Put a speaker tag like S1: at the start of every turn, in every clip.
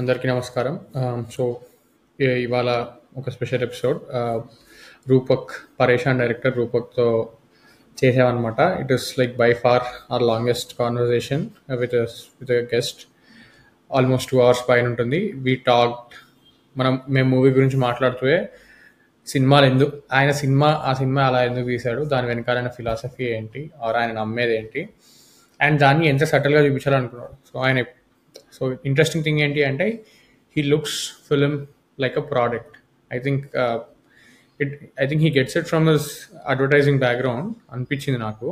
S1: అందరికీ నమస్కారం. సో ఇవాళ ఒక స్పెషల్ ఎపిసోడ్. రూపక్ పరేషాన్ డైరెక్టర్ రూపక్తో చేసామన్నమాట. It is like by far our longest conversation with with guest almost two hours పైన ఉంటుంది. వీ టాక్ మనం మేము మూవీ గురించి మాట్లాడుతూ సినిమాలు ఎందుకు ఆయన సినిమా ఆ సినిమా అలా ఎందుకు తీశాడు దాని వెనకాలైన ఫిలాసఫీ ఏంటి ఆర్ ఆయన నమ్మేది ఏంటి అండ్ దాన్ని ఎంత సటిల్గా చూపించాలనుకున్నాడు. సో ఆయన సో ఇంట్రెస్టింగ్ థింగ్ ఏంటి అంటే he looks film like a product I think it I think he gets it from his advertising background అనిపించింది నాకు.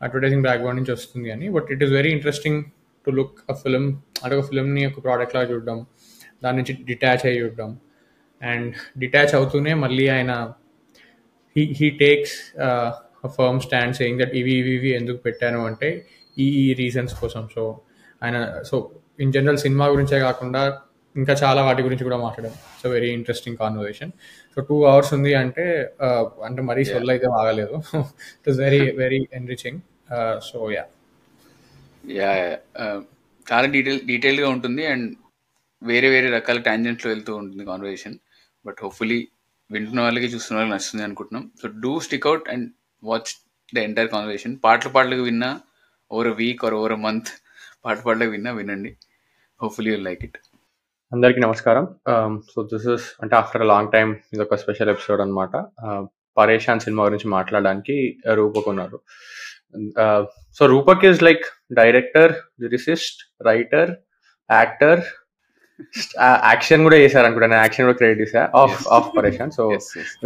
S1: అడ్వర్టైజింగ్ బ్యాక్గ్రౌండ్ నుంచి వస్తుంది అని. But it is very interesting to look a film అంటే ఒక ఫిలింని ఒక ప్రోడక్ట్ లాగా చూడడం దాని నుంచి డిటాచ్ అయ్యి చూడడం. అండ్ డిటాచ్ అవుతూనే మళ్ళీ ఆయన he he takes firm stand saying that ఇవి ఇవి ఇవి ఎందుకు పెట్టాను అంటే ఈ ఈ రీజన్స్ కోసం. సో ఆయన సో ఇన్ జనరల్ సినిమా గురించే కాకుండా ఇంకా చాలా వాటి గురించి కూడా మాట్లాడాం. So very interesting conversation so two hours ఉంది అంటే అంటే మరీ సొల్ అయితే బాగలేదు it is very very enriching so yeah
S2: yeah చాలా డీటెయిల్ డీటెయిల్గా ఉంటుంది అండ్ వేరే వేరే రకాల ట్యాంజెంట్లో వెళ్తూ ఉంటుంది కాన్వర్సేషన్ బట్ హోప్ఫుల్లీ వింటున్న వాళ్ళకి చూస్తున్న వాళ్ళకి నచ్చుతుంది అనుకుంటున్నాం. So do stick out and watch the entire conversation పాటలు పాటలకు విన్నా over week or over month పాట పాటలకు విన్నా వినండి. హోప్ఫుల్లీ యూ లైక్ ఇట్
S1: అందరికీ నమస్కారం. సో దిస్ ఇస్ అంటే ఆఫ్టర్ అ లాంగ్ టైం ఇది ఒక స్పెషల్ ఎపిసోడ్ అనమాట పరేషాన్ సినిమా గురించి మాట్లాడడానికి రూపక్ ఉన్నారు. So Rupak is like director lyricist writer actor action కూడా చేశారు అనుకుంటా నేను యాక్షన్ కూడా క్రియేట్ చేశా. Of of Pareshan. So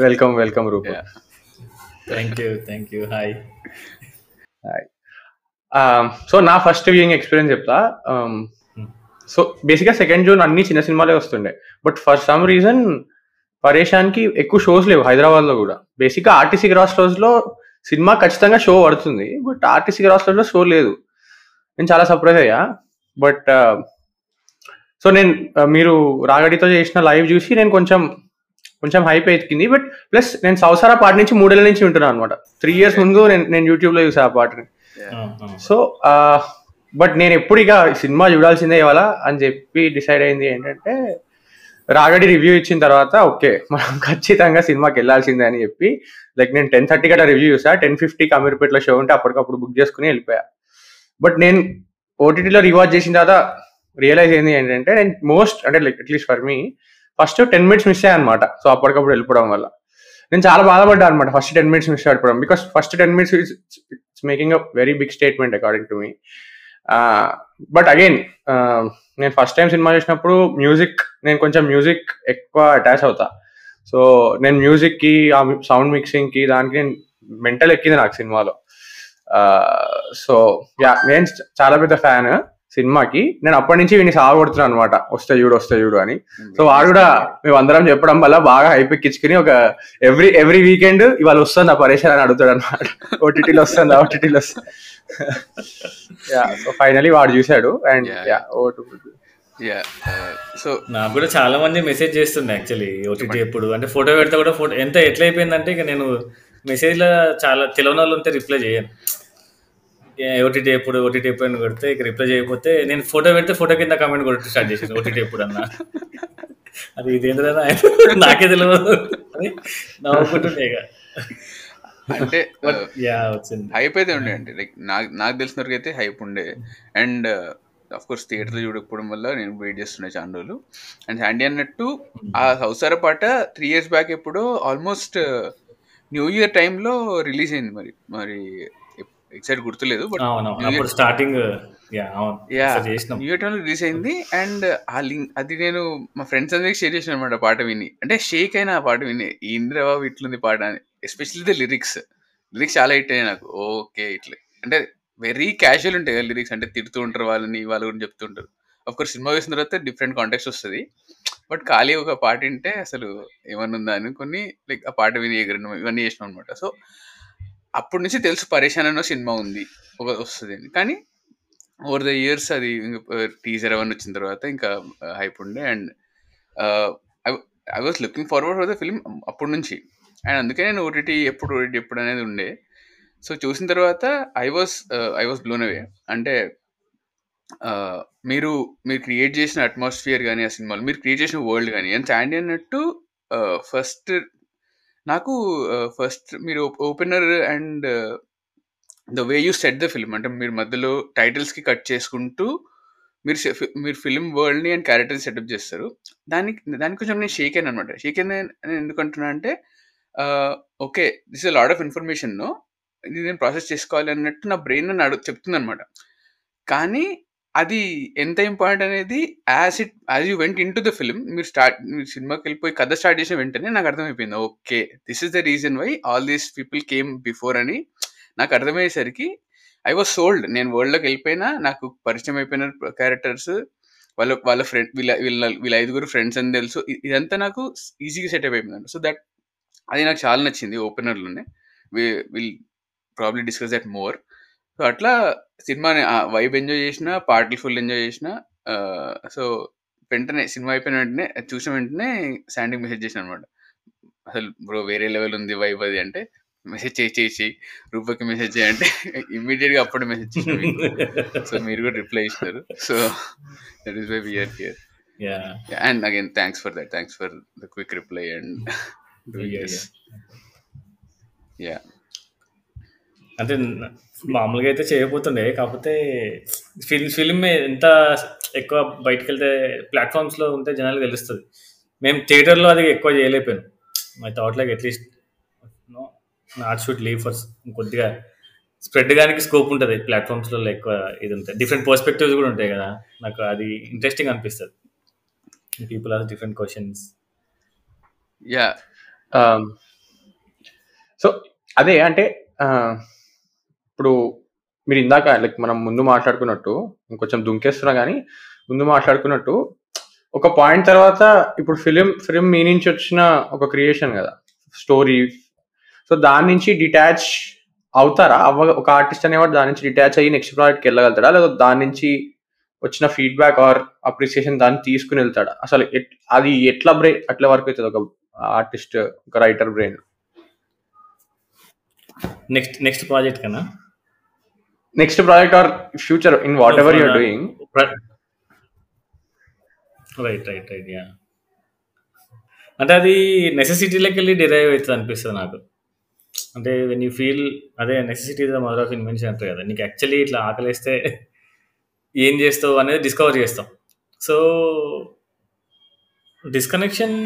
S1: welcome welcome Rupak.
S3: Thank you thank you hi
S1: hi so నా ఫస్ట్ వ్యూయింగ్ ఎక్స్పీరియన్స్ చెప్తా. సో బేసిక్గా సెకండ్ జూన్ అన్ని చిన్న సినిమాలే వస్తుండే. బట్ ఫర్ సమ్ రీజన్ పరేషాన్కి ఎక్కువ షోస్ లేవు హైదరాబాద్లో కూడా. బేసిక్గా ఆర్టీసీ క్రాస్ రోజులో సినిమా ఖచ్చితంగా షో పడుతుంది. బట్ ఆర్టీసీ క్రాస్ రోజులో షో లేదు. నేను చాలా సర్ప్రైజ్ అయ్యా. బట్ సో నేను మీరు రాగడితో చేసిన లైవ్ చూసి నేను కొంచెం కొంచెం హైప్ ఎక్కింది. బట్ ప్లస్ నేను సంవత్సర పాట నుంచి మూడేళ్ళ నుంచి వింటున్నాను అనమాట త్రీ ఇయర్స్ ముందు నేను నేను యూట్యూబ్లో చూసా ఆ పాటని. సో బట్ నేను ఎప్పుడు ఇక సినిమా చూడాల్సిందే ఇవాళ అని చెప్పి డిసైడ్ అయింది ఏంటంటే రాగడి రివ్యూ ఇచ్చిన తర్వాత ఓకే మనం ఖచ్చితంగా సినిమాకి వెళ్ళాల్సిందే అని చెప్పి లైక్ నేను టెన్ థర్టీకి అట్లా రివ్యూ చూసా టెన్ ఫిఫ్టీకి అమీర్పేట్లో షో ఉంటే అప్పటికప్పుడు బుక్ చేసుకుని వెళ్ళిపోయా. బట్ నేను ఓటీటీలో రివాజ్ చేసిన తర్వాత రియలైజ్ అయింది ఏంటంటే నేను మోస్ట్ అంటే like at least for me first ten minutes miss అయ్యా అనమాట సో అప్పటికప్పుడు వెళ్ళిపోవడం వల్ల. నేను చాలా బాధపడ్డా అనమాట ఫస్ట్ టెన్ మినిట్స్ మిస్ అయిపోవడం because first ten minutes it's making a very big statement according to me but again నేను ఫస్ట్ టైం సినిమా చూసినప్పుడు మ్యూజిక్ నేను కొంచెం మ్యూజిక్ ఎక్కువ అటాచ్ అవుతా. సో నేను మ్యూజిక్కి ఆ సౌండ్ మిక్సింగ్కి దానికి నేను మెంటల్ ఎక్కింది నాకు సినిమాలో. సో యా నేను చాలా పెద్ద ఫ్యాన్ సినిమాకి. నేను అప్పటి నుంచి వీడిని సాగొడుతున్నాను అనమాట వస్తే చూడు వస్తే చూడు అని. సో వాడు కూడా మేము అందరం చెప్పడం వల్ల బాగా హైప్ ఎక్కించుకుని ఒక ఎవ్రీ ఎవ్రీ వీకెండ్ ఇవాళ వస్తుందా పరేషన్ అని అడుగుతాడు అనమాట ఓటీటీలో వస్తుందా? ఓటీటీలో వస్తుంది యా సో ఫైనలీ వాడు చూశాడు అండ్ యా ఓటు
S2: సో
S3: నాకు కూడా చాలా మంది మెసేజ్ చేస్తుంది యాక్చువల్లీ ఓటీటీ ఎప్పుడు? అంటే ఫోటో పెడితే కూడా ఫోటో ఎంత ఎట్లా అయిపోయిందంటే ఇక నేను మెసేజ్లో చాలా తెలియని వాళ్ళు ఉంటే రిప్లై చేయను. ఓటీటీ ఎప్పుడు ఓటీటీ ఎప్పుడు అని కొడితే ఇక రిప్లై చేయకపోతే నేను ఫోటో పెడితే ఫోటో కింద కామెంట్ కొట్టి స్టార్ట్ చేసాను ఓటీటీ ఎప్పుడు అన్నా. అది ఇదేంద్రా నాకే తెలియదు అని నవ్వుకుంటుండే ఇక.
S2: అంటే హైప్ అయితే ఉండే అండి లైక్ నాకు నాకు తెలిసిన వరకు అయితే హైప్ ఉండే. అండ్ అఫ్ కోర్స్ థియేటర్లో చూడకపోవడం వల్ల నేను వెయిట్ చేస్తుండే చాలా రోజులు. అండ్ శాండీ అన్నట్టు ఆ సంవత్సర పాట త్రీ ఇయర్స్ బ్యాక్ ఎప్పుడో ఆల్మోస్ట్ న్యూ ఇయర్ టైంలో రిలీజ్ అయింది మరి మరి ఎగ్జాక్ట్ గుర్తులేదు బట్
S3: అప్పుడు స్టార్టింగ్
S2: యా న్యూ ఇయర్ టైంలో రిలీజ్ అయింది అండ్ ఆ లింక్ అది నేను మా ఫ్రెండ్స్ అందరికి షేర్ చేసిన అనమాట పాట విని. అంటే షేక్ అయిన ఆ పాట విని ఇంద్రబాబు ఇట్లుంది పాట అని ఎస్పెషల్లీ ద లిరిక్స్ లిరిక్స్ చాలా హిట్ అయ్యాయి నాకు. ఓకే ఇట్లా. అంటే వెరీ క్యాజువల్ ఉంటాయి కదా లిరిక్స్ అంటే తిడుతూ ఉంటారు వాళ్ళని వాళ్ళ గురించి చెప్తుంటారు అఫ్ కోర్స్ సినిమా వేసిన తర్వాత డిఫరెంట్ కాంటాక్ట్స్ వస్తుంది. బట్ ఖాళీ ఒక పాట వింటే అసలు ఏమన్నా ఉందా అనుకుని లైక్ ఆ పాట విని ఎగరడం ఇవన్నీ చేసినాం అనమాట సో అప్పటి నుంచి తెలుసు పరేషాన్ అన్న సినిమా ఉంది. ఒక వస్తుంది అని. కానీ ఓవర్ ద ఇయర్స్ అది టీజర్ అవన్నీ వచ్చిన తర్వాత ఇంకా హైప్ ఉండే. And I was looking forward for the film అప్పటి నుంచి. అండ్ అందుకే నేను ఓటీటీ ఎప్పుడు ఓటీటీ ఎప్పుడు అనేది ఉండే. సో చూసిన తర్వాత I was I was blown away అంటే మీరు మీరు క్రియేట్ చేసిన అట్మాస్ఫియర్ కానీ ఆ సినిమాలు మీరు క్రియేట్ చేసిన వరల్డ్ కానీ అండ్ శాండీ అన్నట్టు ఫస్ట్ నాకు ఫస్ట్ మీరు opener and the way you set the film. అంటే మీరు మధ్యలో టైటిల్స్కి కట్ చేసుకుంటూ మీరు మీరు ఫిల్మ్ వరల్డ్ని అండ్ క్యారెక్టర్ని సెటప్ చేస్తారు. దానికి దానికి కొంచెం నేను షేక్ అయ్యాను అనమాట షేక్ అయిన నేను అంటే okay this is load of information ఇది నేను ప్రాసెస్ చేసుకోవాలి అన్నట్టు నా బ్రెయిన్ నన్ను అడుగు చెప్తుంది అనమాట కానీ అది ఎంత ఇంపార్టెంట్ అనేది as it as you went in to the film మీరు స్టార్ట్ మీరు సినిమాకి వెళ్ళిపోయి కథ స్టార్ట్ చేసిన వెంటనే నాకు అర్థమైపోయింది. Okay this is the reason why all these people came before అని నాకు అర్థమయ్యేసరికి ఐ వాజ్ సోల్డ్ నేను వరల్డ్లోకి వెళ్ళిపోయినా నాకు పరిచయం అయిపోయిన క్యారెక్టర్స్ వాళ్ళ వాళ్ళ ఫ్రెండ్ వీళ్ళ వీళ్ళ వీళ్ళ ఐదుగురు ఫ్రెండ్స్ అని తెలుసు. ఇదంతా నాకు ఈజీగా సెట్ అయిపోయింది సో దట్ అది నాకు చాలా నచ్చింది ఓపెనర్లోనే we will probably discuss that more so అట్లా సినిమాని వైబ్ ఎంజాయ్ చేసిన పాటలు ఫుల్ ఎంజాయ్ చేసిన సో వెంటనే సినిమా అయిపోయిన వెంటనే చూసిన వెంటనే శాండీకి మెసేజ్ చేసిన అనమాట అసలు బ్రో వేరే లెవెల్ ఉంది వైబ్ అది అంటే మెసేజ్ చేసి చేసి రూపకి మెసేజ్ చేయంటే ఇమ్మీడియట్గా అప్పుడు మెసేజ్ చేసిన సో మీరు కూడా రిప్లై ఇస్తారు. So that is why we're here and again thanks for that thanks for the quick reply and yeah
S3: అంటే మామూలుగా అయితే చేయబోతుండే కాకపోతే ఫిల్మ్ ఫిల్మ్ ఎంత ఎక్కువ బయటకు వెళ్తే ప్లాట్ఫామ్స్లో ఉంటే జనాలకు తెలుస్తుంది. మేము థియేటర్లో అది ఎక్కువ చేయలేకపోయాను. My thought like at least no not should leave for కొద్దిగా స్ప్రెడ్ గానికి స్కోప్ ఉంటుంది ప్లాట్ఫామ్స్లో ఎక్కువ ఇది ఉంటాయి డిఫరెంట్ పర్స్పెక్టివ్స్ కూడా ఉంటాయి కదా నాకు అది ఇంట్రెస్టింగ్ అనిపిస్తుంది. People are different questions.
S2: Yeah
S1: so అదే అంటే ఇప్పుడు మీరు ఇందాక లైక్ మనం ముందు మాట్లాడుకున్నట్టు ఇంకొంచెం దుంకేస్తున్నా కానీ ముందు మాట్లాడుకున్నట్టు ఒక పాయింట్ తర్వాత ఇప్పుడు ఫిలిం ఫిలిం మీ నుంచి వచ్చిన ఒక క్రియేషన్ కదా స్టోరీ సో దాని నుంచి డిటాచ్ అవుతారా? అవ్వ ఒక ఆర్టిస్ట్ అనేవాడు దాని నుంచి డిటాచ్ అయ్యి నెక్స్ట్ ప్రాజెక్ట్కి వెళ్ళగలుగుతాడా? లేదా దాని నుంచి వచ్చిన ఫీడ్బ్యాక్ ఆర్ అప్రిసియేషన్ దాన్ని తీసుకుని వెళ్తాడా? అసలు అది ఎట్లా బ్రెయిన్ అట్లా వర్క్ అవుతుంది ఒక ఆర్టిస్ట్ ఒక writer brain
S3: next next project కన్నా?
S1: Next project or future in whatever you're doing
S3: right right right yeah అంటే అది నెసెసిటీలోకి వెళ్ళి డిరైవ్ అవుతుంది అనిపిస్తుంది నాకు. అంటే వెన్ యూ ఫీల్ అదే necessity the mother of invention అంటారు కదా. నీకు యాక్చువల్లీ ఇట్లా ఆకలిస్తే ఏం చేస్తావు అనేది డిస్కవర్ చేస్తాం. సో డిస్కనెక్షన్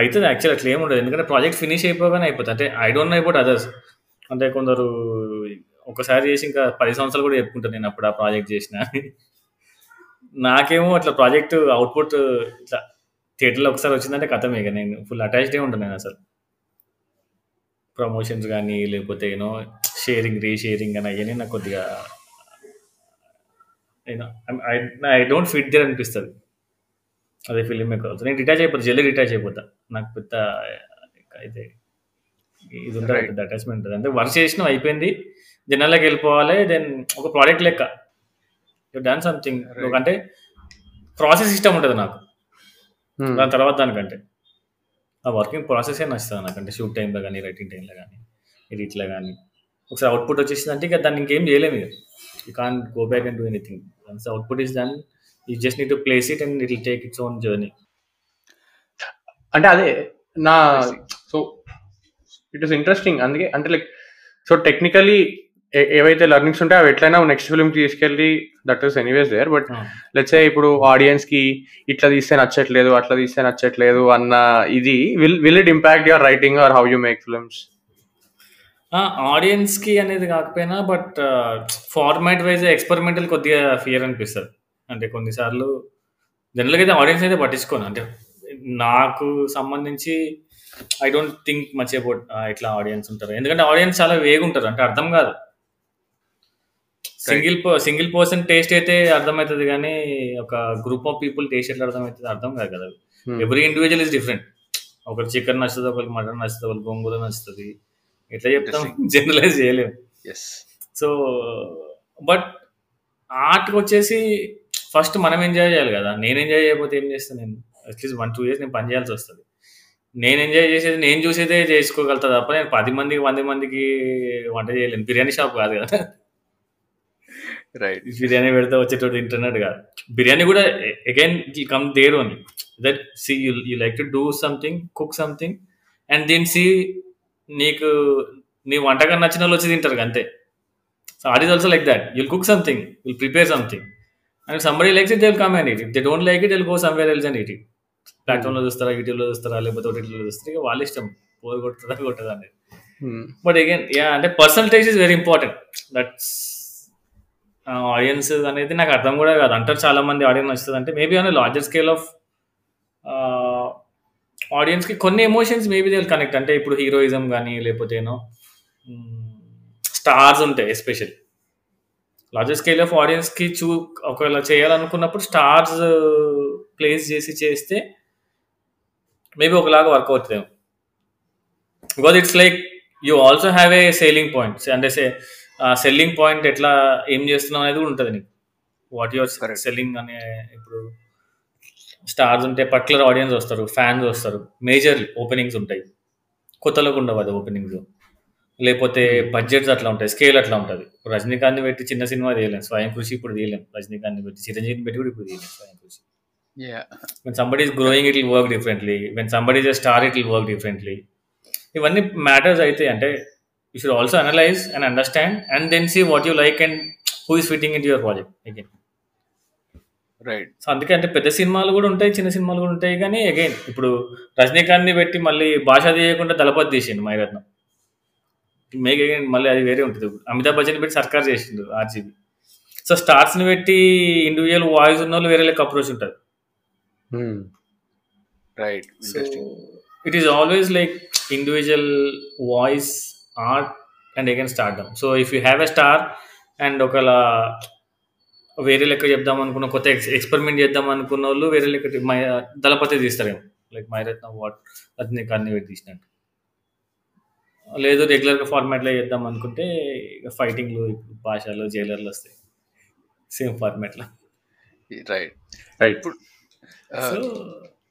S3: అవుతుంది యాక్చువల్ అట్లా ఏముండదు ఎందుకంటే ప్రాజెక్ట్ ఫినిష్ అయిపోగానే అయిపోతుంది. అంటే I don't know about others అంటే కొందరు ఒకసారి చేసి ఇంకా పది సంవత్సరాలు కూడా చెప్పుకుంటాను నేను అప్పుడు ఆ ప్రాజెక్ట్ చేసిన. నాకేమో అట్లా ప్రాజెక్ట్ అవుట్పుట్ ఇట్లా థియేటర్లో ఒకసారి వచ్చిందంటే కథ ఇక. నేను ఫుల్ అటాచ్డ్ ఉంటాను నేను అసలు. ప్రమోషన్స్ కానీ లేకపోతే యూనో షేరింగ్ రీషేరింగ్ అని అవన్నీ నాకు కొద్దిగా ఐ డోంట్ ఫిట్ దేర్ అనిపిస్తుంది. అదే ఫిలిం మేకర్ నేను రిటాచ్ అయిపోతా జల్దీ రిటాచ్ అయిపోతా. నాకు పెద్ద అయితే ఇది ఉంటుంది. పెద్ద అటాచ్మెంట్ ఉంటుంది. అంటే వర్క్ చేసిన అయిపోయింది. జనాల్లోకి వెళ్ళిపోవాలి దెన్ ఒక ప్రోడక్ట్ లెక్క. You done something. అంటే ప్రాసెస్ ఇష్టం ఉంటుంది నాకు. దాని తర్వాత దానికంటే. ఆ వర్కింగ్ ప్రాసెసే నచ్చుతుంది నాకంటే. షూట్ టైంలో కానీ రైటింగ్ టైంలో కానీ ఎడిట్లో కానీ ఒకసారి అవుట్పుట్ వచ్చేసిందంటే ఇక దాన్ని ఇంకేం చేయలేము ఇక. You can go back and do anything once output is done you just need to place it and it will take its own journey
S1: అంటే అదే నా. సో ఇట్ ఇస్ ఇంట్రెస్టింగ్ అందుకే అంటే లైక్ సో టెక్నికలీ ఏవైతే learnings ఉంటాయో అవి ఎట్లయినా next film తీసుకెళ్ళి that is anyways there but let's ఇప్పుడు ఆడియన్స్కి ఇట్లా తీస్తే నచ్చట్లేదు అట్లా తీస్తే నచ్చట్లేదు అన్న ఇది will will it impact your writing or how you make films
S3: ఆడియన్స్కి అనేది కాకపోయినా బట్ ఫార్మాట్ వైజ్ ఎక్స్పెరిమెంటల్ కొద్దిగా ఫియర్ అనిపిస్తుంది. అంటే కొన్నిసార్లు జనరల్గా అయితే ఆడియన్స్ అయితే పట్టించుకోను. అంటే నాకు సంబంధించి I don't think much about ఇట్లా ఆడియన్స్ ఉంటారు. ఎందుకంటే ఆడియన్స్ చాలా వేగు ఉంటారు అంటే అర్థం కాదు. సింగిల్ సింగిల్ పర్సన్ టేస్ట్ అయితే అర్థమవుతుంది కానీ ఒక గ్రూప్ ఆఫ్ పీపుల్ టేస్ట్ ఎట్లా అర్థమవుతుంది అర్థం కాదు కదా. ఎవ్రీ ఇండివిజువల్ ఇస్ డిఫరెంట్ ఒకరు చికెన్ నచ్చుతుంది ఒకరికి మటన్ నచ్చుతుంది ఒకరికి గోంగూర నచ్చుతుంది. ఎట్లా చెప్తాం? జనరలైజ్ చేయలేము సో బట్ ఆర్ట్కి వచ్చేసి ఫస్ట్ మనం ఎంజాయ్ చేయాలి కదా. నేను ఎంజాయ్ చేయకపోతే ఏం చేస్తాను నేను? అట్లీస్ట్ వన్ టూ ఇయర్స్ నేను పని చేయాల్సి వస్తుంది. నేను ఎంజాయ్ చేసేది నేను చూసేదే చేసుకోగలుగుతా తప్ప నేను పది మందికి వంద మందికి వంట చేయలేను. బిర్యానీ షాప్ కాదు కదా.
S2: రైట్
S3: బిర్యానీ పెడితే వచ్చేటోడు తింటున్నాడు కాదు. బిర్యానీ కూడా again come there only that see you you like to do something cook something and దీని సి నీకు నీ వంటకం నచ్చిన వాళ్ళు వచ్చి తింటారు అంతే. So or is also like that you'll cook something will prepare something and somebody likes it they come and it they don't like it will go somewhere else and it it ప్లాట్ఫామ్లో చూస్తారా యూట్యూబ్లో చూస్తారా లేకపోతే ఓటీటీలో చూస్తారా ఇక వాళ్ళ ఇష్టం. పోరు కొట్టుదా కొట్టదా అనేది. బట్ అగైన్ యా అంటే percentage is very important that's audience అనేది నాకు అర్థం కూడా కాదు. అంటారు చాలా మంది ఆడియన్స్ వస్తుంది అంటే maybe on larger scale of ఆడియన్స్కి కొన్ని ఎమోషన్స్ మేబీ దే కనెక్ట్ అంటే ఇప్పుడు హీరోయిజం కానీ లేకపోతే ఏనో స్టార్స్ ఉంటాయి ఎస్పెషల్ లార్జర్ స్కేల్ ఆఫ్ ఆడియన్స్కి చూ ఒకవేళ చేయాలనుకున్నప్పుడు స్టార్స్ ప్లేస్ చేసి చేస్తే మేబీ ఒకలాగా వర్క్ అవుతుంది because it's like you also have a selling points అంటే సే సెల్లింగ్ పాయింట్ ఎట్లా ఏం చేస్తున్నాం అనేది కూడా ఉంటుంది నీకు. What your. సెల్లింగ్ అనే ఇప్పుడు స్టార్స్ ఉంటే పర్టికులర్ ఆడియన్స్ వస్తారు ఫ్యాన్స్ వస్తారు. మేజర్లీ ఓపెనింగ్స్ ఉంటాయి. కొత్తలోకి ఉండవు అది ఓపెనింగ్స్ లేకపోతే బడ్జెట్స్ అట్లా ఉంటాయి స్కేల్ అట్లా ఉంటుంది. రజనీకాంత్ పెట్టి చిన్న సినిమా తీయలేం స్వయం కృషి ఇప్పుడు తీయలేం. రజనీకాంత్ పెట్టి చిరంజీవిని పెట్టి కూడా ఇప్పుడు తీయలేం స్వయం కృషి. When somebody is growing it will work differently. When somebody is a star it will work differently. ఇవన్నీ మ్యాటర్స్ అయితే అంటే you should also analyse and understand and then see what you like and who is fitting in your project again
S2: right
S3: so అందుకే అంటే పెద్ద సినిమాలు కూడా ఉంటాయి చిన్న సినిమాలు కూడా ఉంటాయి కానీ అగైన్ ఇప్పుడు రజనీకాంత్ని పెట్టి మళ్ళీ భాష తీయకుండా దళపతి తీసిండు మైరత్నం మేక్ అగైన్ మళ్ళీ అది వేరే ఉంటుంది. అమితాబ్ బచ్చన్ పెట్టి సర్కార్ చేసిండు ఆర్జీబీ సో స్టార్స్ని పెట్టి ఇండివిజువల్ వాయిస్ ఉన్న వాళ్ళు వేరే లెక్క అప్రోచ్ ఉంటుంది.
S2: Right
S3: So
S2: interesting
S3: it is always like art, and again stardom. So if you have a star and ఒకవేళ వేరే లెక్క చెప్దాం అనుకున్న కొత్త ఎక్స్పెరిమెంట్ చేద్దాం అనుకున్న వాళ్ళు వేరే లెక్క మై దళపతి తీస్తారేమో. లైక్ మైరత్న వాట్ అతని కన్నీ పెట్టి తీసినట్టు. లేదు రెగ్యులర్గా ఫార్మాట్లో చేద్దాం అనుకుంటే ఇక ఫైటింగ్లు భాషలు జైలర్లు వస్తాయి. సేమ్ ఫార్మాట్లో.
S2: రైట్.
S1: రైట్.
S2: ఇప్పుడు
S3: సో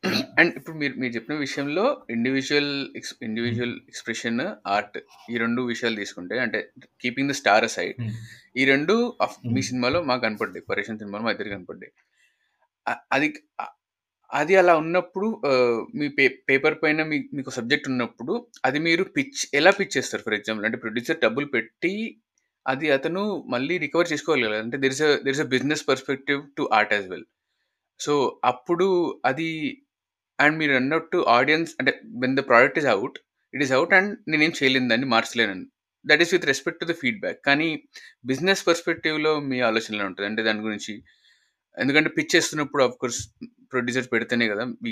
S2: అండ్ ఇప్పుడు మీరు మీరు చెప్పిన విషయంలో ఇండివిజువల్ ఇండివిజువల్ ఎక్స్ప్రెషన్ ఆర్ట్ ఈ రెండు విషయాలు తీసుకుంటే అంటే కీపింగ్ ద స్టార్ సైడ్ ఈ రెండు అఫ్- మీ
S3: Hmm.
S2: సినిమాలో మాకు కనపడ్డాయి. పరేషన్ సినిమాలో మా ఇద్దరు కనపడ్డాయి. అ- అది అ- అది అలా ఉన్నప్పుడు మీ పే పేపర్ పైన మీ మీకు సబ్జెక్ట్ ఉన్నప్పుడు అది మీరు పిచ్ ఎలా పిచ్ చేస్తారు? ఫర్ ఎగ్జాంపుల్ అంటే ప్రొడ్యూసర్ డబ్బులు పెట్టి అది అతను మళ్ళీ రికవర్ చేసుకోవాలి కదా. అంటే there is there is a business perspective to art as well so అప్పుడు అది అండ్ మీరు అన్నట్టు ఆడియన్స్ అంటే when the product is out it is out and నేనేం చేయలేను దాన్ని మార్చలేనని that is with respect to the feedback కానీ బిజినెస్ పర్స్పెక్టివ్లో మీ ఆలోచనలో ఉంటుంది? అంటే దాని గురించి ఎందుకంటే పిచ్ చేస్తున్నప్పుడు ఆఫ్ కోర్స్ ప్రొడ్యూసర్ పెడితేనే కదా మీ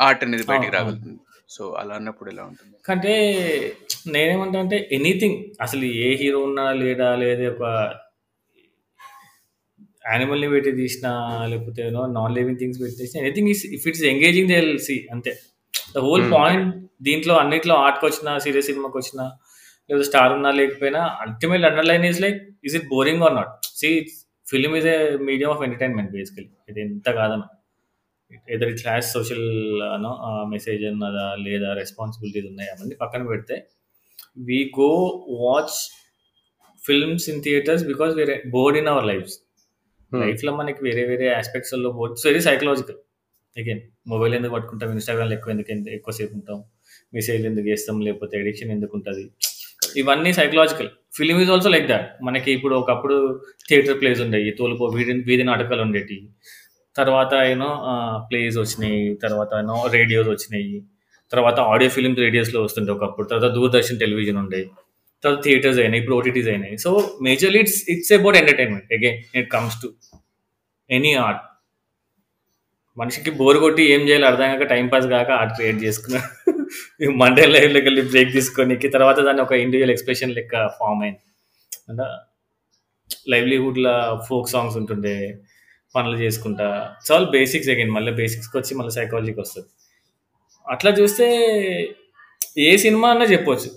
S2: ఆర్ట్ అనేది బయటికి. రాగలుగుతుంది. సో అలా అన్నప్పుడు ఎలా ఉంటుంది?
S3: అంటే నేనేమంటా అంటే ఎనీథింగ్ అసలు ఏ హీరో ఉన్నా లేదా ఒక యానిమల్ని పెట్టి తీసిన లేకపోతే నాన్ లివింగ్ థింగ్స్ పెట్టి తీసిన anything is if it's engaging they see అంతే. The whole. పాయింట్ దీంట్లో అన్నిట్లో ఆర్ట్కి వచ్చినా సీరియస్ సినిమాకి వచ్చినా లేదా స్టార్ ఉన్నా లేకపోయినా ultimate underline is like is it boring or not see film is a medium of entertainment basically ఇది ఎంత కాదన్న. ఎదర్ హ్యాస్ సోషల్ అనో మెసేజ్ అన్నదా లేదా రెస్పాన్సిబిలిటీస్ ఉన్నాయి అవన్నీ పక్కన పెడితే we go watch films in theatres because వేరే bored in our lives Hmm. లైఫ్లో మనకి వేరే వేరే ఆస్పెక్ట్స్లో bored very psychological again mobile ఎందుకు పట్టుకుంటాం? ఇన్స్టాగ్రామ్ ఎక్కువ ఎందుకు ఎంత- ఎక్కువసేపు ఉంటాం? మెసేజ్ ఎందుకు చేస్తాం? లేకపోతే ఎడిక్షన్ ఎందుకు ఉంటుంది? ఇవన్నీ psychological film is also like that మనకి ఇప్పుడు ఒకప్పుడు థియేటర్ ప్లేస్ ఉండేవి. తోలుపో వీధి వీధి నాటకాలు ఉండేవి తర్వాత ఏమో ప్లేస్ వచ్చినాయి. తర్వాత ఏమో రేడియోస్ వచ్చినాయి. తర్వాత ఆడియో ఫిలిమ్స్ రేడియోస్లో వస్తుండే ఒకప్పుడు. తర్వాత దూరదర్శన్ టెలివిజన్ ఉండేవి తర్వాత థియేటర్స్ అయినాయి ఇప్పుడు ఓటీటీస్ అయినాయి so majorly it's it's about entertainment again it comes to any art మనిషికి బోర్ కొట్టి ఏం చేయాలి అర్థం కాక టైం పాస్ కాక ఆర్ట్ క్రియేట్ చేసుకున్నాడు మండే లైఫ్లోకి వెళ్ళి బ్రేక్ తీసుకొని తర్వాత దాన్ని ఒక ఇండివిజువల్ ఎక్స్ప్రెషన్ లెక్క ఫామ్ అయింది అంటే లైవ్లీహుడ్లో ఫోక్ సాంగ్స్ ఉంటుండే పనులు చేసుకుంటా. చాలా బేసిక్స్ అగైన్ మళ్ళీ బేసిక్స్కి వచ్చి మళ్ళీ సైకాలజీకి వస్తుంది. అట్లా చూస్తే ఏ సినిమా అన్నా చెప్పొచ్చు.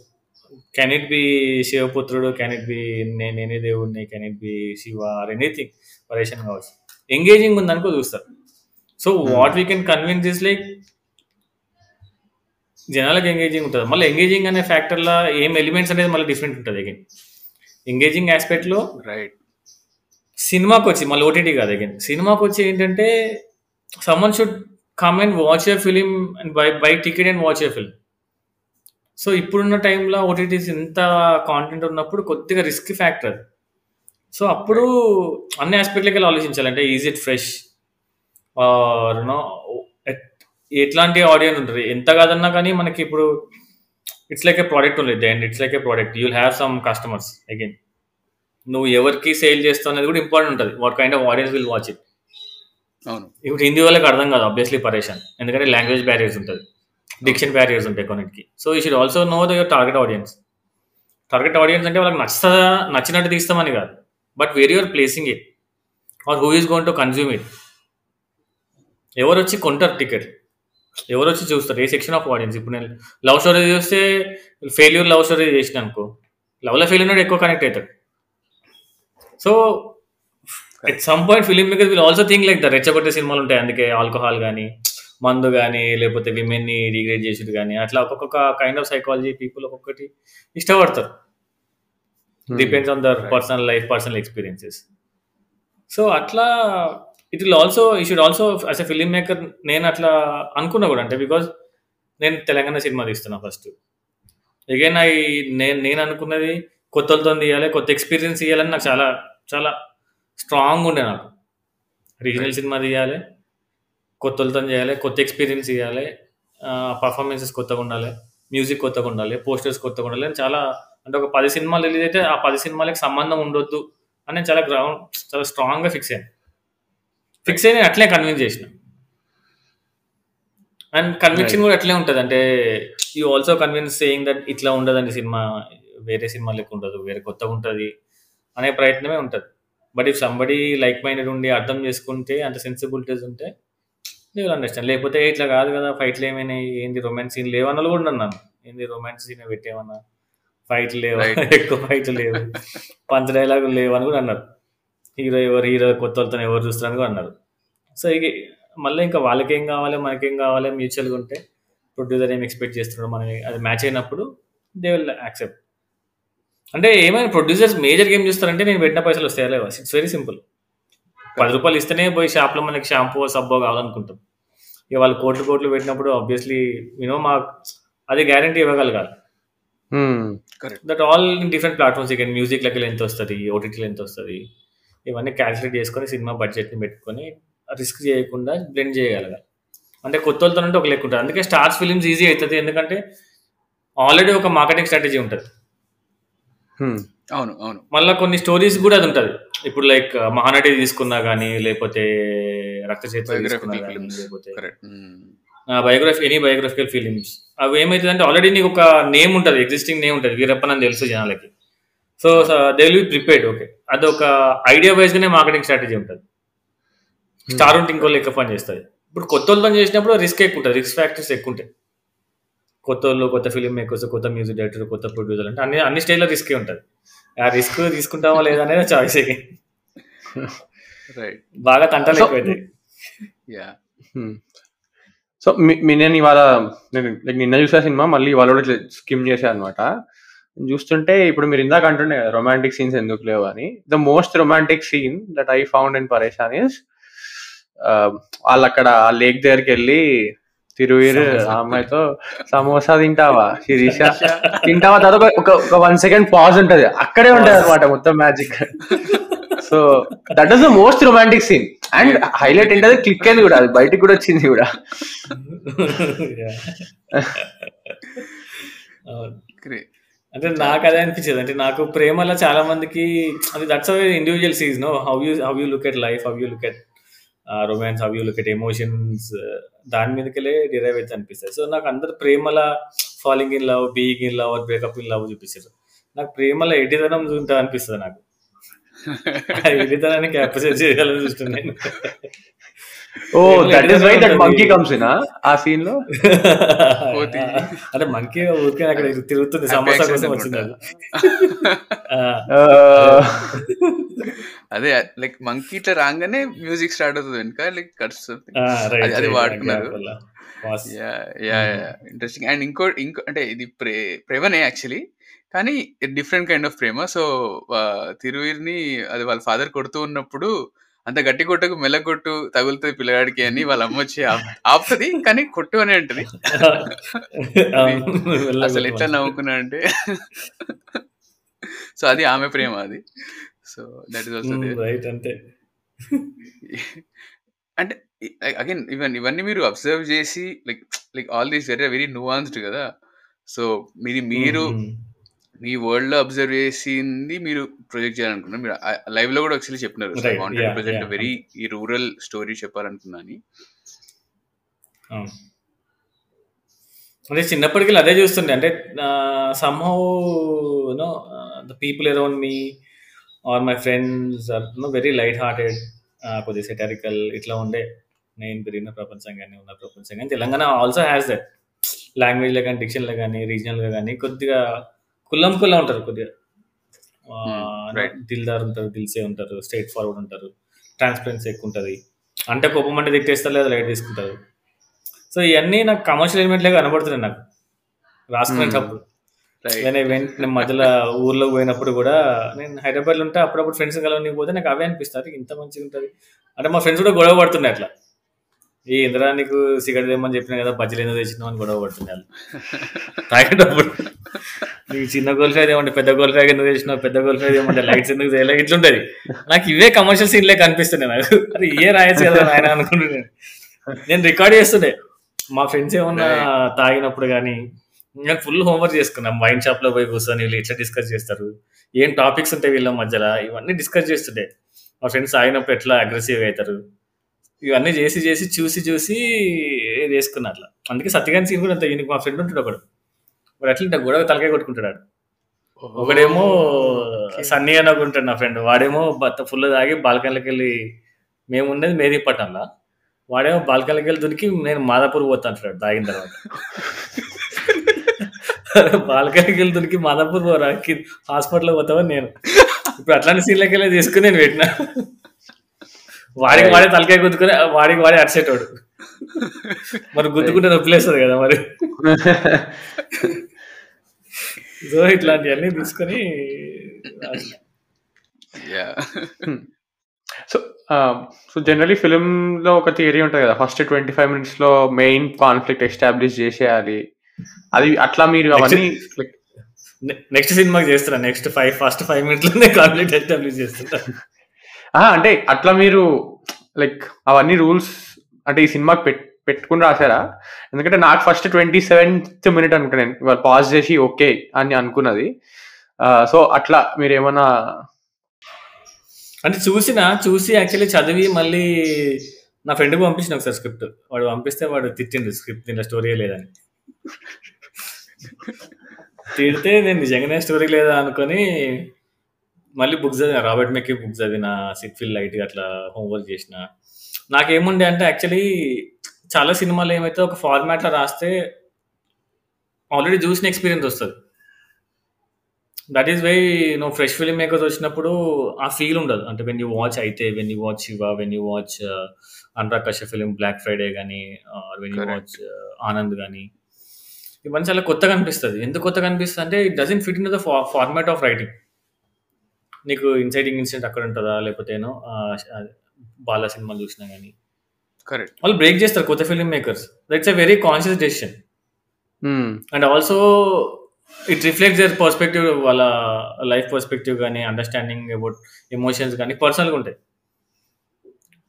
S3: Can it be Sivaputrudu can it be Nene Devudini can it be Shiva or anything Pareshan కావచ్చు. ఎంగేజింగ్ ఉందనుకో చూస్తారు. So what we can convince is like జనాలకు ఎంగేజింగ్ ఉంటుంది. మళ్ళీ ఎంగేజింగ్ అనే ఫ్యాక్టర్లో ఏం ఎలిమెంట్స్ అనేది మళ్ళీ డిఫరెంట్ ఉంటుంది అగైన్ ఎంగేజింగ్ ఆస్పెక్ట్లో
S2: రైట్
S3: సినిమాకి వచ్చి మళ్ళీ ఓటీటీ కాదు అగైన్ సినిమాకి వచ్చి ఏంటంటే someone should come and watch a film and buy buy ticket and watch a film so ఇప్పుడున్న టైంలో ఓటీటీస్ ఇంత కాంటెంట్ ఉన్నప్పుడు కొద్దిగా రిస్క్ ఫ్యాక్టర్ అది. సో అప్పుడు అన్ని ఆస్పెక్ట్లకి వెళ్ళి ఆలోచించాలి. అంటే ఈజ్ ఇట్ ఫ్రెష్ నో ఎట్లాంటి ఆడియన్స్ ఉంటుంది? ఎంత కాదన్నా కానీ మనకి ఇప్పుడు ఇట్స్ లైక్ ఏ ప్రోడక్ట్ ఉంది and it's like a product you'll have some customers again నువ్వు ఎవరికి సేల్ చేస్తావు అనేది కూడా ఇంపార్టెంట్ ఉంటుంది. What kind of audience will watch it
S2: అవును.
S3: ఇప్పుడు హిందీ వాళ్ళకి అర్థం కాదు ఆబ్వియస్లీ పరేషాన్. ఎందుకంటే లాంగ్వేజ్ బ్యారియర్స్ ఉంటుంది. డిక్షన్ బ్యారియర్స్ ఉంటాయి కొన్నిటికి. So you should also know the your target audience target audience అంటే వాళ్ళకి నచ్చదా నచ్చినట్టు తీస్తామని కాదు. But where your placing it or who is gone to consume it ఎవరు వచ్చి కొంటారు టికెట్ ఎవరు వచ్చి చూస్తారు? ఏ సెక్షన్ ఆఫ్ ఆడియన్స్ ఇప్పుడు నేను లవ్ స్టోరీ చూస్తే ఫెయిల్యూర్ లవ్ స్టోరీ చేసిన అనుకో లవ్లో ఫెయిల్ ఉన్నాడు ఎక్కువ కనెక్ట్ అవుతాడు. So at some point film makers will also think like the రెచ్చగొట్టే సినిమాలు ఉంటాయి అందుకే ఆల్కహాల్ కానీ మందు కానీ లేకపోతే విమెన్ని రిగ్రేట్ చేసేది కానీ అట్లా ఒక్కొక్క కైండ్ ఆఫ్ సైకాలజీ పీపుల్ ఒక్కొక్కటి ఇష్టపడతారు. Depends on their personal life personal experiences so అట్లా ఇట్ విల్ ఆల్సో ఈ should also as a film maker నేను అట్లా అనుకున్నా కూడా అంటే బికాజ్ నేను తెలంగాణ సినిమా తీస్తున్నా ఫస్ట్ అగైన్ ఐ నేను నేను అనుకున్నది కొత్తలతో తీయాలి కొత్త ఎక్స్పీరియన్స్ ఇవ్వాలని నాకు చాలా చాలా స్ట్రాంగ్ ఉండే నాకు. రీజనల్ సినిమా తీయాలి కొత్తలతో చేయాలి కొత్త ఎక్స్పీరియన్స్ ఇవ్వాలి పర్ఫార్మెన్సెస్ కొత్తగా ఉండాలి మ్యూజిక్ కొత్తగా ఉండాలి పోస్టర్స్ కొత్తగా ఉండాలి. అని చాలా అంటే ఒక పది సినిమాలు రిలీజ్ అయితే ఆ పది సినిమాలకి సంబంధం ఉండొద్దు అని నేను చాలా గ్రౌండ్ చాలా స్ట్రాంగ్గా ఫిక్స్ అయ్యాను. ఫిక్స్ అయ్యి నేను అట్లే కన్విన్స్ చేసిన. అండ్ కన్విక్షన్ కూడా అట్లే ఉంటుంది. అంటే you also convince saying that ఇట్లా ఉండదండి సినిమా వేరే సినిమా లెక్క ఉండదు వేరే కొత్తగా ఉంటుంది అనే ప్రయత్నమే ఉంటుంది. But if somebody like minded ఉండి అర్థం చేసుకుంటే అంత సెన్సిబిలిటీస్ ఉంటే విల్ అండర్స్టాండ్ లేకపోతే ఇట్లా కాదు కదా ఫైట్లు ఏమైనాయి ఏంది రొమాన్స్ సీన్ లేవన్నా కూడా అన్నాను ఏంది రొమాన్స్ సీన్ పెట్టేమన్నా? ఫైట్లు లేవు? ఎక్కువ ఫైట్లు లేవు. పంచ డైలాగులు లేవు అని కూడా అన్నారు. హీరో ఎవరు హీరో కొత్త వాళ్ళతో ఎవరు చూస్తారని కూడా అన్నారు. సో ఇక మళ్ళీ ఇంకా వాళ్ళకేం కావాలి మనకేం కావాలి మ్యూచువల్గా ఉంటే ప్రొడ్యూసర్ ఏం ఎక్స్పెక్ట్ చేస్తున్నాడు మనం అది మ్యాచ్ అయినప్పుడు దే విల్ యాక్సెప్ట్ అంటే ఏమైనా ప్రొడ్యూసర్స్ మేజర్ గేమ్ చూస్తారంటే నేను పెట్టిన పైసలు వస్తాయా లేవా? ఇట్స్ వెరీ సింపుల్ పది రూపాయలు ఇస్తేనే పోయి షాప్లో మనకి షాంపూ సబ్బో కావాలనుకుంటాం. ఇక వాళ్ళు కోట్లు కోట్లు పెట్టినప్పుడు ఆబ్వియస్లీ యూనో మా అది guarantee ఇవ్వగలగాలి. That all in different platforms ఇక మ్యూజిక్లకి ఎంత వస్తుంది ఓటీటీలో ఎంత వస్తుంది ఇవన్నీ క్యాల్కులేట్ చేసుకొని సినిమా బడ్జెట్ని పెట్టుకొని రిస్క్ చేయకుండా బ్లెండ్ చేయగలగాలి. అంటే కొత్త వాళ్ళతో అంటే ఒక లెక్క ఉంటుంది. అందుకే స్టార్స్ ఫిలిమ్స్ ఈజీ అవుతుంది. ఎందుకంటే ఆల్రెడీ ఒక మార్కెటింగ్ స్ట్రాటజీ ఉంటుంది.
S2: అవును అవును.
S3: మళ్ళీ కొన్ని స్టోరీస్ కూడా అది ఉంటుంది. ఇప్పుడు లైక్ మహానటి తీసుకున్నా కానీ లేకపోతే రక్త బయోగ్రఫీ ఎనీ బయోగ్రఫికల్ ఫిలిమ్స్ అవి ఏమైతుంది అంటే ఆల్రెడీ నీకు ఒక నేమ్ ఉంటుంది ఎగ్జిస్టింగ్ నేమ్ ఉంటుంది వీరప్పన్ అని తెలుసు జనాలకి. So they will be prepared okay అది ఒక ఐడియా వైజ్గానే మార్కెటింగ్ స్ట్రాటజీ ఉంటుంది. స్టార్ ఉంటే ఇంకో లెక్క పని చేస్తుంది. ఇప్పుడు కొత్త వాళ్ళతో చేసినప్పుడు రిస్క్ ఎక్కువ ఉంటుంది రిస్క్ ఫ్యాక్టర్స్ ఎక్కువ ఉంటాయి. కొత్త వాళ్ళు కొత్త ఫిలిం మేకర్స్ కొత్త మ్యూజిక్ డైరెక్టర్ కొత్త ప్రొడ్యూసర్ అంటే అన్ని అన్ని స్టేజ్లో రిస్కే ఉంటుంది. ఆ రిస్క్ తీసుకుంటామా లేదా అనేది చాయిస్ బాగా తంటలు ఎక్కువైతాయి.
S1: సో నేను ఇవాళ నేను నిన్న చూసా సినిమా మళ్ళీ ఇవాళ కూడా స్కిమ్ చేసా అనమాట చూస్తుంటే ఇప్పుడు మీరు ఇందాక అంటుండే కదా రొమాంటిక్ సీన్స్ ఎందుకు లేవు అని. The most romantic scene that I found in Pareshan is వాళ్ళు అక్కడ ఆ లేక్ దగ్గరికి వెళ్ళి తిరువీరు ఆ అమ్మాయితో సమోసా తింటావా? శిరీష. తింటావా? తర్వాత ఒక ఒక వన్ సెకండ్ పాజ్ ఉంటది. అక్కడే ఉంటది అనమాట మొత్తం magic so that is the most romantic scene and highlight ఏంటది క్లిక్ అయింది కూడా అది బయటికి కూడా వచ్చింది కూడా.
S3: అంటే నాకు అదే అనిపించేది. అంటే నాకు ప్రేమలో చాలా మందికి అది that's individualities no how you how you look at life how you look at romance how you look at emotions దాని మీదకెళ్ళే డిరైవ్ అయితే అనిపిస్తుంది సో నాకు అందరు ప్రేమల falling in love being in love breakup in love చూపిస్తారు. నాకు ప్రేమల ఎడితనం చూంటా అనిపిస్తుంది నాకు. ఎడితనాన్ని క్యాప్చర్ చేయాలని చూస్తున్నాను
S1: ఓ that is why that monkey comes in ఆ? సీన్లో?
S3: అంటే మంకీ ఊరికే అక్కడ తిరుగుతుంది సమోసా కోసం వచ్చింది
S2: అదే. లైక్ మంకీ ఇట్లా రాగానే మ్యూజిక్ స్టార్ట్ అవుతుంది వెనుక లైక్ కట్స్ అది వాడుకున్నారు. ఇంట్రెస్టింగ్ అండ్ ఇంకో ఇంకో అంటే ఇది ప్రే ప్రేమనే యాక్చువల్లీ కానీ డిఫరెంట్ కైండ్ ఆఫ్ ప్రేమ. సో తిరువీర్ని అది వాళ్ళ ఫాదర్ కొడుతూ ఉన్నప్పుడు అంత గట్టి కొట్టకు మెల్ల కొట్టు తగులుతుంది పిల్లగాడికి అని వాళ్ళ అమ్మ వచ్చి ఆప్- ఆపుతుంది. కానీ కొట్టు అని అంటది అసలు ఎట్లా నవ్వుకున్నా అంటే. సో అది ఆమె ప్రేమ అది. So that is also
S3: right అంతే.
S2: అంటే అగైన్ ఇవన్నీ ఇవన్నీ మీరు అబ్జర్వ్ చేసి like like all these very very nuanced కదా. సో మీది మీరు మీ వరల్డ్లో అబ్జర్వ్ చేసింది మీరు ప్రొజెక్ట్ చేయాలనుకున్నారు. మీరు లైవ్లో కూడా ఒకసారి చెప్పినారు. Wanted project. వెరీ ఈ రూరల్ స్టోరీ చెప్పాలనుకున్నా అని.
S3: అవును. అంటే చిన్నప్పటికి అదే చూస్తుండే. అంటే somehow you know the people around me or my friends or no very light hearted కొద్దిగా సెటారికల్ ఇట్లా ఉండే. నేను పెరిగిన ప్రపంచం కానీ ఉన్న ప్రపంచం. కానీ తెలంగాణ ఆల్సో హ్యాస్ దట్ లాంగ్వేజ్లో కానీ డిక్షన్లో కానీ రీజనల్గా కానీ కొద్దిగా కుల్లం కుల్లా ఉంటారు కొద్దిగా.
S2: right.
S3: దిల్దార్ ఉంటారు దిల్సే ఉంటారు స్ట్రైట్ ఫార్వర్డ్ ఉంటారు ట్రాన్స్పరెన్సీ ఎక్కువ ఉంటుంది. అంటే కోపం అంటే తిట్టేస్తారు లేదా లైట్ తీసుకుంటారు. సో ఇవన్నీ నాకు కమర్షియల్ ఎలిమెంట్లే కనబడుతున్నాయి నాకు. రాసుకునేటప్పుడు
S2: రైట్
S3: నేను మధ్యలో ఊర్లోకి పోయినప్పుడు కూడా నేను హైదరాబాద్లో ఉంటే అప్పుడప్పుడు ఫ్రెండ్స్ కలవని పోతే నాకు అవే అనిపిస్తారు. ఇంత మంచిగా ఉంటుంది. అంటే మా ఫ్రెండ్స్ కూడా గొడవ పడుతున్నాయి అట్లా. ఈ ఇందిరా నీకు సిగరెట్ తెమ్మని చెప్పినా కదా బజ్జీలు ఎందుకు తెచ్చినావు అని గొడవ పడుతున్నాయి వాళ్ళు. తాగేటప్పుడు. నీకు చిన్న గోల్ ఫ్రై ఏమంటే పెద్ద గోల్ ఫ్రై ఎందుకు తెచ్చినావు పెద్ద గోల్ ఫ్రై ఏమంటే లైట్స్ ఎందుకు చేయలే? ఇట్లుంటది. నాకు ఇవే కమర్షియల్ సీన్లే కనిపిస్తున్నాయి నాకు. అరే ఇవే రాయొచ్చు కదా ఆయన అనుకుంటున్నాను. నేను రికార్డ్ చేస్తుండే. మా ఫ్రెండ్స్ ఏమన్నా తాగినప్పుడు కానీ నేను ఫుల్ హోంవర్క్ చేసుకున్నాం. వైన్ షాప్లో పోయి కూర్చొని వీళ్ళు ఎట్లా డిస్కస్ చేస్తారు. ఏం టాపిక్స్ ఉంటాయి వీళ్ళ మధ్యలో? ఇవన్నీ డిస్కస్ చేస్తుండే. మా ఫ్రెండ్స్ తాగినప్పుడు ఎట్లా అగ్రెసివ్ అవుతారు? ఇవన్నీ చేసి చేసి చూసి చూసి చేసుకున్నా అట్లా. అందుకే సత్యగాని సీన్ కూడా అంత మా ఫ్రెండ్ ఉంటాడు ఒకడు. వాడు అట్లా ఇంత గొడవ తలకాయ కొట్టుకుంటాడు. ఒకడేమో సన్నీ అని ఒక ఉంటాడు నా ఫ్రెండ్. వాడేమో బత్త ఫుల్ తాగి బాల్కనీకి వెళ్ళి మేము ఉండేది మేదీపట్నంలో వాడేమో బాల్కనీకి వెళ్ళి దొరికి నేను మాదాపూర్ పోతా అంటాడు తాగిన తర్వాత. బాల్కనీకి వెళ్ళి దొరికి మాదాపూర్ పోరా హాస్పిటల్ పోతావా నేను. ఇప్పుడు అట్లాంటి సీన్లకి వెళ్ళి తీసుకుని నేను పెట్టిన. వాడికి వాడే తలకాయ గుద్దుకుని వాడికి వాడే అరిసేటోడు. మరి గుద్దుకుంటే నొప్పిలేస్తుంది కదా మరి. సో ఇట్లాంటివన్నీ తీసుకొని
S1: సో సో జనరలీ ఫిలింలో ఒక థియరీ ఉంటుంది కదా ఫస్ట్ ట్వంటీ ఫైవ్ మినిట్స్లో మెయిన్ కాన్ఫ్లిక్ట్ ఎస్టాబ్లిష్ చేసేయాలి. అది అట్లా మీరు అవన్నీ
S3: నెక్స్ట్ సినిమాకి చేస్తున్నా నెక్స్ట్ ఫైవ్ ఫస్ట్ ఫైవ్ మినిట్స్లోనే కాన్ఫ్లిక్ట్ ఎస్టాబ్లిష్ చేస్తుంటా
S1: ఆ, అంటే అట్లా మీరు లైక్ అవన్నీ రూల్స్ అంటే ఈ సినిమాకి పెట్ పెట్టుకుని రాశారా? ఎందుకంటే నాకు ఫస్ట్ ట్వంటీ సెవెంత్ మినిట్ అనుకుంటా నేను. పాజ్ చేసి ఓకే అని అనుకున్నది. సో అట్లా మీరు ఏమన్నా
S3: అంటే చూసిన చూసి యాక్చువల్లీ చదివి మళ్ళీ నా ఫ్రెండ్కి పంపించిన ఒకసారి స్క్రిప్ట్ వాడు పంపిస్తే వాడు తిట్టిండు స్క్రిప్ట్ దీంట్లో స్టోరీ లేదని. తిడితే నేను నిజంగానే స్టోరీ లేదా అనుకొని మళ్ళీ బుక్ చదివిన రాబర్ట్ మెక్కి బుక్ చదివిన సిట్ఫిల్ లైట్గా అట్లా హోంవర్క్ చేసిన నాకేముండే అంటే యాక్చువల్లీ చాలా సినిమాలు ఏమైతే ఒక ఫార్మాట్లో రాస్తే ఆల్రెడీ చూసిన ఎక్స్పీరియన్స్ వస్తుంది. That is why no fresh film makers వచ్చినప్పుడు ఆ ఫీల్ ఉండదు. అంటే వెన్ యూ వాచ్ అయితే when you watch Shiva when you watch Anurag Kashyap film Black Friday కానీ వెన్ యూ. వాచ్ ఆనంద్ కానీ ఇవన్నీ చాలా కొత్తగా అనిపిస్తుంది. ఎందుకు కొత్తగా అనిపిస్తుంది అంటే it doesn't fit in the format of writing నీకు ఇన్సైటింగ్ ఇన్సిడెంట్ అక్కడ ఉంటుందా? లేకపోతే ఏనో బాల సినిమాలు చూసినా కానీ
S2: కరెక్ట్
S3: వాళ్ళు బ్రేక్ చేస్తారు కొత్త film makers that's a very conscious decision. And also it reflects their perspective వాళ్ళ లైఫ్ పర్స్పెక్టివ్ కానీ అండర్స్టాండింగ్ అబౌట్ ఎమోషన్స్ కానీ పర్సనల్గా ఉంటాయి.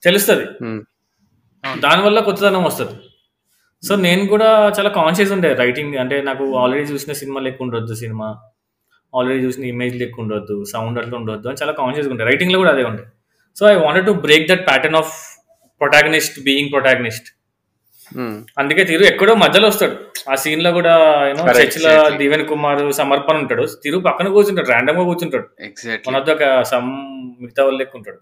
S3: తెలుస్తుంది.
S1: మ్మ్.
S3: దానివల్ల కొత్తదనం వస్తుంది. సో నేను కూడా చాలా కాన్షియస్ ఉండే రైటింగ్ అంటే నాకు ఆల్రెడీ చూసిన సినిమా లెక్క ఉండొద్దు సినిమా. ఆల్రెడీ చూసిన ఇమేజ్ లెక్క ఉండొద్దు. సౌండ్ అట్లా ఉండొద్దు అని చాలా కాన్షియస్గా ఉండే. రైటింగ్లో కూడా అదే ఉండే. So I wanted to break that pattern of protagonist being protagonist. అందుకే తిరు ఎక్కడో మధ్యలో వస్తాడు. ఆ సీన్లో కూడా యూనో
S1: Correct,
S3: చర్చ్లో
S2: exactly.
S3: దీవెన్ కుమార్ సమర్పణ ఉంటాడు. తిరు పక్కన కూర్చుంటాడు ర్యాండమ్గా కూర్చుంటాడు.
S2: ఎగ్జాక్ట్లీ
S3: మన ఒక సమ్ మిగతా వాళ్ళు లెక్క ఉంటాడు.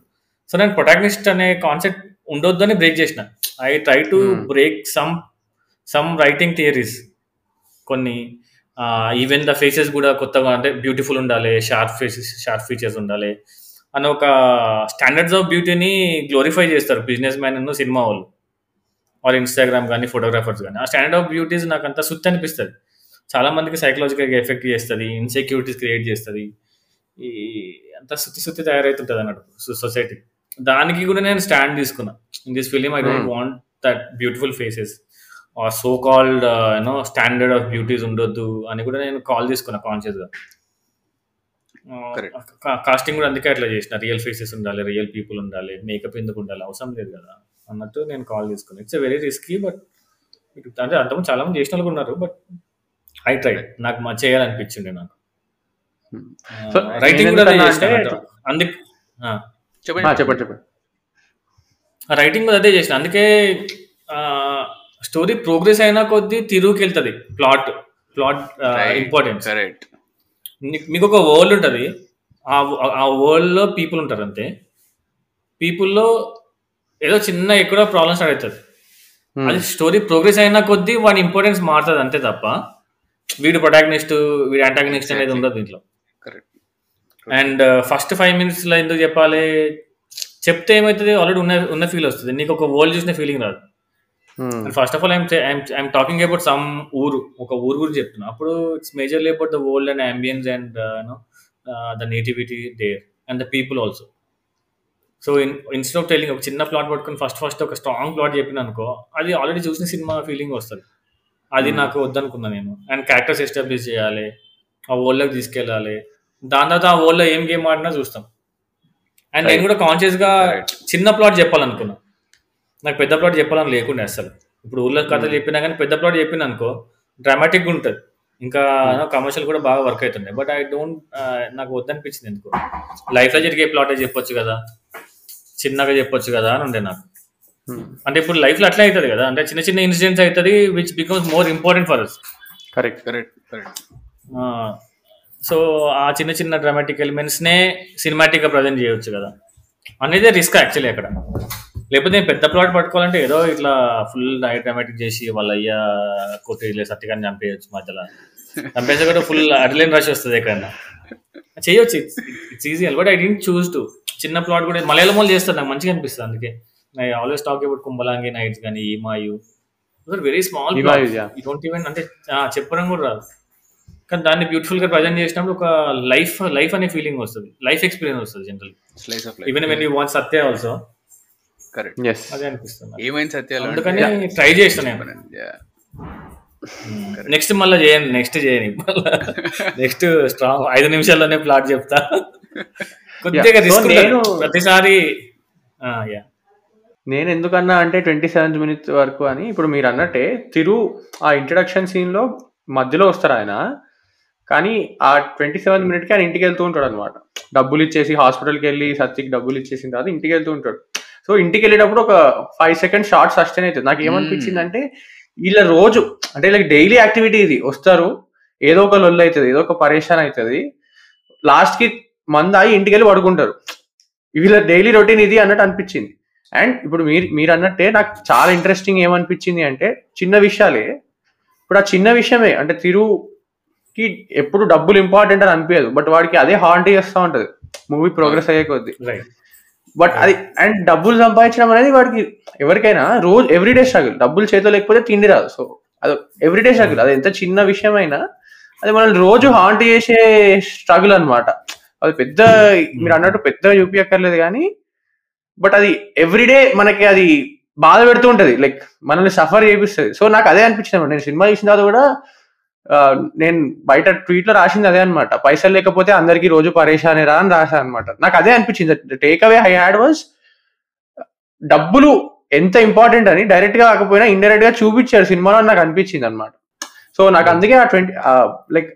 S3: సో నేను ప్రొటాగనిస్ట్ అనే కాన్సెప్ట్ ఉండొద్దు అని బ్రేక్ చేసిన I try to. Break some some writing theories కొన్ని ఈవెన్ ద ఫేసెస్ కూడా కొత్తగా అంటే బ్యూటిఫుల్ ఉండాలి షార్ప్ ఫేసెస్ షార్ప్ ఫీచర్స్ ఉండాలి. అని ఒక స్టాండర్డ్స్ ఆఫ్ బ్యూటీని గ్లోరిఫై చేస్తారు బిజినెస్ మ్యాన్ సినిమా వాళ్ళు. ఆర్ ఇన్స్టాగ్రామ్ కానీ ఫోటోగ్రాఫర్స్ కానీ ఆ స్టాండర్డ్ ఆఫ్ బ్యూటీస్ నాకు అంత సుత్తి అనిపిస్తుంది. చాలా మందికి సైకలాజికల్గా ఎఫెక్ట్ చేస్తుంది ఇన్సెక్యూరిటీస్ క్రియేట్ చేస్తుంది. ఈ అంత సుత్తి సుత్తి తయారవుతుంటుంది అన్నట్టు సొసైటీ దానికి కూడా నేను స్టాండ్ తీసుకున్నా. In this film I don't. Want that beautiful faces so called you know standard of beauties ఉండొద్దు అని కూడా నేను కాల్ తీసుకున్నా కాన్షియస్గా. కాస్టింగ్ కూడా అందుకే అట్లా చేసిన. రియల్ ఫేసెస్ ఉండాలి రియల్ పీపుల్ ఉండాలి మేకప్ ఎందుకు ఉండాలి అవసరం లేదు కదా అన్నట్టు నేను కాల్ తీసుకున్నాను ఇట్స్ వెరీ రిస్కీ బట్ అంటే అంతకుముందు చాలా మంది చేసిన వాళ్ళు కూడా ఉన్నారు బట్ ఐ ట్రై నాకు మా చేయాలనిపించింది నాకు. రైటింగ్ కూడా అదే
S1: నేనెందుకన్నా
S3: చేసిన
S1: అంటే-
S3: అన్నట్టు. అందుకే
S2: చెప్పండి.
S1: చెప్పండి చెప్పండి.
S3: రైటింగ్ కూడా అదే చేసిన. అందుకే స్టోరీ ప్రోగ్రెస్ అయినా కొద్దీ తిరుగుకి వెళ్తుంది ప్లాట్ ప్లాట్ ఇంపార్టెన్స్
S2: కరెక్ట్
S3: మీకు ఒక వరల్డ్ ఉంటుంది. ఆ ఆ వరల్డ్లో పీపుల్ ఉంటారు అంతే. పీపుల్లో ఏదో చిన్న ఎక్కడో ప్రాబ్లమ్స్ అవుతుంది
S1: Hmm.
S3: అది స్టోరీ ప్రోగ్రెస్ అయినా కొద్దీ వాడి ఇంపార్టెన్స్ మారుతుంది అంతే తప్ప వీడు ప్రొటాగనిస్ట్ వీడి అంటాగనిస్ట్ అనేది ఉండదు దీంట్లో.
S2: కరెక్ట్
S3: అండ్ ఫస్ట్ ఫైవ్ మినిట్స్లో ఎందుకు చెప్పాలి? చెప్తే ఏమవుతుంది? ఆల్రెడీ ఉన్న ఉన్న ఫీల్ వస్తుంది. నీకు ఒక వరల్డ్ చూసిన ఫీలింగ్ రాదు. First of all I'm I'm talking about some ఊరు ఒక ఊరు గురించి చెప్తున్నా. అప్పుడు it's majorly about the world and ambience and you know the nativity there and the people also so in instead of telling ఒక చిన్న plot పట్టుకుని first first ఒక స్ట్రాంగ్ ప్లాట్ చెప్పిన అనుకో అది ఆల్రెడీ చూసిన సినిమా ఫీలింగ్ వస్తుంది. అది
S1: Hmm.
S3: నాకు వద్దనుకున్నా నేను. అండ్ క్యారెక్టర్స్ ఎస్టాబ్లిష్ చేయాలి ఆ వరల్డ్లోకి తీసుకెళ్ళాలి. దాని తర్వాత ఆ వరల్డ్లో ఏం గేమ్ ఆడినా చూస్తాం. అండ్ నేను. కూడా కాన్షియస్గా. చిన్న ప్లాట్ చెప్పాలనుకున్నా. నాకు పెద్ద ప్లాట్ చెప్పాలని లేకుండే అసలు. ఇప్పుడు ఊళ్ళో కథలు చెప్పినా కానీ పెద్ద ప్లాట్ చెప్పిన అనుకో డ్రామాటిక్గా ఉంటుంది. ఇంకా కమర్షియల్ కూడా బాగా వర్క్ అవుతుండే బట్ ఐ డోంట్ నాకు వద్దనిపించింది ఎందుకు. లైఫ్లో జరిగే ప్లాటే చెప్పొచ్చు కదా. చిన్నగా చెప్పొచ్చు కదా అని ఉండే నాకు.
S1: Hmm.
S3: అంటే ఇప్పుడు లైఫ్లో అట్లా అవుతుంది కదా. అంటే చిన్న చిన్న ఇన్సిడెంట్స్ అవుతుంది which becomes more important for us
S1: correct
S2: correct correct
S3: so ఆ చిన్న చిన్న డ్రామాటిక్ ఎలిమెంట్స్నే సినిమాటిక్గా ప్రజెంట్ చేయొచ్చు కదా. అనేది రిస్క్ యాక్చువల్లీ అక్కడ. లేకపోతే నేను పెద్ద ప్లాట్ పట్టుకోవాలంటే ఏదో ఇట్లా ఫుల్ డ్రామాటిక్ చేసి వాళ్ళ అయ్యా కొట్టి సత్యగాన్ని చంపేయచ్చు మధ్యలో. చంపేస్తే కూడా ఫుల్ అడ్లైన్ రష్ వస్తుంది ఎక్కడన్నా చేయొచ్చు it's easy but I didn't choose to చిన్న ప్లాట్ కూడా మలయాళం వాళ్ళు చేస్తారు నాకు మంచిగా అనిపిస్తుంది అందుకే. I always talk about Kumbalangi Nights కానీ Eemayau very small don't even అంటే చెప్పడం కూడా రాదు. కానీ దాన్ని బ్యూటిఫుల్గా ప్రజెంట్ చేసినప్పుడు ఒక లైఫ్ లైఫ్ అనే ఫీలింగ్ వస్తుంది. లైఫ్ ఎక్స్పీరియన్స్ వస్తుంది general
S2: slice of
S3: even when you watch Satya also
S2: correct.
S3: అదే అనిపిస్తుంది.
S2: ఏమైంది సత్యాలు?
S3: అందుకని ట్రై చేస్తాను నేను. నెక్స్ట్ మళ్ళీ చేయను నెక్స్ట్ చేయను నెక్స్ట్ స్ట్రాంగ్ ఐదు నిమిషాల్లోనే ప్లాట్ చెప్తా. కొద్దిగా రిస్క్ ప్రతిసారి యా
S1: నేను ఎందుకన్నా అంటే ట్వంటీ సెవెంత్ మినిట్స్ వరకు అని ఇప్పుడు మీరు అన్నట్టే తిరు ఆ ఇంట్రడక్షన్ సీన్లో మధ్యలో వస్తారు ఆయన. కానీ ఆ ట్వంటీ సెవెంత్ మినిట్కి ఆయన ఇంటికి వెళ్తూ ఉంటాడు అనమాట డబ్బులు ఇచ్చేసి హాస్పిటల్కి వెళ్ళి సత్యకి డబ్బులు ఇచ్చేసిన తర్వాత ఇంటికి వెళ్తూ ఉంటాడు. సో ఇంటికి వెళ్ళేటప్పుడు ఒక ఫైవ్ సెకండ్ షార్ట్ సస్టైన్ అవుతుంది. నాకు ఏమనిపించింది అంటే వీళ్ళ రోజు అంటే వీళ్ళకి డైలీ యాక్టివిటీ ఇది. వస్తారు ఏదో ఒక లొల్లు అవుతుంది ఏదో ఒక పరేషాన్ అవుతుంది. లాస్ట్కి మందాయి ఇంటికి వెళ్ళి పడుకుంటారు. వీళ్ళ డైలీ రొటీన్ ఇది అన్నట్టు అనిపించింది. అండ్ ఇప్పుడు మీరు మీరు అన్నట్టే నాకు చాలా ఇంట్రెస్టింగ్ ఏమనిపించింది అంటే చిన్న విషయాలే. ఇప్పుడు ఆ చిన్న విషయమే అంటే తిరుకి ఎప్పుడు డబ్బులు ఇంపార్టెంట్ అని అనిపించదు బట్ వాడికి అదే హాంట్ చేస్తూ ఉంటది. మూవీ ప్రోగ్రెస్ అయ్యే కొద్ది.
S3: రైట్
S1: బట్ అది అండ్ డబ్బులు సంపాదించడం అనేది వాడికి ఎవరికైనా రోజు ఎవ్రీడే స్ట్రగుల్ డబ్బులు చేతిలో లేకపోతే తిండి రాదు. సో అది ఎవ్రీడే స్ట్రగుల్ అది ఎంత చిన్న విషయమైనా అది మనల్ని రోజు హాంట్ చేసే స్ట్రగుల్ అన్నమాట. అది పెద్ద మీరు అన్నట్టు పెద్ద చూపించక్కర్లేదు కానీ బట్ అది ఎవ్రీడే మనకి అది బాధ పెడుతూ ఉంటది. లైక్ మనల్ని సఫర్ చేపిస్తుంది. సో నాకు అదే అనిపించింది. నేను సినిమా చూసిన తర్వాత కూడా నేను బయట ట్వీట్లో రాసింది అదే అనమాట పైసలు లేకపోతే అందరికి రోజు పరేషానే రా అని రాసా అనమాట నాకు అదే అనిపించింది. Take away I had was డబ్బులు ఎంత ఇంపార్టెంట్ అని డైరెక్ట్గా కాకపోయినా ఇండైరెక్ట్గా చూపించారు సినిమాలో నాకు అనిపించింది అనమాట సో నాకు అందుకే ఆ ట్వంటీ లైక్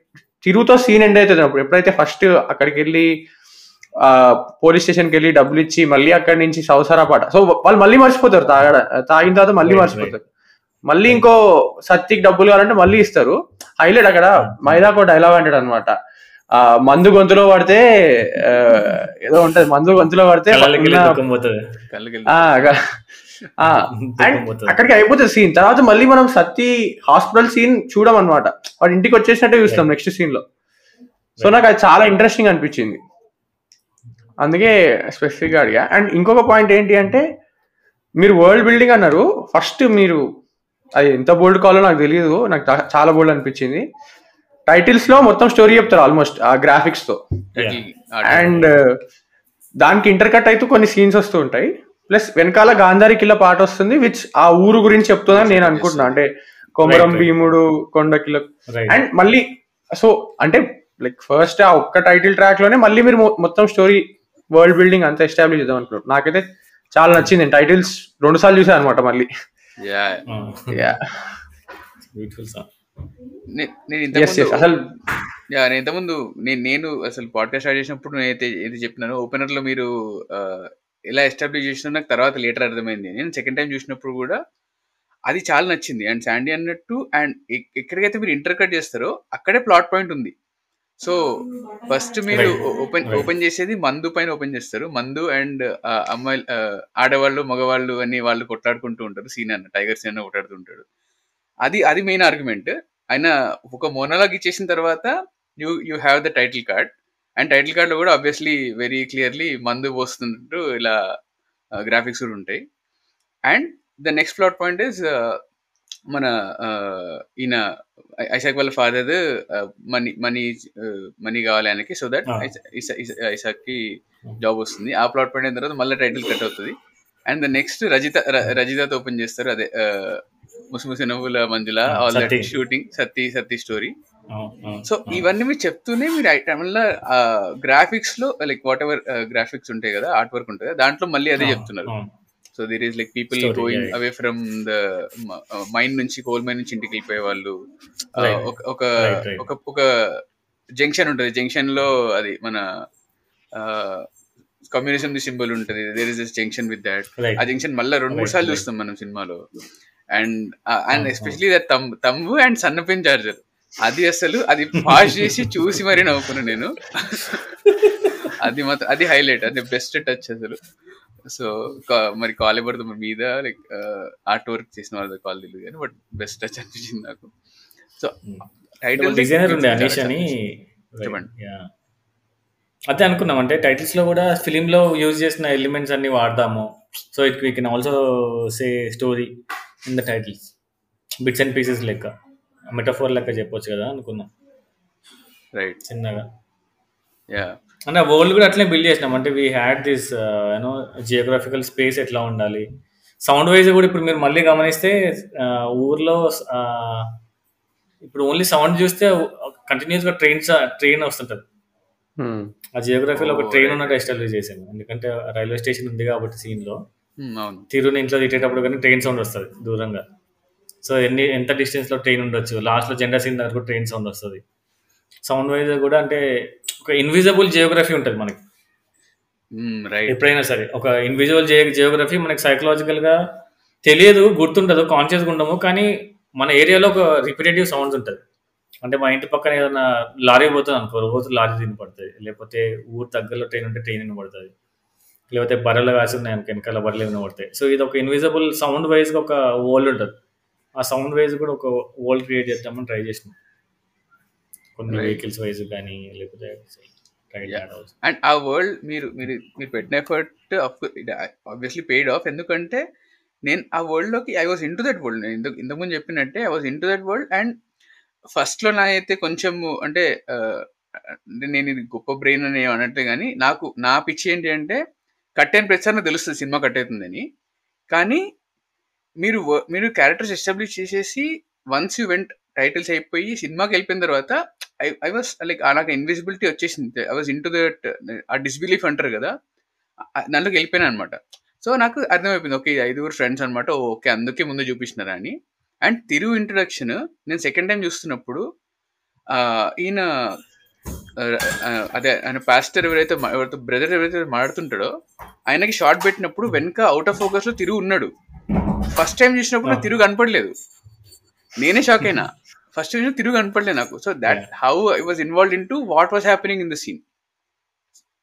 S1: తిరుగుతో సీన్ ఎండ్ అవుతుంది అప్పుడు. ఎప్పుడైతే ఫస్ట్ అక్కడికి వెళ్ళి పోలీస్ స్టేషన్కి వెళ్ళి డబ్బులు ఇచ్చి మళ్ళీ అక్కడి నుంచి సౌసరా పాట. సో వాళ్ళు మళ్ళీ మర్చిపోతారు తాగడ తాగిన తర్వాత మళ్ళీ మర్చిపోతారు. మళ్ళీ ఇంకో సత్తికి డబ్బులు కావాలంటే మళ్ళీ ఇస్తారు. హైలైట్ అక్కడ మైదాకో డైలాగ్ అంటాడు అనమాట మందు గొంతులో పడితే ఏదో ఉంటది మందు గొంతులో పడితే అక్కడికి అయిపోతుంది సీన్. తర్వాత మళ్ళీ మనం సత్తి హాస్పిటల్ సీన్ చూడం అనమాట వాడు ఇంటికి వచ్చేసినట్టే చూస్తాం నెక్స్ట్ సీన్లో. సో నాకు అది చాలా ఇంట్రెస్టింగ్ అనిపించింది. అందుకే స్పెసిఫిక్గా అడిగా. అండ్ ఇంకొక పాయింట్ ఏంటి అంటే మీరు వరల్డ్ బిల్డింగ్ అన్నారు. ఫస్ట్ మీరు అది ఎంత బోల్డ్ కావాలో నాకు తెలియదు నాకు చాలా బోల్డ్ అనిపించింది. టైటిల్స్లో మొత్తం స్టోరీ చెప్తారు ఆల్మోస్ట్ ఆ గ్రాఫిక్స్తో. అండ్ దానికి ఇంటర్ కట్ అయితే కొన్ని సీన్స్ వస్తూ ఉంటాయి. ప్లస్ వెనకాల గాంధారి కిల్ల పాట వస్తుంది విచ్ ఆ ఊరు గురించి చెప్తుందని నేను అనుకుంటున్నా. అంటే కొమరం భీముడు కొండ కిల్ల. అండ్ మళ్ళీ సో అంటే లైక్ ఫస్ట్ ఆ ఒక్క టైటిల్ ట్రాక్లోనే మళ్ళీ మీరు మొత్తం స్టోరీ వరల్డ్ బిల్డింగ్ అంతా ఎస్టాబ్లిష్ చేద్దాం అనుకున్నారు నాకైతే చాలా నచ్చింది. టైటిల్స్ రెండు సార్లు చూసాను అనమాట మళ్ళీ.
S2: నేను అసలు నేను ఇంతకుముందు నేను నేను అసలు పాడ్కాస్ట్ స్టార్ట్ చేసినప్పుడు నేనైతే ఏది చెప్పినాను ఓపెనర్లో మీరు ఎలా ఎస్టాబ్లిష్ చేసినా నాకు తర్వాత లేటర్ అర్థమైంది. నేను సెకండ్ టైం చూసినప్పుడు కూడా అది చాలా నచ్చింది. అండ్ శాండీ అన్నట్టు అండ్ ఎక్కడికైతే మీరు ఇంటర్ కట్ చేస్తారో అక్కడే ప్లాట్ పాయింట్ ఉంది. సో ఫస్ట్ మీరు ఓపెన్ ఓపెన్ చేసేది మందు పైన ఓపెన్ చేస్తారు. మందు అండ్ అమ్మాయిలు ఆడవాళ్ళు మగవాళ్ళు అని వాళ్ళు కొట్లాడుకుంటూ ఉంటారు. సీన్ అన్న టైగర్ సీన్ అన్న కొట్లాడుతుంటాడు అది అది మెయిన్ ఆర్గ్యుమెంట్ ఆయన ఒక మోనోలాగ్ ఇచ్చేసిన తర్వాత you you have the title card and title కార్డ్లో కూడా ఆబ్వియస్లీ వెరీ క్లియర్లీ మందు పోస్తున్నట్టు ఇలా గ్రాఫిక్స్ కూడా ఉంటాయి. And the next plot point is మన ఈయన ఐసాక్ వాళ్ళ ఫాదర్ మనీ మనీ మనీ కావాలి ఆయనకి సో దట్ ఐసాక్కి జాబ్ వస్తుంది. ఆ ప్లాట్ అయిన తర్వాత మళ్ళీ టైటిల్ కట్ అవుతుంది. అండ్ ద నెక్స్ట్ రజిత రజితతో ఓపెన్ చేస్తారు. అదే ముసిముసి నవ్వుల Manjula all that shooting Satti Satti story so ఇవన్నీ మీరు చెప్తూనే మీరు మళ్ళీ గ్రాఫిక్స్లో లైక్ వాట్ ఎవర్ గ్రాఫిక్స్ ఉంటాయి కదా ఆర్ట్ వర్క్ ఉంటుంది? దాంట్లో మళ్ళీ అదే చెప్తున్నారు. So there is like people going away from the mind నుంచి కోల్ మైన్ నుంచి ఇంటికి వెళ్ళిపోయే వాళ్ళు ఒక ఒక ఒక జంక్షన్ ఉంటుంది. జంక్షన్లో అది మన కమ్యూనిజం ది సింబల్ ఉంటుంది. There is junction with that ఆ జంక్షన్ మళ్ళీ రెండు మూడు సార్లు చూస్తాం మనం సినిమాలో. అండ్ అండ్ ఎస్పెషలీ దట్ తమ్ తమ్ము అండ్ సన్న పెన్ చార్జర్. అది అసలు అది పాస్ చేసి చూసి మరీ నవ్వుకున్నాను నేను. అది మాత్రం అది హైలైట్ అది బెస్ట్ టచ్ అసలు. సో మరి కాలిబర్ మీద లైక్ ఆర్ట్ వర్క్ చేసిన వాళ్ళ కాల్ తెలియదు కానీ బట్ బెస్ట్ టచ్ అనిపించింది నాకు. సో
S3: టైటిల్ డిజైనర్ ఉండే అనీష్ అని. చెప్పండి. అదే అనుకున్నాం. అంటే టైటిల్స్లో కూడా ఫిలిం లో యూజ్ చేసిన ఎలిమెంట్స్ అన్ని వాడదాము. So it we can also say story in the titles bits and pieces లెక్క. మెటఫోర్ లెక్క చెప్పొచ్చు కదా అనుకున్నాం.
S2: రైట్
S3: చిన్నగా.
S2: యా
S3: అంటే వరల్డ్ కూడా అట్లనే బిల్డ్ చేసినాం. అంటే we had this you know geographical space ఎట్లా ఉండాలి? సౌండ్ వైజ్ కూడా ఇప్పుడు మీరు మళ్ళీ గమనిస్తే ఊర్లో ఇప్పుడు ఓన్లీ సౌండ్ చూస్తే కంటిన్యూస్గా ట్రైన్స్ ట్రైన్ వస్తుంటుంది. ఆ జియోగ్రఫీలో ఒక ట్రైన్ ఉన్నట్టు ఎస్టాబ్లిష్ చేసాము ఎందుకంటే రైల్వే స్టేషన్ ఉంది కాబట్టి సీన్లో తిరుని ఇంట్లో తిట్టేటప్పుడు కానీ ట్రైన్ సౌండ్ వస్తుంది దూరంగా. సో ఎన్ని ఎంత డిస్టెన్స్లో ట్రైన్ ఉండొచ్చు? లాస్ట్లో జెండా సీన్ దగ్గర ట్రైన్ సౌండ్ వస్తుంది. సౌండ్ వైజ్ కూడా అంటే ఒక ఇన్విజిబుల్ జియోగ్రఫీ ఉంటుంది మనకి. ఎప్పుడైనా సరే ఒక ఇన్విజిబుల్ జియోగ్రఫీ మనకి సైకలాజికల్గా తెలియదు గుర్తుండదు కాన్షియస్గా ఉండము కానీ మన ఏరియాలో ఒక రిపిటేటివ్ సౌండ్స్ ఉంటుంది. అంటే మా ఇంటి పక్కన ఏదైనా లారీ పోతుంది అనుకో రోజు లారీ వినపడుతుంది లేకపోతే ఊరు దగ్గరలో ట్రైన్ ఉంటే ట్రైన్ వినపడుతుంది లేకపోతే బర్రెలు కాసి ఉన్నాయి అనుకో వెనకాల బర్రెలు వినపడతాయి సో ఇది ఒక ఇన్విజిబుల్ సౌండ్ వైజ్గా ఒక వరల్డ్ ఉంటుంది. ఆ సౌండ్ వైజ్ కూడా ఒక వరల్డ్ క్రియేట్ చేద్దామని ట్రై చేసినాం. కొన్ని వెహికల్స్ వైజ్ కానీ లేకపోతే
S2: అండ్ ఆ వరల్డ్ మీరు మీరు మీరు పెట్టిన ఎఫర్ట్ ఆబ్వియస్లీ పెయిడ్ ఆఫ్ ఎందుకంటే నేను ఆ వరల్డ్లోకి I was into that world నేను ఇంతకు ఇంతకుముందు చెప్పినట్టే I was into that world and ఫస్ట్లో నా అయితే కొంచెం అంటే నేను ఇది గొప్ప బ్రెయిన్ అని అన్నట్టు కానీ నాకు నా పిచ్చి ఏంటి అంటే కట్ అయిన ప్రతిసారి తెలుస్తుంది సినిమా కట్ అవుతుందని. కానీ మీరు మీరు క్యారెక్టర్స్ ఎస్టాబ్లిష్ చేసేసి వన్స్ యూ వెంట్ టైటిల్స్ అయిపోయి సినిమాకి వెళ్ళిపోయిన తర్వాత ఐ ఐ వాస్ లైక్ నాకు ఇన్విజిబిలిటీ వచ్చేసింది. I was in to that ఆ డిస్బిలీఫ్ అంటారు కదా దాంట్లోకి వెళ్ళిపోయాను అనమాట సో నాకు అర్థమైపోయింది. ఓకే ఐదుగురు ఫ్రెండ్స్ అనమాట ఓకే అందుకే ముందు చూపిస్తున్నారా అని. అండ్ తిరుగు ఇంట్రడక్షన్ నేను సెకండ్ టైం చూస్తున్నప్పుడు ఈయన అదే ఆయన పాస్టర్ ఎవరైతే ఎవరితో బ్రదర్ ఎవరైతే మాడుతుంటాడో ఆయనకి షార్ట్ పెట్టినప్పుడు వెనక అవుట్ ఆఫ్ ఫోకస్లో తిరుగు ఉన్నాడు. ఫస్ట్ టైం చూసినప్పుడు తిరుగు కనపడలేదు. నేనే షాక్ అయినా. ఫస్ట్ టైం తిరుగు కనపడలేదు నాకు. So that how I was involve into what was happening in the scene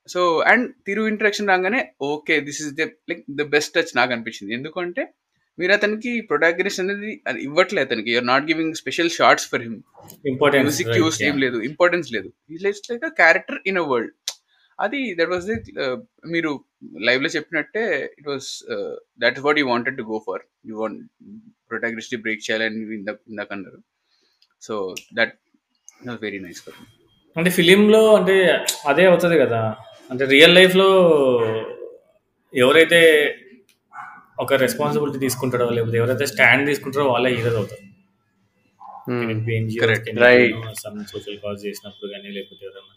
S2: so and తిరుగు ఇంట్రడక్షన్ రాగానే okay this is the like the best touch నాకు అనిపించింది. ఎందుకంటే మీరు అతనికి ప్రొటాగనిస్ట్ అనేది ఇవ్వట్లేదు అతనికి. You're not giving special shots for him music use ఏం లేదు. ఇంపార్టెన్స్ లేదు. It's like a character in a world అది దట్ వాస్ ది మీరు లైవ్లో చెప్పినట్టే it was that what you wanted to go for you want protagonist break చేయాలని ఇందాక అన్నారు. సో దట్ వెరీ నైస్
S3: అంటే ఫిలింలో అంటే అదే అవుతుంది కదా. అంటే రియల్ లైఫ్లో ఎవరైతే ఒక రెస్పాన్సిబిలిటీ తీసుకుంటాడో లేకపోతే ఎవరైతే స్టాండ్ తీసుకుంటారో వాళ్ళే హీరోస్ అవుతారు. సమ్ సోషల్ కాజ్ చేసినప్పుడు కానీ లేకపోతే ఎవరైనా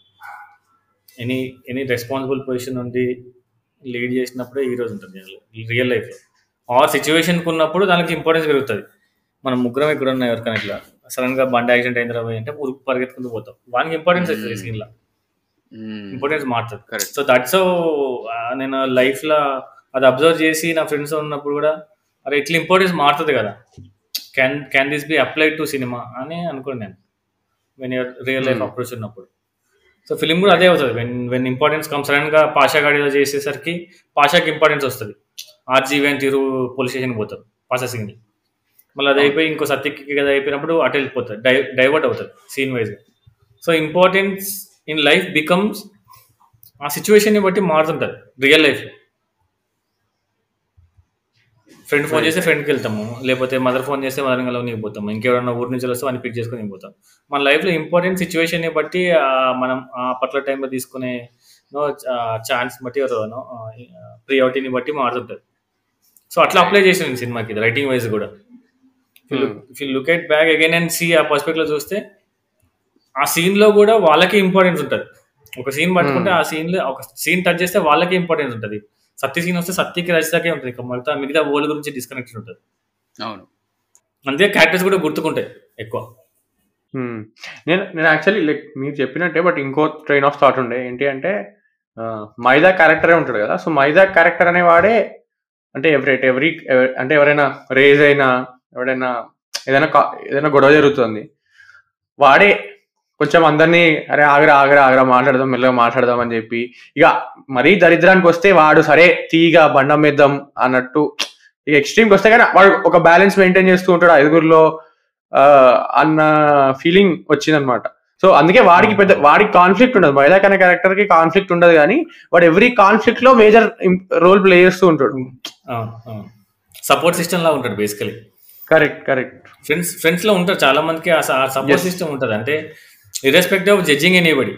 S3: ఎనీ ఎనీ రెస్పాన్సిబుల్ పొజిషన్ నుండి లీడ్ చేసినప్పుడే హీరోస్ ఉంటుంది రియల్ లైఫ్లో ఆ సిచ్యువేషన్కి ఉన్నప్పుడు దానికి ఇంపార్టెన్స్ పెరుగుతుంది. మనం ముగ్గురం ఇక్కడ ఉన్న ఎవరికైనా ఇట్లా సడన్గా బండి యాక్సిడెంట్ అయిన తర్వాత అంటే ఉరుకు పరిగెత్తుకుంటూ పోతాం. వానికి ఇంపార్టెన్స్ అవుతుంది సీన్లో. ఇంపార్టెన్స్ మారుతుంది. సో దట్స్ నేను లైఫ్లో అది అబ్జర్వ్ చేసి నా ఫ్రెండ్స్ ఉన్నప్పుడు కూడా అరే ఇట్లా ఇంపార్టెన్స్ మారుతుంది కదా. Can can this be applied to cinema అని అనుకోండి నేను. When your real life. Approach ఉన్నప్పుడు. సో ఫిలిం కూడా అదే అవుతుంది. వెన్ వెన్ ఇంపార్టెన్స్ కమ్ సడన్గా పాషా గాడిలో చేసేసరికి పాషాకి ఇంపార్టెన్స్ వస్తుంది. ఆర్జీవీ అని తిరు పోలీస్ స్టేషన్ పోతారు పాషా సింగ్ మళ్ళీ అది అయిపోయి ఇంకో సత్యకి కదా అయిపోయినప్పుడు అటు వెళ్ళిపోతుంది డై డైవర్ట్ అవుతుంది scene wise. So importance in life becomes ఆ సిచ్యువేషన్ని బట్టి మారుతుంటుంది రియల్ లైఫ్. ఫ్రెండ్ ఫోన్ చేస్తే ఫ్రెండ్కి వెళ్తాము. లేకపోతే మదర్ ఫోన్ చేస్తే మదర్ కలవనికి పోతాము. ఇంకెవరన్నా ఊరి నుంచి వస్తే వాడిని పిక్ చేసుకుని పోతాం. మన లైఫ్లో ఇంపార్టెంట్ సిచ్యువేషన్ని బట్టి మనం ఆ పర్టికులర్ టైంలో తీసుకునే నో ఛాన్స్ బట్టి ప్రియారిటీని బట్టి మారుతుంటుంది సో అట్లా అప్లై చేసాను సినిమాకి రైటింగ్ వైజ్ కూడా. If look at back again and see ఆ పర్స్పెక్ట్లో చూస్తే ఆ సీన్లో కూడా వాళ్ళకి ఇంపార్టెన్స్ ఉంటుంది. ఒక సీన్ పట్టుకుంటే
S1: Hmm.
S3: ఆ సీన్లో ఒక సీన్ టచ్ చేస్తే వాళ్ళకి ఇంపార్టెన్స్ ఉంటుంది. సత్య సీన్ వస్తే సత్యకి రచితకే ఉంటుంది. ఇక మిగతా మిగతా ఓల్డ్ గురించి డిస్కనెక్షన్ ఉంటుంది.
S2: అవును.
S3: అందుకే క్యారెక్టర్స్ కూడా గుర్తుకుంటాయి ఎక్కువ.
S1: Hmm. నేను నేను యాక్చువల్లీ లైక్ మీరు చెప్పినట్టే బట్ ఇంకో ట్రైన్ ఆఫ్ థాట్ ఉండే. ఏంటి అంటే మైదా క్యారెక్టరే ఉంటాడు కదా. సో మైదా క్యారెక్టర్ అనేవాడే అంటే ఎవరి ఎవరి ఎవ- అంటే ఎవరైనా రేజ్ అయినా ఎవడైనా ఏదైనా కా- ఏదైనా గొడవ జరుగుతుంది. వాడే కొంచెం అందరినీ అరే ఆగరా ఆగరా ఆగరా మాట్లాడదాం మెల్లగా మాట్లాడదాం అని చెప్పి ఇక మరీ దరిద్రానికి వస్తే వాడు సరే తీగా బండం వేద్దాం అన్నట్టు ఇక ఎక్స్ట్రీమ్కి వస్తే కానీ వాడు ఒక బ్యాలెన్స్ మెయింటైన్ చేస్తూ ఉంటాడు ఐదుగురిలో అన్న ఫీలింగ్ వచ్చిందనమాట. సో అందుకే వాడికి పెద్ద వాడికి కాన్ఫ్లిక్ట్ ఉండదు. మైదాక్ అనే క్యారెక్టర్కి కాన్ఫ్లిక్ట్ ఉండదు కానీ వాడు ఎవ్రీ కాన్ఫ్లిక్ట్లో మేజర్ రోల్ ప్లే చేస్తూ ఉంటాడు.
S3: సపోర్ట్ సిస్టమ్ లా ఉంటాడు బేసికలీ
S1: కరెక్ట్ కరెక్ట్
S3: ఫ్రెండ్స్ ఫ్రెండ్స్లో ఉంటారు చాలా మందికి ఆ సపోర్ట్. సిస్టమ్ ఉంటుంది. అంటే ఇర్రెస్పెక్టివ్ ఆఫ్ జడ్జింగ్ ఎనీబడి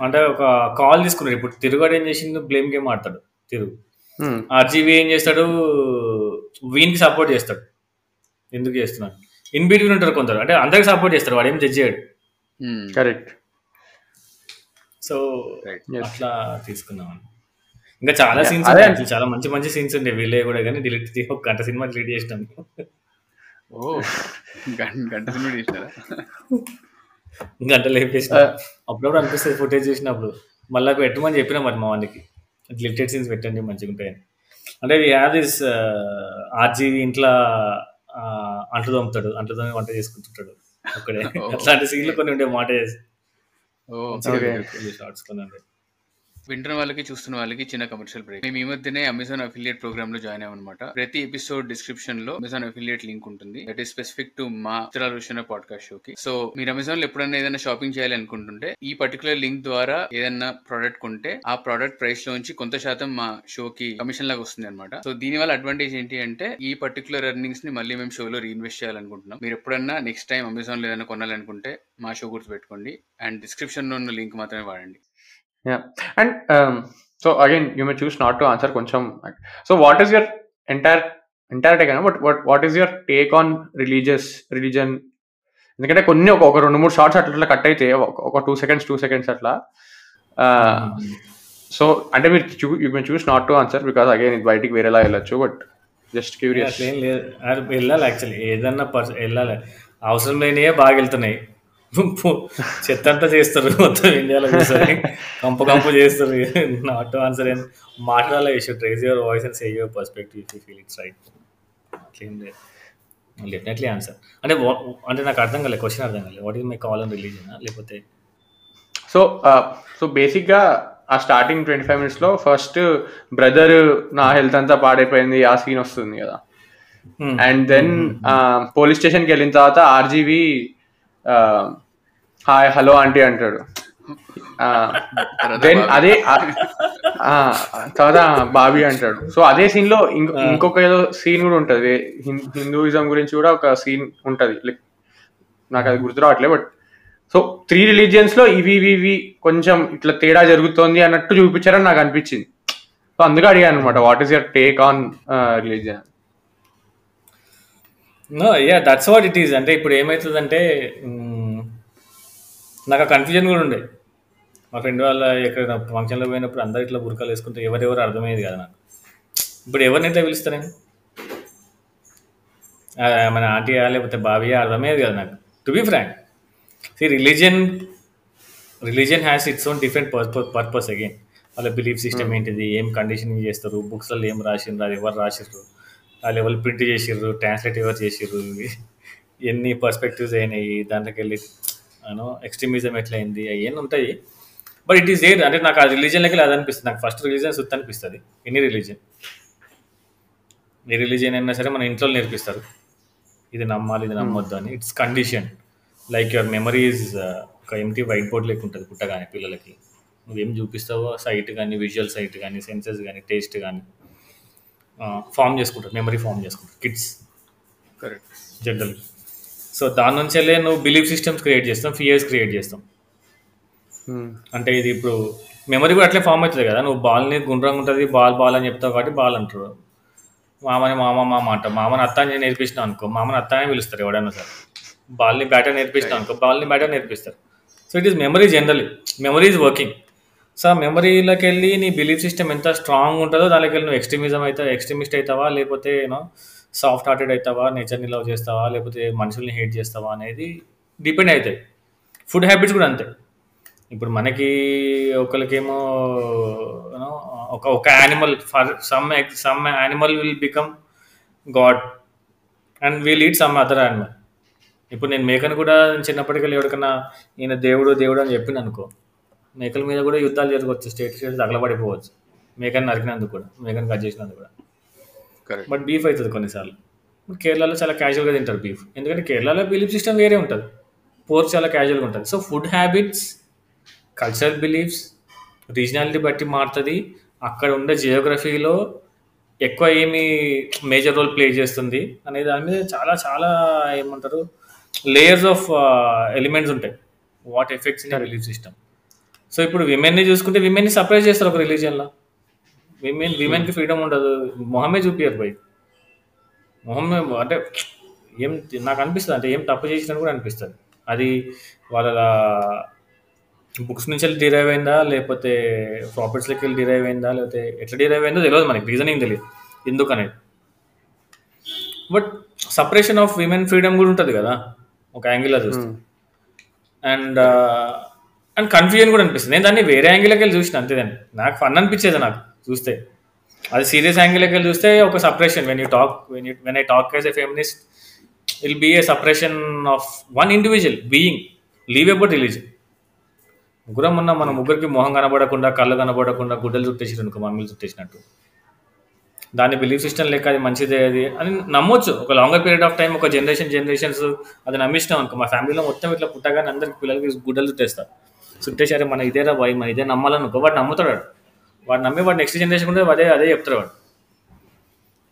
S3: అంటే ఒక కాల్ తీసుకున్నాడు. ఇప్పుడు తిరుగుడు ఏం చేసిండు? బ్లేమ్ గేమ్ ఆడతాడు. తిరుగు. ఆర్జీవీ ఏం చేస్తాడు? వీనికి సపోర్ట్ చేస్తాడు. ఎందుకు చేస్తున్నాడు? ఇన్ బిట్వీన్ ఉంటారు కొందరు. అంటే అందరికి సపోర్ట్ చేస్తారు వాడు ఏం జడ్జ్ చేయడు.
S2: Hmm.
S1: Correct
S3: so
S2: Right.
S1: Yes.
S3: అట్లా తీసుకున్నాం. ఇంకా చాలా సీన్స్ చాలా మంచి మంచి సీన్స్ ఉండే వీళ్ళే కూడా కానీ డిలీట్ చేసి ఒక గంట సినిమా డిలీట్ చేసినాం.
S2: ఓ గంట గంట సినిమా చేసినారా?
S3: గంట లేపేసిన. అప్పుడప్పుడు అనిపిస్తుంది ఫుటేజ్ చూసినప్పుడు. మళ్ళీ పెట్టమని చెప్పినా మరి మా వానికి డిలీటెడ్ సీన్స్ పెట్టండి మంచిగా ఉంటాయని. అంటే వి హ్యావ్ దిస్ ఆర్జీవి ఇంట్లో ఆ, అంట్లు తోముతాడు అంట్లు తోమి వంట చేసుకుంటుంటాడు. అక్కడే. అట్లాంటి సీన్లు కొన్ని ఉండే మాట. షార్ట్స్ కొన్ని
S2: వింటున్న వాళ్ళకి చూస్తున్న వాళ్ళకి చిన్న కమర్షియల్ బ్రేక్ మేము ఈ మధ్యనే అమెజాన్ అఫిలియేట్ ప్రోగ్రామ్లో జాయిన్ అయ్యామన్నమాట. ప్రతి ఎపిసోడ్ డిస్క్రిప్షన్లో అమెజాన్ అఫిలియేట్ లింక్ ఉంటుంది. దట్ ఈస్ స్పెసిఫిక్ టు మా చిత్రాలోచన పాడ్కాస్ట్ షో కి. సో మీరు అమెజాన్లో ఎప్పుడైనా ఏదైనా షాపింగ్ చేయాలి అనుకుంటుంటే ఈ పర్టికులర్ లింక్ ద్వారా ఏదైనా ప్రోడక్ట్ కొంటే ఆ ప్రోడక్ట్ ప్రైస్లో నుంచి కొంత శాతం మా షో కి కమిషన్ లాగా వస్తుంది అనమాట సో దీని వల్ల అడ్వాంటేజ్ ఏంటి అంటే ఈ పర్టికులర్ ఎర్నింగ్స్ని మళ్ళీ మేము షోలో రీఇన్వెస్ట్ చేయాలనుకుంటున్నాం. మీరు ఎప్పుడన్నా నెక్స్ట్ టైం అమెజాన్లో ఏదైనా కొనాలనుకుంటే మా షో గుర్తు పెట్టుకోండి అండ్ డిస్క్రిప్షన్లో ఉన్న లింక్ మాత్రమే వాడండి.
S1: And so again you may choose not to answer కొంచెం. So what is your entire entire take but what what is your take on religious religion ఎందుకంటే కొన్ని ఒక ఒక రెండు మూడు షార్ట్స్ అట్లా కట్ అయితే ఒక- టూ సెకండ్స్ టూ సెకండ్స్ అట్లా. సో అంటే మీరు చూ you may choose not to answer because again ఇది బయటికి వేరేలా వెళ్ళొచ్చు బట్ జస్ట్ క్యూరియస్
S3: వెళ్ళాలి యాక్చువల్లీ ఏదన్నా పర్స వెళ్ళాలి. అవసరం లేనివే బాగా వెళ్తున్నాయి. చెత్త అంతా చేస్తారు మొత్తం ఇండియాలో కూర్చొని. కంప కంప చేస్తారు. నాట్ ఆన్సర్ ఏం. మాట్లాడాలి you should raise your voice and say your perspective you feel it's right అట్లేం లేదు డెఫినెట్లీ ఆన్సర్ అంటే అంటే నాకు అర్థం కాలేదు క్వశ్చన్ అర్థం కాలేదు what is my call and religion లేకపోతే
S1: సో సో బేసిక్గా ఆ స్టార్టింగ్ ట్వంటీ ఫైవ్ మినిట్స్లో ఫస్ట్ బ్రదర్ నా హెల్త్ అంతా పాడైపోయింది ఆ సీన్ వస్తుంది కదా. అండ్ దెన్ పోలీస్ స్టేషన్కి వెళ్ళిన తర్వాత ఆర్జీవి హాయ్ హలో ఆంటీ అంటాడు. దెన్ అదే తర్వాత బాబీ అంటాడు. సో అదే సీన్లో ఇంకొ-. ఇంకొక ఏదో సీన్ కూడా ఉంటది. హిందూయిజం గురించి కూడా ఒక సీన్ ఉంటది. లైక్ నాకు అది గుర్తు రావట్లే బట్ సో త్రీ రిలీజియన్స్లో ఇవి ఇవి ఇవి కొంచెం ఇట్లా తేడా జరుగుతోంది అన్నట్టు చూపించారని నాకు అనిపించింది. సో అందుకే అడిగాను అనమాట what is your take on religion
S3: no yeah that's what it is అంటే ఇప్పుడు ఏమవుతుందంటే నాకు ఆ కన్ఫ్యూజన్ కూడా ఉండే. మా ఫ్రెండ్ వాళ్ళ ఎక్కడ ఫంక్షన్లో పోయినప్పుడు అందరు ఇట్లా బురకాలు వేసుకుంటే ఎవరెవరు అర్థమయ్యేది కదా నాకు. ఇప్పుడు ఎవరిని ఎట్లా పిలుస్తారు నేను? ఆ, మన ఆంటీయా లేకపోతే బావియా అర్థమయ్యేది కదా నాకు. To be frank see religion religion has its own different purpose again వాళ్ళ బిలీఫ్ సిస్టమ్ ఏంటిది? ఏం కండిషనింగ్ చేస్తారు? బుక్స్లలో ఏం రాసిండ్రు? అది ఎవరు రాసిర్రు? ఆ లెవెల్ ప్రింట్ చేసిర్రు ట్రాన్స్లేట్ ఎవరు చేసిర్రు. ఎన్ని పర్స్పెక్టివ్స్ అయినాయి దాంట్లోకి వెళ్ళి అను ఎక్స్ట్రీమిజం ఎట్లయింది అవన్నీ ఉంటాయి. బట్ ఇట్ ఈస్ ఏర్ అంటే నాకు ఆ రిలీజియన్లోకి అది అనిపిస్తుంది. నాకు ఫస్ట్ రిలీజన్ సుత్ అనిపిస్తుంది. ఎనీ రిలీజన్ ఏ రిలీజన్ అయినా సరే మన ఇంట్లో నేర్పిస్తారు. ఇది నమ్మాలి ఇది నమ్మొద్దు అని. It's condition like your memories ఒక ఎంటీ వైట్ బోర్డ్ లెక్క ఉంటుంది పుట్టగానే పిల్లలకి. నువ్వేం చూపిస్తావో సైట్ కానీ విజువల్ సైట్ కానీ సెన్సెస్ కానీ టేస్ట్ కానీ ఫామ్ చేసుకుంటారు మెమరీ ఫామ్ చేసుకుంటారు కిడ్స్
S2: కరెక్ట్
S3: జనరల్ సో దాని నుంచి వెళ్ళే నువ్వు బిలీఫ్ సిస్టమ్స్ క్రియేట్ చేస్తాం ఫియర్స్ క్రియేట్ చేస్తాం. అంటే ఇది ఇప్పుడు మెమరీ కూడా అట్లే ఫామ్ అవుతుంది కదా నువ్వు బాల్ని గుండ్రంగా ఉంటుంది బాల్ బాల్ అని చెప్తావు కాబట్టి బాల్ అంటారు. మామని మామ మామ అంటావు మామని అత్త అని నేర్పించినావు అనుకో మామని అత్త అని పిలుస్తారు ఎవడైనా సరే. బాల్ని బ్యాటర్ నేర్పిస్తావు అనుకో బాల్ని బ్యాటర్ నేర్పిస్తారు. So it is memory generally memory is working so ఆ మెమరీలోకి వెళ్ళి నీ బిలీఫ్ సిస్టమ్ ఎంత స్ట్రాంగ్ ఉంటుందో దానికి వెళ్ళి నువ్వు ఎక్స్ట్రీమిజం అవుతావు ఎక్స్ట్రీమిస్ట్ అవుతావా లేకపోతే యూనో సాఫ్ట్ హార్టెడ్ అవుతావా నేచర్ని లవ్ చేస్తావా? లేకపోతే మనుషుల్ని హేట్ చేస్తావా? అనేది డిపెండ్ అవుతాయి ఫుడ్ హ్యాబిట్స్ కూడా అంతే. ఇప్పుడు మనకి ఒకరికేమో యూనో ఒక ఒక animal for some some animal will become god and will eat some other animal ఇప్పుడు నేను మేకను కూడా చిన్నప్పటికెళ్ళి ఎవరికన్నా ఈయన దేవుడు దేవుడు అని చెప్పింది అనుకో మేకల మీద కూడా యుద్ధాలు జరగవచ్చు. స్టేట్ స్టేట్ తగలబడిపోవచ్చు. మేకని నరికినందుకు కూడా మేకని కట్ చేసినందుకు కూడా. బట్ బీఫ్ అవుతుంది కొన్నిసార్లు. కేరళలో చాలా క్యాజువల్గా తింటారు బీఫ్ ఎందుకంటే కేరళలో బిలీఫ్ సిస్టమ్ వేరే ఉంటుంది. పోర్క్ చాలా క్యాజువల్గా ఉంటుంది. So food habits cultural beliefs regionality బట్టి మారుతుంది. అక్కడ ఉండే జియోగ్రఫీలో ఎక్కువ ఏమి మేజర్ రోల్ ప్లే చేస్తుంది అనే దాని మీద చాలా చాలా ఏమంటారు లేయర్స్ ఆఫ్ ఎలిమెంట్స్ ఉంటాయి. What effects in belief system so ఇప్పుడు విమెన్ని చూసుకుంటే విమెన్ని సర్ప్రైజ్ చేస్తారు ఒక రిలీజియన్లో. విమెన్ విమెన్కి ఫ్రీడమ్ ఉండదు. మొహమే చూపియరు పోయి మొహమే అంటే ఏం నాకు అనిపిస్తుంది అంటే ఏం తప్పు చేసినట్టు కూడా అనిపిస్తుంది. అది వాళ్ళ బుక్స్ నుంచి వెళ్ళి డిరైవ్ అయిందా లేకపోతే ప్రాఫిట్స్లోకి వెళ్ళి డిరైవ్ అయిందా లేకపోతే ఎట్లా డిరైవ్ అయిందో తెలియదు మనకి. రీజనింగ్ తెలియదు. ఎందుకు అనేది. But separation of women freedom కూడా ఉంటుంది కదా. ఒక యాంగిల్లో చూస్తే. అండ్ అండ్ కన్ఫ్యూజన్ కూడా అనిపిస్తుంది. నేను దాన్ని వేరే యాంగిల్కి వెళ్ళి చూసిన అంతేదాన్ని నాకు ఫన్ అనిపించేది నాకు చూస్తే. అది సీరియస్ యాంగిల్కి వెళ్ళి చూస్తే ఒక separation when you talk when you when I talk as a feminist will be a separation of one individual being leave about religion ముగ్గురం ఉన్న మన ముగ్గురికి మొహం కనబడకుండా కళ్ళు కనబడకుండా గుడ్డలు చుట్టేసారు అనుకో మమ్మీలు చుట్టేసినట్టు. దాని బిలీఫ్ సిస్టమ్ లెక్క అది మంచిదే అది అని నమ్మొచ్చు. ఒక లాంగర్ పీరియడ్ ఆఫ్ టైం ఒక జనరేషన్ జనరేషన్స్ అది నమ్మిస్తాం అనుకో మా ఫ్యామిలీలో మొత్తం ఇట్లా పుట్టగానే అందరికి పిల్లలకి గుడ్డలు చుట్టేస్తారు. చుట్టేసారే మన ఇదేరా భయం మన ఇదే నమ్మాలనుకో వాడు నమ్ముతాడు వాడు. వాడు నమ్మి వాడు నెక్స్ట్ జనరేషన్ కూడా అదే అదే చెప్తాడు వాడు.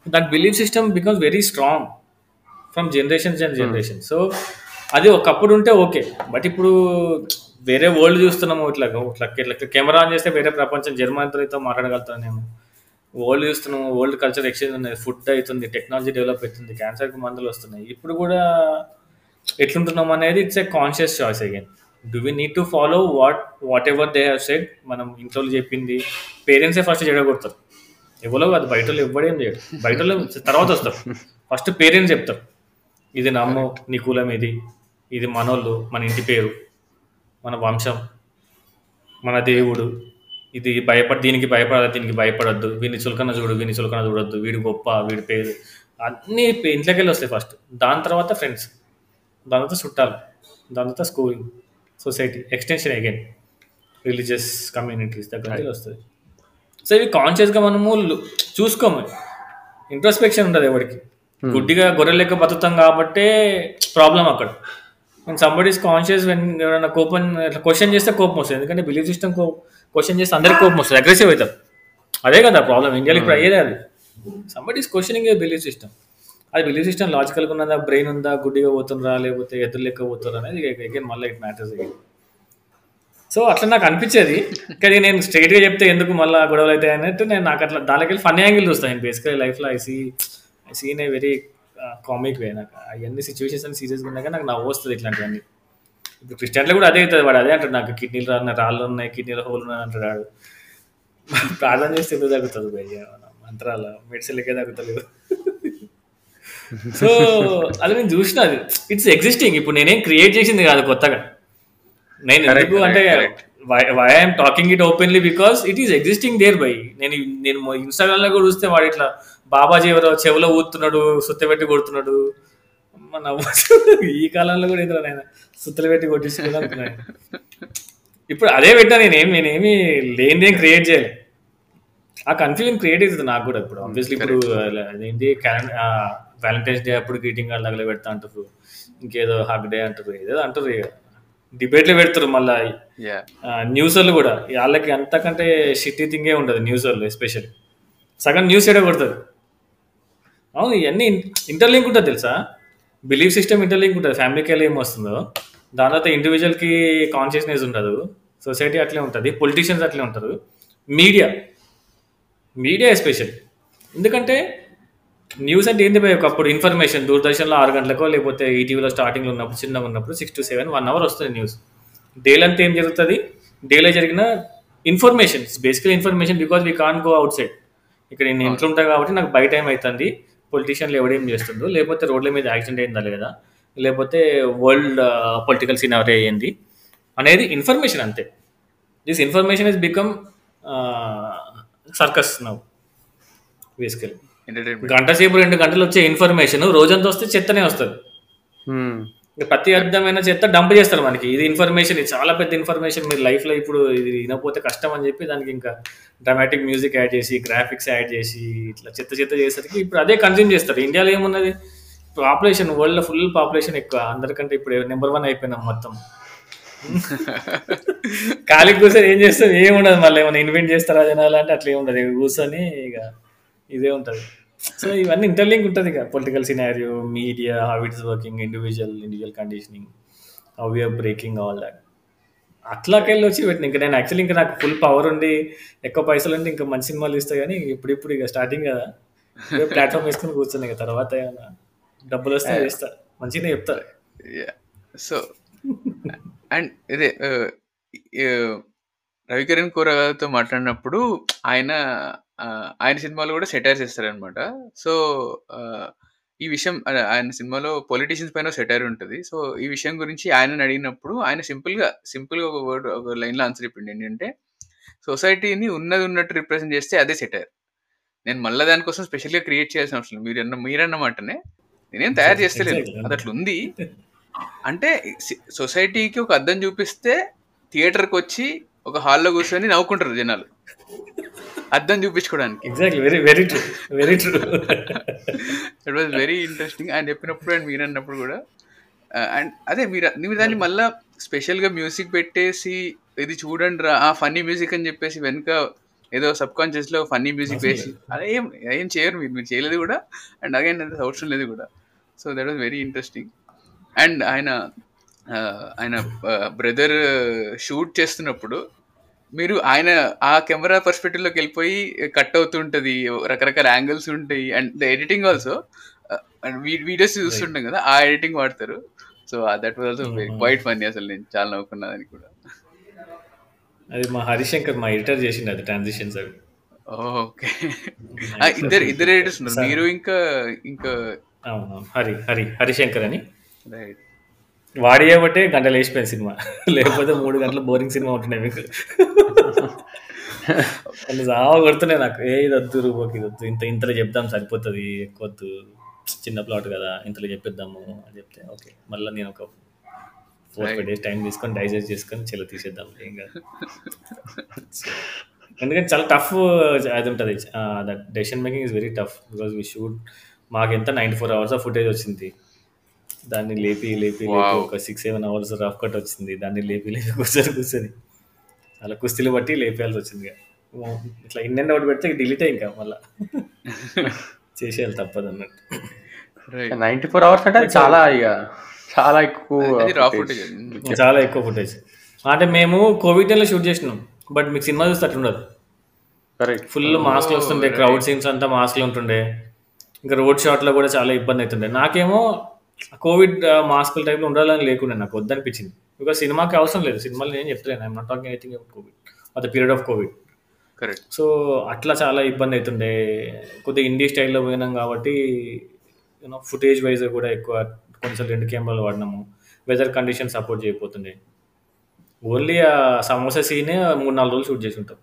S3: That belief system becomes very strong from generations and generation so అది ఒకప్పుడు ఉంటే ఓకే బట్ ఇప్పుడు వేరే వరల్డ్ చూస్తున్నాము ఇట్లా ఇట్లా ఇట్లా కెమెరా ఆన్ చేస్తే వేరే ప్రపంచం జర్మనీతో మాట్లాడగలుగుతాను నేను వరల్డ్ చూస్తున్నాము వరల్డ్ కల్చర్ ఎక్స్చేంజ్ ఉన్నది ఫుడ్ అవుతుంది టెక్నాలజీ డెవలప్ అవుతుంది క్యాన్సర్కి మందులు వస్తున్నాయి. ఇప్పుడు కూడా ఎట్లుంటున్నాం అనేది it's a conscious choice again do we need to follow what whatever they have said మనం ఇంట్లో చెప్పింది. పేరెంట్సే ఫస్ట్ చెడగొడతారు. ఎవరో అది బయట వాళ్ళు ఎవ్వడేం చేయడు బయట వాళ్ళు తర్వాత వస్తారు. ఫస్ట్ పేరెంట్స్ చెప్తారు. ఇది నమ్ము నీ కులం ఇది. ఇది మనోళ్ళు మన ఇంటి పేరు మన వంశం మన దేవుడు. ఇది భయపడ దీనికి భయపడాలి దీనికి భయపడద్దు. వీని చులకన చూడు వీని చులకన చూడొద్దు. వీడి గొప్ప వీడి పేరు. అన్నీ ఇంట్లోకి వెళ్ళి వస్తాయి ఫస్ట్ దాని తర్వాత ఫ్రెండ్స్ దాని తర్వాత చుట్టాలు. దాని తర్వాత school society. Extension again religious communities దగ్గర వస్తుంది. సో ఇవి కాన్షియస్గా మనము చూసుకోము. ఇంట్రోస్పెక్షన్ ఉంటుంది ఎవరికి. గుడ్డిగా గొర్రె లెక్క బతుకుతాం కాబట్టే ప్రాబ్లం అక్కడ. సంబడీస్ కాన్షియస్ ఎవరైనా కోపం క్వశ్చన్ చేస్తే కోపం వస్తుంది. ఎందుకంటే బిలీఫ్ సిస్టమ్ క్వశ్చన్ చేస్తే అందరికి కోపం వస్తుంది. అగ్రెసివ్ అవుతారు అదే కదా ప్రాబ్లం ఇండియాలో ఇప్పుడు అయ్యేదే అది. సంబడీస్ క్వశ్చనింగ్ బిలీఫ్ సిస్టమ్ అది బిలీఫ్ సిస్టమ్ లాజికల్గా ఉన్నదా? బ్రెయిన్ ఉందా? గుడ్డిగా పోతుందా? లేకపోతే ఎదురు లెక్క పోతుందా అనేది అగైన్ మళ్ళీ ఇట్ మ్యాటర్స్ అగైన్ సో అట్లా నాకు అనిపించేది. కానీ నేను స్ట్రైట్గా చెప్తే ఎందుకు మళ్ళీ గొడవలు అవుతాయి అన్నట్టు నేను నాకు అట్లా దానికి వెళ్ళి ఫన్నీ యాంగిల్ చూస్తాను నేను బేసికలీ లైఫ్లో I see I seen a very comic way నాకు. అవన్నీ సిచ్యువేషన్స్ అని సీరియస్గా ఉన్నాక నాకు నవ్వు వస్తుంది ఇట్లాంటివన్నీ. ఇప్పుడు క్రిస్టియన్లో కూడా అదే అవుతుంది. వాడు అదే అంటాడు నాకు కిడ్నీలు రాన్న రాళ్ళు ఉన్నాయి కిడ్నీలో హోల్ ఉన్నాయి అంటాడు వాడు. ప్రార్థన చేస్తే ఎందుకు తగ్గుతుంది భయ్య మంత్రాల మెడిసిన్లకే తగ్గుతలేదు. సో అది నేను చూసిన అది. ఇట్స్ ఎగ్జిస్టింగ్ ఇప్పుడు నేనేం క్రియేట్ చేసింది కాదు కొత్తగా. నేను ఎందుకు అంటే. Why I'm talking it openly because it is existing there by నేను నేను ఇన్స్టాగ్రామ్లో కూడా చూస్తే వాడు ఇట్లా బాబాజీ ఎవరో చెవిలో ఊతున్నాడు సుత్త పెట్టి కొడుతున్నాడు. మన ఈ కాలంలో కూడా ఏదో నేను సుత్తలు పెట్టి కొట్టించుకుని అనుకున్నాను ఇప్పుడు అదే పెట్టా నేనేం నేనేమి లేనిదేం క్రియేట్ చేయాలి. ఆ కన్ఫ్యూజన్ క్రియేట్ అవుతుంది నాకు కూడా ఇప్పుడు ఆబ్వియస్లీ ఇప్పుడు అదేంటి? క్యాలెండర్ వ్యాలంటైన్స్ డే అప్పుడు గ్రీటింగ్ కార్డు అలా పెడతా అంటారు. ఇంకేదో హక్ డే అంటారు. ఏదో అంటారు ఇక డిబేట్లు పెడతారు మళ్ళీ. న్యూస్ వాళ్ళు కూడా. వాళ్ళకి అంతకంటే షిట్టి థింగే ఉండదు న్యూస్ వాళ్ళు ఎస్పెషల్లీ సగం న్యూస్ ఏడే కొడుతుంది అవును ఇవన్నీ ఇంటర్లింక్ ఉంటుంది తెలుసా? బిలీఫ్ సిస్టమ్ ఇంటర్లింక్ ఉంటుంది. ఫ్యామిలీకి వెళ్ళి ఏం వస్తుందో. దాని తర్వాత ఇండివిజువల్కి కాన్షియస్నెస్ ఉండదు. సొసైటీ అట్లే ఉంటుంది. పొలిటీషియన్స్ అట్లే ఉంటారు. మీడియా మీడియా ఎస్పెషల్లీ ఎందుకంటే న్యూస్ అంటే ఏంది భయ్ ఒకప్పుడు ఇన్ఫర్మేషన్ దూరదర్శన్లో ఆరు గంటలకో లేకపోతే ఈటీవీలో స్టార్టింగ్లో ఉన్నప్పుడు చిన్నగా ఉన్నప్పుడు six to seven one hour వస్తుంది న్యూస్. డేలో అంతా ఏం జరుగుతుంది? డేలో జరిగిన information basical information because we can go outside. ఇక్కడ నేను ఇంట్లో ఉంటాను కాబట్టి నాకు బయట టైం అవుతుంది పొలిటీషియన్లు ఎవడేం చేస్తుండ్రు? లేకపోతే రోడ్ల మీద యాక్సిడెంట్ అయిందా లేదా లేకపోతే వరల్డ్ పొలిటికల్ సినారీ అయ్యింది? అనేది ఇన్ఫర్మేషన్ అంతే. This information is become circus నవ్వు బేసికలీ.
S2: ఎంటర్టైన్మెంట్
S3: గంట సేపు రెండు గంటలు వచ్చే ఇన్ఫర్మేషన్ రోజంతా వస్తే చెత్తనే వస్తుంది. ఇంకా ప్రతి అర్థమైన చెత్త డంప్ చేస్తారు మనకి. ఇది ఇన్ఫర్మేషన్ ఇది చాలా పెద్ద ఇన్ఫర్మేషన్ మీరు లైఫ్లో ఇప్పుడు ఇది వినకపోతే కష్టం అని చెప్పి దానికి ఇంకా డ్రామాటిక్ మ్యూజిక్ యాడ్ చేసి గ్రాఫిక్స్ యాడ్ చేసి ఇట్లా చెత్త చెత్త చేసేసరికి ఇప్పుడు అదే కన్జ్యూమ్ చేస్తారు. ఇండియాలో ఏమున్నది? పాపులేషన్ వరల్డ్లో ఫుల్ పాపులేషన్ ఎక్కువ. అందరికంటే ఇప్పుడు నెంబర్ వన్ అయిపోయినాం మొత్తం. ఖాళీ కూర్చొని ఏం చేస్తాం? ఏముండదు మళ్ళీ. ఏమైనా ఇన్వెంట్ చేస్తారా జనాలు అంటే అట్లా ఏముండదు. కూర్చొని ఇక ఇదే ఉంటుంది. సో ఇవన్నీ ఇంటర్లింక్ ఉంటుంది ఇక political scenario media how it's working individual individual conditioning how you're breaking all that అట్లాకెళ్ళి వచ్చి పెట్టిన ఇంకా నేను యాక్చువల్లీ ఇంకా నాకు ఫుల్ పవర్ ఉండి ఎక్కువ పైసలు ఉంటే ఇంకా మంచి సినిమాలు ఇస్తా కానీ ఇప్పుడు ఇప్పుడు ఇక స్టార్టింగ్ కదా. ప్లాట్ఫామ్ వేసుకుని కూర్చుని ఇక తర్వాత ఏమైనా డబ్బులు వస్తే చేస్తా. మంచిగానే చెప్తారు
S2: సో అండ్ ఇదే ఆ, ఈ, రవికిరణ్ కూరగాయలతో మాట్లాడినప్పుడు ఆయన ఆయన సినిమాలో కూడా సెటైర్స్ ఇస్తారనమాట సో ఈ విషయం ఆయన సినిమాలో పొలిటీషియన్స్ పైన సెటైర్ ఉంటుంది. సో ఈ విషయం గురించి ఆయన అడిగినప్పుడు ఆయన సింపుల్గా సింపుల్గా ఒక వర్డ్ ఒక లైన్లో ఆన్సర్ చెప్పింది ఏంటంటే సొసైటీని ఉన్నది ఉన్నట్టు రిప్రజెంట్ చేస్తే అదే సెటైర్. నేను మళ్ళీ దానికోసం స్పెషల్గా క్రియేట్ చేయాల్సిన అవసరం లేదు. మీరు అన్న మీరన్న మాటనే నేనేం తయారు చేస్తలేదు.
S3: Exactly.
S2: అది అట్లా ఉంది అంటే సొసైటీకి ఒక అద్దం చూపిస్తే థియేటర్కి వచ్చి ఒక హాల్లో కూర్చొని నవ్వుకుంటారు జనాలు. అద్దం చూపించుకోవడానికి.
S3: Exactly very very true very true
S2: it was very interesting ఆయన చెప్పినప్పుడు అండ్ మీరు అన్నప్పుడు కూడా అండ్ అదే మీరు మీరు దాన్ని మళ్ళా స్పెషల్గా మ్యూజిక్ పెట్టేసి ఇది చూడండి రా ఆ ఫన్నీ మ్యూజిక్ అని చెప్పేసి వెనుక ఏదో సబ్ కాన్షియస్లో ఫన్నీ మ్యూజిక్ వేసి అదే ఏం ఏం చేయరు మీరు మీరు చేయలేదు కూడా. అండ్ అగైన్ అది అవసరం లేదు కూడా. So that was very interesting and ఆయన ఆ, ఆయన బ్రదర్ షూట్ చేస్తున్నప్పుడు మీరు ఆయన ఆ కెమెరా పర్స్పెక్టివ్లోకి వెళ్ళిపోయి కట్ అవుతుంటది రకరకాల యాంగిల్స్ ఉంటాయి and the editing also videos చూస్తుంటాం కదా ఆ ఎడిటింగ్ వాడతారు. So that was also quite funny అసలు నేను చాలా నవ్వుకున్నా దానికి కూడా.
S3: అది మా హరిశంకర్ మా ఎడిటర్ చేసిండు అది ట్రాన్సిషన్స్ అవి.
S2: ఓకే ఇద్దరు ఇద్దరు ఎడిటర్స్ ఉన్నారు. మీరు ఇంకా ఇంకా
S3: హరి హరి హరిశంకర్ అని.
S2: రైట్
S3: వాడి చేయబట్టే గంటలు వేసిపోయింది సినిమా. లేకపోతే మూడు గంటలు బోరింగ్ సినిమా ఉంటున్నాయి మీకు. వాళ్ళు చాలా కొడుతున్నాయి నాకు. ఏ ఇది వద్దు రూపోకి ఇది వద్దు. ఇంత ఇంతలో చెప్దాం సరిపోతుంది ఎక్కువ చిన్న ప్లాట్ కదా ఇంతలో చెప్పిద్దాము అని చెప్తే ఓకే. మళ్ళీ నేను ఒక ఫోర్ ఫైవ్ డేస్ టైం తీసుకొని డైజెస్ట్ చేసుకొని చెల్లి తీసేద్దాం. ఏం కాదు. ఎందుకంటే చాలా టఫ్ అది ఉంటుంది. That decision making is very tough because we shoot మాకు ఎంత ninety four hours of footage వచ్చింది. దాన్ని లేపి లేపి. ఒక six seven hours rough cut వచ్చింది. దాన్ని లేపి లేపి కూర్చొని కూర్చొని. అలా కుస్తీలు బట్టి లేపేయాల్సి వచ్చింది ఇక. ఇట్లా ఇన్ అండ్ అవుట్ పెడితే డిలీటే ఇంకా మళ్ళా. చేసేయాలి తప్పదు అన్నట్టు.
S1: నైన్టీ ఫోర్ అవర్స్ అంటే చాలా ఇక చాలా ఎక్కువ
S3: చాలా ఎక్కువ ఫుటేజ్ అంటే మేము కోవిడ్ టైంలో షూట్ చేసినాం. బట్ మీకు సినిమా చూస్తే అట్లా ఉండదు.
S1: కరెక్ట్
S3: ఫుల్ మాస్క్లు వస్తుండే క్రౌడ్ సీన్స్ అంతా మాస్క్లు ఉంటుండే. ఇంకా రోడ్ షాట్లో కూడా చాలా ఇబ్బంది అవుతుండే. నాకేమో కోవిడ్ మాస్కుల టైప్లో ఉండాలని లేకుండా నాకు వద్దనిపించింది. బికాస్ సినిమాకి అవసరం లేదు. సినిమాలో నేను చెప్తలేను. I'm not talking anything about Covid at the period of Covid
S2: correct
S3: so అట్లా చాలా ఇబ్బంది అవుతుండే. కొద్దిగా ఇండీ స్టైల్లో పోయినాం కాబట్టి యూనో ఫుటేజ్ వైజ్ కూడా ఎక్కువ కొంచెం రెండు కెమెరాలు వాడినాము. వెదర్ కండిషన్ సపోర్ట్ చేయకపోతుండే. ఓన్లీ ఆ సమోసా సీనే మూడు నాలుగు రోజులు షూట్ చేసి ఉంటాం.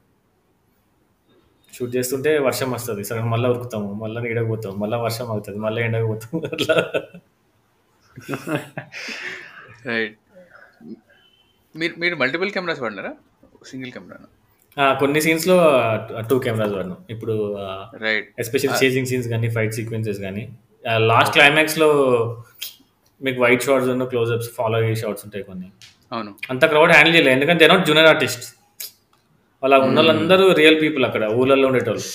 S3: షూట్ చేస్తుంటే వర్షం వస్తుంది. సరే మళ్ళీ ఉరుకుతాము. మళ్ళీ నీడకు పోతాం. మళ్ళీ వర్షం అవుతుంది. మళ్ళీ ఎండకు పోతాం. అట్లా.
S2: రైట్ మీరు మీరు మల్టిపుల్ కెమెరాస్ వాడినారా? సింగిల్ కెమెరా
S3: కొన్ని సీన్స్లో టూ కెమెరాస్ వాడినాం. ఇప్పుడు
S2: రైట్
S3: ఎస్పెషల్ చేసింగ్ సీన్స్ కానీ ఫైట్ సీక్వెన్సెస్ కానీ. లాస్ట్ క్లైమాక్స్లో మీకు వైట్ షార్ట్స్ ఉన్న క్లోజ్అప్స్ ఫాలో అయ్యే షార్ట్స్ ఉంటాయి కొన్ని.
S2: అవును.
S3: అంత క్రౌడ్ హ్యాండిల్ చేయలేదు. ఎందుకంటే దే నాట్ జూనియర్ ఆర్టిస్ట్ వాళ్ళ ఉన్న వాళ్ళందరూ రియల్ పీపుల్ అక్కడ ఊళ్ళల్లో ఉండేటోళ్ళు.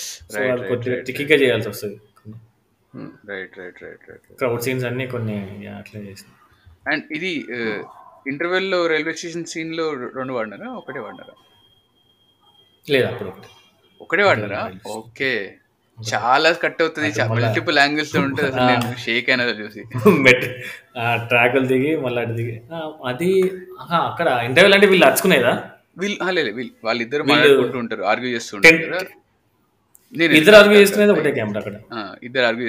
S3: కొద్దిగా టిక్కీగా చేయాల్సి వస్తుంది.
S2: Right right right right
S3: crowd scenes అన్ని కొన్ని అట్లా చేసి
S2: అండ్ ఇది ఇంటర్వెల్లో రైల్వే స్టేషన్ సీన్లో రెండు వాడినారా? ఒకటే వాడినారా?
S3: లేదు అప్పుడు ఒకటి
S2: ఒకటే వాడినారా ఓకే. చాలా కట్ అవుతుంది. మల్టిపుల్ యాంగిల్స్లో ఉంటుంది అసలు నేను షేక్ అయినా చూసి.
S3: మెట్ ట్రాకులు దిగి మళ్ళీ అటు దిగి. ఆ, అది అక్కడ ఇంటర్వ్యూలు అంటే వీళ్ళు అరుచుకునేదా
S2: వీళ్ళు లేదు వీళ్ళు వాళ్ళిద్దరు
S3: వీళ్ళు-
S2: మాట్లాడుకుంటూ ఉంటారు ఆర్గ్యూ చేస్తూ ఉంటారు
S3: Ten-
S2: కదా. నేను
S3: ఇద్దరు ఆర్గ్యూ చేసుకునేది ఒకటే కెమెరా అక్కడ.
S2: ఆ, ఇద్దరు ఆర్గ్యూ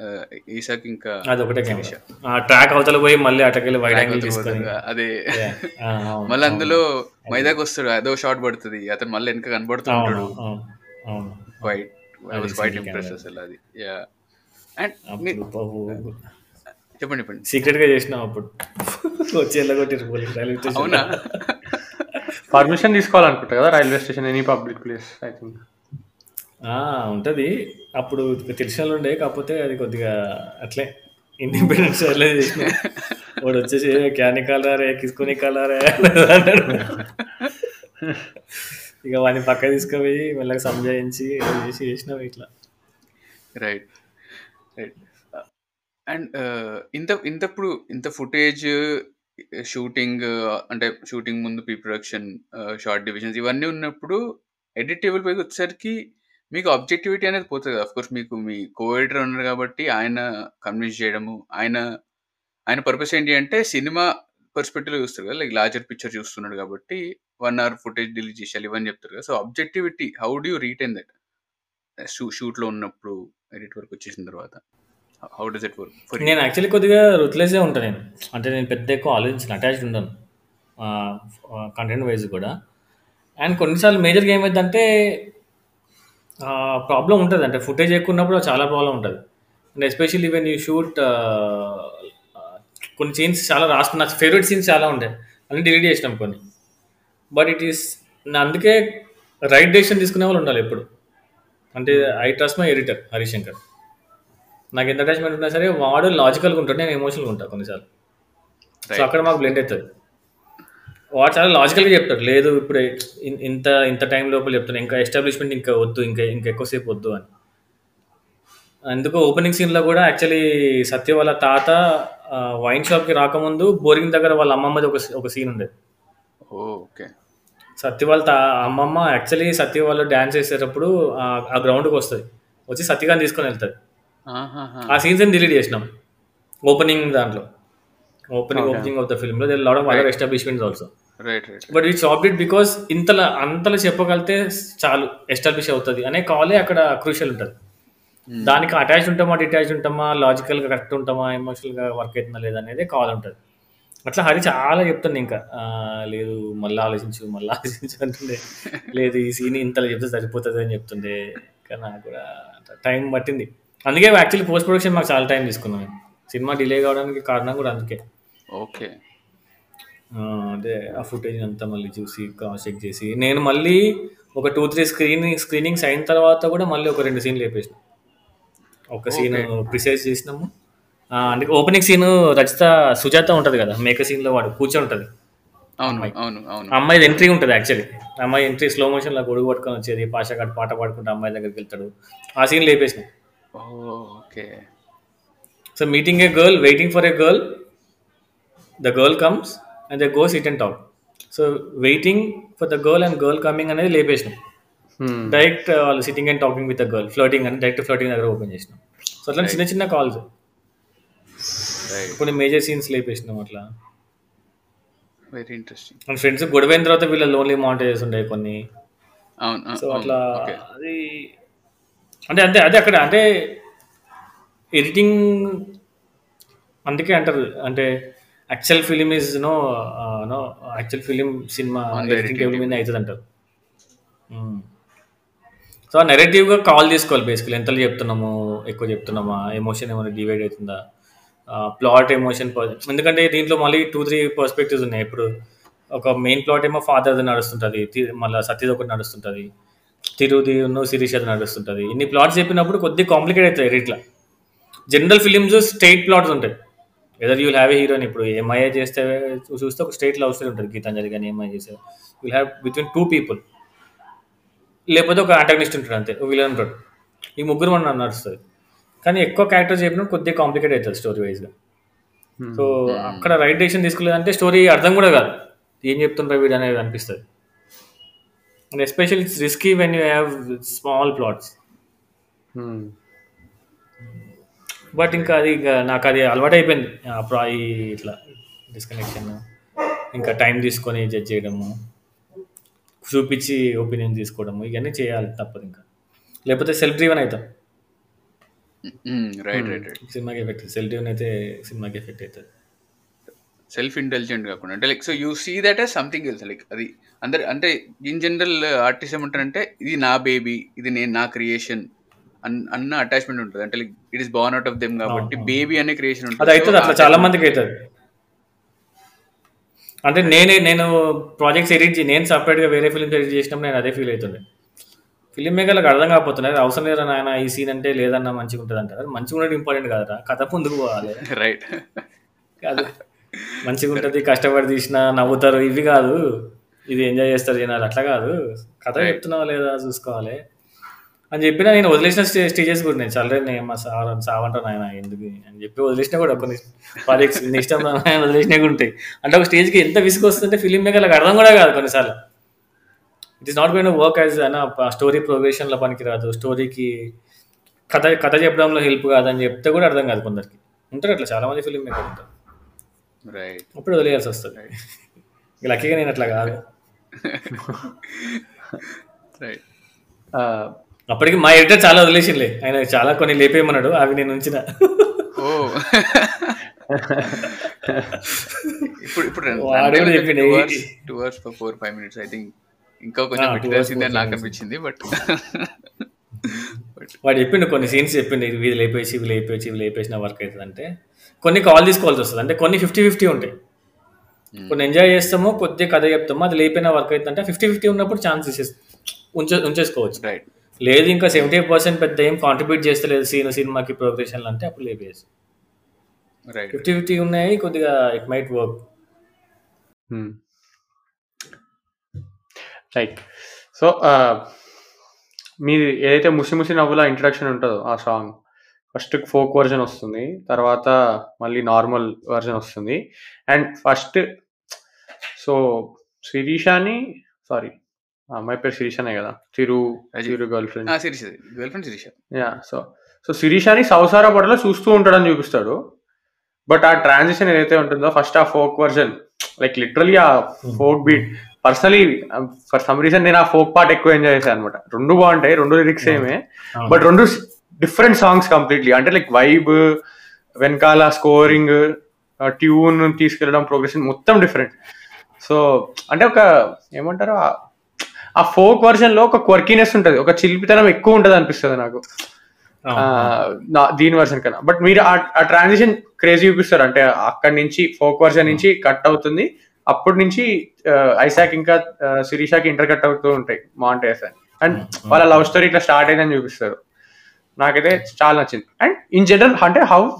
S2: ఆ, ఈసాకి ఇంకా
S3: అది ఒకటే కెమెరా ఆ ట్రాక్ అవతల పోయి మళ్ళీ అటకెళ్ళి వైడ్ యాంగిల్ తీసుకొని.
S2: అదే. మళ్ళీ అందులో మైదాకి వస్తాడు అదో షార్ట్ పడుతుంది. అతను మళ్ళీ వెనక కనబడుతూ
S3: అవును
S2: క్వైట్
S3: single
S2: ఇంప్రెస్
S3: camera.
S2: అసలు అది. యా అండ్ చెప్పండి చెప్పండి.
S3: సీక్రెట్గా చేసినాం అప్పుడు. వచ్చి స్టేషన్
S2: అవునా?
S1: పర్మిషన్ తీసుకోవాలనుకుంటా కదా railway station any public place I think
S3: ఆ, ఉంటది. అప్పుడు తెలిసిన వాళ్ళు కాకపోతే అది కొద్దిగా అట్లే. ఇండిపెండెన్స్ అట్లే చేసిన. వాడు వచ్చేసి క్యాని కలరే కిసుకుని కలరే అన్నాడు. ఇక వాడిని పక్క తీసుకుపోయి మెల్లగా సంజాయించి ఏదో చేసి చేసినాం ఇట్లా.
S2: రైట్ రైట్ అండ్ ఇంత ఇంతప్పుడు ఇంత ఫుటేజ్ షూటింగ్ అంటే షూటింగ్ ముందు ప్రీ ప్రొడక్షన్ షార్ట్ డివిజన్స్ ఇవన్నీ ఉన్నప్పుడు ఎడిట్ టేబుల్ పైకి వచ్చేసరికి మీకు ఆబ్జెక్టివిటీ అనేది పోతుంది కదా. కోర్స్ మీకు మీ కోఎడిటర్ ఉన్నారు కాబట్టి ఆయన కన్విన్స్ చేయడము ఆయన ఆయన పర్పస్ ఏంటి అంటే సినిమా పర్స్పెక్టివ్లో చూస్తారు కదా. లైక్ లార్జర్ పిక్చర్ చూస్తున్నాడు కాబట్టి వన్ అవర్ ఫుటేజ్ డిలీట్ చేసేయాలి ఇవన్నీ చెప్తారు కదా. So objectivity how do you retain that షూట్లో ఉన్నప్పుడు ఎడిట్ వర్క్ వచ్చేసిన తర్వాత. హౌ డస్ ఇట్ వర్క్
S3: నేను యాక్చువల్లీ కొద్దిగా రుత్లెస్గా ఉంటాను నేను. అంటే నేను పెద్ద ఎక్కువ ఆలోచించిన అటాచ్డ్ ఉండను. కంటెంట్ వైజ్ కూడా. అండ్ కొన్నిసార్లు మేజర్గా ఏమైందంటే ప్రాబ్లం ఉంటుంది అంటే ఫుటేజ్ ఎక్కువ ఉన్నప్పుడు చాలా ప్రాబ్లం ఉంటుంది. And especially when you shoot కొన్ని సీన్స్ చాలా రాసుకున్న ఫేవరెట్ సీన్స్ చాలా ఉంటాయి. అన్ని డిలీట్ చేసినాం కొన్ని. బట్ ఇట్ ఈస్ అందుకే రైట్ డెసిషన్ తీసుకునే వాళ్ళు ఉండాలి ఎప్పుడు. అంటే I trust my editor Harishankar. నాకు ఎంత అటాచ్మెంట్ ఉన్నా సరే వాడు లాజికల్గా ఉంటాడు నేను ఎమోషనల్గా ఉంటాను కొన్నిసార్లు. సో అక్కడ మాకు బ్లెండ్ అవుతుంది వాడు చాలా లాజికల్గా చెప్తాడు. లేదు ఇప్పుడు ఇంత ఇంత టైం లోపల చెప్తాను ఇంకా ఎస్టాబ్లిష్మెంట్ ఇంకా వద్దు ఇంకా ఇంకా ఎక్కువసేపు వద్దు అని. అందుకు ఓపెనింగ్ సీన్లో కూడా యాక్చువల్లీ సత్య వాళ్ళ తాత వైన్ షాప్కి రాకముందు బోరింగ్ దగ్గర వాళ్ళ అమ్మమ్మది ఒక ఒక సీన్ ఉండేది
S2: ఓకే.
S3: సత్య వాళ్ళ తా అమ్మమ్మ యాక్చువల్లీ సత్య వాళ్ళు డ్యాన్స్ చేసేటప్పుడు ఆ- గ్రౌండ్కి వస్తుంది. వచ్చి సత్యగాని తీసుకొని వెళ్తుంది. ఆ సీన్స్ అని డిలీట్ చేసినాం. ఓపెనింగ్ దాంట్లో. Opening opening of the ఫిల్మ్లో. Lot of other establishments also but it's it because ఇంతలా అంతలా చెప్పగలితే చాలు ఎస్టాబ్లిష్ అవుతుంది. అనే కాలే అక్కడ క్రూషియల్ ఉంటుంది. దానికి అటాచ్ ఉంటామా డిటాచ్ ఉంటామా లాజికల్గా కరెక్ట్ ఉంటామా ఎమోషనల్గా వర్క్ అవుతుందా లేదా అనేది కాల్ ఉంటుంది. అట్లా హరి చాలా చెప్తుంది ఇంకా. లేదు మళ్ళీ ఆలోచించు మళ్ళీ ఆలోచించు అంటుండే. లేదు ఈ సీన్ ఇంతలో చెప్తే సరిపోతుంది అని చెప్తుండే. కానీ నాకు కూడా టైం పట్టింది. అందుకే యాక్చువల్లీ పోస్ట్ ప్రొడక్షన్ మాకు చాలా టైం తీసుకున్నాం సినిమా డిలే కావడానికి కారణం కూడా అందుకే.
S2: ఓకే
S3: ఆ, అదే ఆ ఫుటేజ్ అంతా మళ్ళీ చూసి క్రాస్ చెక్ చేసి. నేను మళ్ళీ ఒక టూ త్రీ స్క్రీనింగ్ స్క్రీనింగ్స్ అయిన తర్వాత కూడా మళ్ళీ ఒక రెండు సీన్లు వేపేసిన. ఒక సీన్ ప్రిసైజ్ చేసినాము. అందుకే ఓపెనింగ్ సీన్ రచిత సుజాత ఉంటుంది కదా మేక సీన్లో వాడు కూర్చొని ఉంటుంది.
S2: అవును అవును అవును.
S3: అమ్మాయి ఎంట్రీ ఉంటుంది యాక్చువల్లీ అమ్మాయి ఎంట్రీ స్లో మోషన్లో గొడుగు పట్టుకొని వచ్చేది పాషగాడు పాట పాడుకుంటూ అమ్మాయి దగ్గరికి వెళ్తాడు. ఆ scene లేపేసిన
S2: okay.
S3: So meeting a girl waiting for a girl the girl comes and the go sit and talk so waiting for the girl and girl coming అనేది లేపేసినాం. డైరెక్ట్ వాళ్ళు sitting and talking with the girl floating అని direct floating దగ్గర open చేసినాం. So అట్లా చిన్న చిన్న calls
S2: right
S3: కొన్ని మేజర్ సీన్స్ లేపేసినాం అట్లా.
S2: వెరీ ఇంట్రెస్టింగ్
S3: మన ఫ్రెండ్స్ గొడవైన తర్వాత వీళ్ళ లోన్లీ మౌంటేజెస్ ఉంటాయి కొన్ని.
S2: అవును
S3: సో అట్లా
S2: ఓకే.
S3: అది అంటే అంతే అదే అక్కడ అంటే ఎడిటింగ్ అందుకే అంటారు. అంటే actual film is no no actual film cinema table మీద అవుతుంది అంటారు సో నెరేటివ్గా కాల్ చేసుకోవాలి బేసికలీ ఎంతలో చెప్తున్నాము? ఎక్కువ చెప్తున్నామా? ఎమోషన్ ఏమైనా డివైడ్ అవుతుందా? ప్లాట్ ఎమోషన్ ఎందుకంటే దీంట్లో మళ్ళీ టూ త్రీ పర్స్పెక్టివ్స్ ఉన్నాయి. ఇప్పుడు ఒక మెయిన్ ప్లాట్ ఏమో ఫాదర్ది నడుస్తుంటుంది తి- మళ్ళీ సత్యది ఒకటి నడుస్తుంటుంది తిరుది శిరీష్ అది నడుస్తుంటుంది. ఇన్ని ప్లాట్స్ చెప్పినప్పుడు కొద్దిగా కాంప్లికేట్ అవుతాయి ఇట్లా జనరల్ ఫిలిమ్స్ స్టేట్ ప్లాట్స్ ఉంటాయి. Either you'll have a heroine ఇప్పుడు ఎంఐఏ చేస్తే చూస్తే ఒక స్టేట్ లవ్ స్టోరీ ఉంటుంది గీతాంజలి కానీ ఎంఐ చేస్తే. You'll have between two people లేకపోతే ఒక అంటాగనిస్ట్ ఉంటాడు అంతే ఒక విలన్ ఉంటాడు. ఈ ముగ్గురు మన నడుస్తుంది. కానీ ఎక్కువ క్యారెక్టర్స్ చెప్పినప్పుడు కొద్దిగా కాంప్లికేట్ అవుతుంది స్టోరీ వైజ్గా సో అక్కడ రైట్ డెసిషన్ తీసుకోలేదంటే స్టోరీ అర్థం కూడా కాదు. ఏం చెప్తుండ్రా వీడు అనేది అనిపిస్తుంది. And special it's risky when you have small plots but ఇంకా అది ఇంకా నాకు అది అలవాటు అయిపోయింది ప్రా- ఈ ఇట్లా డిస్కనెక్షన్ ఇంకా టైం తీసుకొని జడ్జ్ చేయడము చూపించి ఒపీనియన్ తీసుకోవడము ఇవన్నీ చేయాలి తప్పదు ఇంకా. లేకపోతే సెల్ఫ్ డ్రీవెన్ అవుతాం
S2: రైట్ రైట్ రైట్
S3: సినిమాకి ఎఫెక్ట్ సెల్ఫ్ డ్రీవెన్ అయితే సినిమాకి ఎఫెక్ట్ అవుతుంది
S2: సెల్ఫ్ ఇంటెలిజెంట్ కాకుండా అంటే like so you see that as something else like అది అందరు అంటే ఇన్ జనరల్ ఆర్టిస్ట్ ఏమంటారంటే ఇది నా బేబీ ఇది నేను నా క్రియేషన్ అన్న అటాచ్మెంట్ ఉంటుంది. అంటే like it is born out of them కాబట్టి. బేబీ అనే క్రియేషన్
S3: అది అవుతుంది అట్లా చాలా మందికి అవుతుంది. అంటే నేనే నేను ప్రాజెక్ట్స్ ఎడిట్ నేను సపరేట్గా వేరే ఫిల్మ్స్ ఎడిట్ చేసినప్పుడు నేను అదే ఫీల్ అవుతుండే. ఫిల్మ్ మేకర్లకు అర్థం కాకపోతున్నాయి అవసరం లేదా నాయన ఈ సీన్ అంటే లేదన్నా మంచిగా ఉంటుంది అంటారు. మంచిగా ఉండడం ఇంపార్టెంట్ కాదురా. కథ ముందుకు పోవాలి.
S2: రైట్
S3: కాదు. మంచిగా ఉంటుంది కష్టపడి తీసిన నవ్వుతారు ఇవి కాదు. ఇది ఎంజాయ్ చేస్తారు జనాలు అట్లా కాదు. కథ. చెప్తున్నావా లేదా చూసుకోవాలి. అని చెప్పినా నేను వదిలేసిన స్టే స్టేజెస్ కూడా నేను చల్లరే నేను మా సార్ సావంటాను ఆయన ఎందుకు? అని చెప్పి వదిలేసినా కూడా కొన్ని ప్రాజెక్ట్స్ నీ ఇష్టం నాయన వదిలేసినా కూడా ఉంటాయి. అంటే ఒక స్టేజ్కి ఎంత విసుగు వస్తుంటే ఫిలిం మేకర్లకు అర్థం కూడా కాదు కొన్నిసార్లు. It is not going work as అన్న స్టోరీ ప్రోగ్రెషన్లో పనికిరాదు. స్టోరీకి కథ కథ చెప్పడంలో హెల్ప్ కాదని చెప్తే కూడా అర్థం కాదు కొందరికి. ఉంటారు అట్లా చాలా మంది ఫిలిం మేకర్ ఉంటారు.
S2: రైట్
S3: అప్పుడు వదిలేయాల్సి వస్తుంది. లక్కీగా నేను అట్లా కాదు.
S2: రైట్
S3: అప్పటికి మా ఎడిటర్ చాలా వదిలేసిండే ఆయన చాలా కొన్ని లేపేయమన్నాడు అవి నేను ఉంచిన.
S2: ఓ. ఇప్పుడు ఇప్పుడు
S3: వాడు కూడా చెప్పిండు,
S2: two
S3: "a-
S2: hours two hours for four five minutes I think ఇంకా కొంచెం పెట్టాల్సిందే నాకు అనిపించింది బట్
S3: వాడు చెప్పిండు కొన్ని సీన్స్ చెప్పిండు వీళ్ళు లేపేసి ఇవి లేపేసి ఇవి లేపేసిన వర్క్ అవుతుంది అంటే కొన్ని కాల్ తీసుకోవాల్సి వస్తుంది. అంటే కొన్ని ఫిఫ్టీ ఫిఫ్టీ ఉంటాయి. కొన్ని ఎంజాయ్ చేస్తాము కొద్దిగా కథ చెప్తాము అది లేపిన వర్క్ అవుతుంది అంటే ఫిఫ్టీ ఫిఫ్టీ ఉన్నప్పుడు ఛాన్స్ ఉంచే ఉంచేసుకోవచ్చు.
S2: రైట్
S3: లేదు ఇంకా సెవెంటీ పర్సెంట్ పెద్ద ఏం కాంట్రిబ్యూట్ చేస్తలేదు సీన్ సినిమాకి ప్రోగ్రెషన్ అంటే అప్పుడు లేపేసి ఫిఫ్టీ ఫిఫ్టీ ఉన్నాయి కొద్దిగా it might work
S1: right so మీది ఏదైతే ముసి ముసి నవ్వుల ఇంట్రడక్షన్ ఉంటుందో ఆ సాంగ్ ఫస్ట్ ఫోక్ వర్జన్ వస్తుంది తర్వాత మళ్ళీ నార్మల్ వర్జన్ వస్తుంది. అండ్ ఫస్ట్ సో శిరీషాని సారీ అమ్మాయి పేరు శిరీషానే కదా. Tiru
S2: Ajay.
S1: Tiru girl friend
S2: girl friend series
S1: yeah so so శిరీషాని సంసార పడలో చూస్తూ ఉంటాడని చూపిస్తాడు. బట్ ఆ ట్రాన్సిషన్ ఏదైతే ఉంటుందో ఫస్ట్ ఆ ఫోక్ వర్జన్ లైక్ లిటరలీ ఆ folk beat personally for some reason నేను ఆ ఫోక్ పార్ట్ ఎక్కువ ఎంజాయ్ చేశాను అనమాట రెండు బాగుంటాయి రెండు లిరిక్స్ ఏమే బట్ రెండు డిఫరెంట్ సాంగ్స్ కంప్లీట్లీ అంటే లైక్ వైబ్ వెనకాల స్కోరింగ్ ట్యూన్ తీసుకెళ్ళడం ప్రోగ్రెషన్ మొత్తం డిఫరెంట్ సో అంటే ఒక ఏమంటారు ఆ- ఫోక్ వర్జన్లో ఒక క్వర్కీనెస్ ఉంటుంది. ఒక చిలిపితనం ఎక్కువ ఉంటుంది అనిపిస్తుంది నాకు. దీని వర్షన్ కన్నా. బట్ మీరు ఆ- ఆ ట్రాన్సిషన్ క్రేజీ చూపిస్తారు. అంటే అక్కడి నుంచి ఫోక్ వర్షన్ నుంచి కట్ అవుతుంది. అప్పటి నుంచి ఐసాక్ ఇంకా శిరీషాకి ఇంటర్ కట్ అవుతూ ఉంటాయి మాంటేస్ అని అండ్ వాళ్ళ లవ్ స్టోరీ ఇట్లా స్టార్ట్ అయిందని చూపిస్తారు. నాకైతే చాలా నచ్చింది. అండ్ ఇన్ జనరల్ అంటే హౌ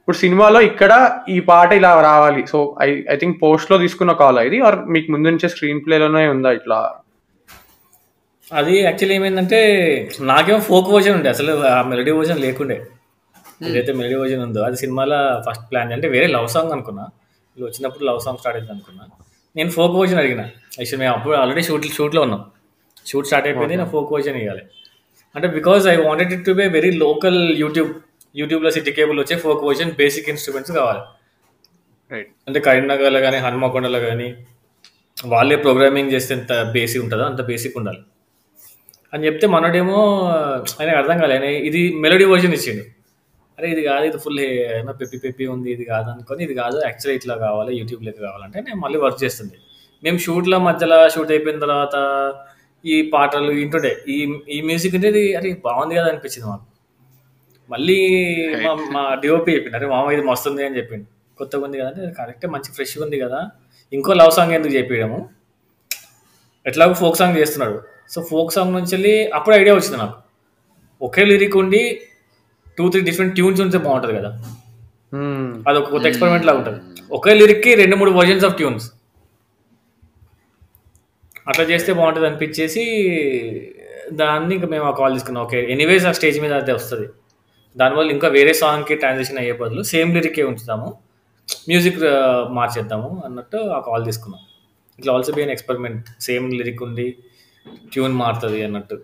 S1: ఇప్పుడు సినిమాలో ఇక్కడ ఈ పాట ఇలా రావాలి. సో ఐ ఐ థింక్ పోస్ట్లో తీసుకున్న కాల్ ఇది? ఆర్ మీకు ముందు నుంచే స్క్రీన్ ప్లేలోనే ఉందా ఇట్లా?
S3: అది యాక్చువల్లీ ఏమైందంటే నాకేమో ఫోక్ వర్జన్ ఉండే. అసలు ఆ మెలడీ వర్జన్ లేకుండే. ఏదైతే మెలోడీ వర్జన్ ఉందో అది సినిమాలో ఫస్ట్ ప్లాన్ అంటే వేరే లవ్ సాంగ్ అనుకున్నా. వీళ్ళు వచ్చినప్పుడు లవ్ సాంగ్ స్టార్ట్ అయింది అనుకున్నా. నేను ఫోక్ వర్జన్ అడిగిన. యాక్చువల్ మేము అప్పుడు ఆల్రెడీ షూట్ షూట్లో ఉన్నాం. షూట్ స్టార్ట్ అయిపోయింది నా ఫోక్ వర్జన్ ఇవ్వాలి అంటే because I wanted it to be very local YouTube యూట్యూబ్లో సిటీ కేబుల్ వచ్చే ఫోక్ వర్జన్ బేసిక్ ఇన్స్ట్రుమెంట్స్ కావాలి.
S2: రైట్
S3: అంటే కరీంనగర్లో కానీ హనుమకొండలో కానీ వాళ్ళే ప్రోగ్రామింగ్ చేస్తే ఎంత బేసిక్ ఉంటుందో అంత బేసిక్ ఉండాలి. అని చెప్తే మనోడేమో ఆయనకు అర్థం కాలే. ఆయన ఇది మెలోడీ వర్జన్ ఇచ్చిండు. అరే ఇది కాదు ఇది ఫుల్ పెప్పి పెప్పి ఉంది ఇది కాదు అనుకొని ఇది కాదు యాక్చువల్లీ ఇట్లా కావాలి యూట్యూబ్ లెక్క కావాలంటే నేను మళ్ళీ వర్క్ చేస్తుంది. మేము షూట్ల మధ్యలో షూట్ అయిపోయిన తర్వాత ఈ పాటలు వింటుండే ఈ ఈ మ్యూజిక్ అనేది అరే బాగుంది కదా అనిపించింది మాకు. మళ్ళీ మా మా డిఓపి చెప్పింది అరే మామ ఇది మస్తుంది అని చెప్పిండు. కొత్తగా ఉంది కదా అంటే కరెక్టే మంచి ఫ్రెష్గా ఉంది కదా. ఇంకో లవ్ సాంగ్ ఎందుకు చెప్పియడము? ఎట్లాగో ఫోక్ సాంగ్ చేస్తున్నాడు. సో ఫోక్ సాంగ్ నుంచి వెళ్ళి అప్పుడు ఐడియా వచ్చింది నాకు. ఒకే లిరిక్ ఉండి టూ త్రీ డిఫరెంట్ ట్యూన్స్ ఉంటే బాగుంటుంది కదా. అది ఒక కొత్త ఎక్స్పెరిమెంట్ లాగా ఉంటుంది. ఒకే లిరిక్కి రెండు మూడు వర్జన్స్ ఆఫ్ ట్యూన్స్ అట్లా చేస్తే బాగుంటుంది అనిపించేసి దాన్ని ఇంకా మేము ఆ కాల్ తీసుకున్నాం. ఓకే ఎనీవేస్ ఆ స్టేజ్ మీద అయితే వస్తుంది. దానివల్ల ఇంకా వేరే సాంగ్కి ట్రాన్సిషన్ అయ్యే బదులు సేమ్ లిరికే ఉంచుతాము. మ్యూజిక్ మార్చేద్దాము అన్నట్టు ఆ కాల్ తీసుకున్నాం. ఇట్లా also be an experiment same lyric ఉంది ట్యూన్ మారుతుంది అన్నట్టు.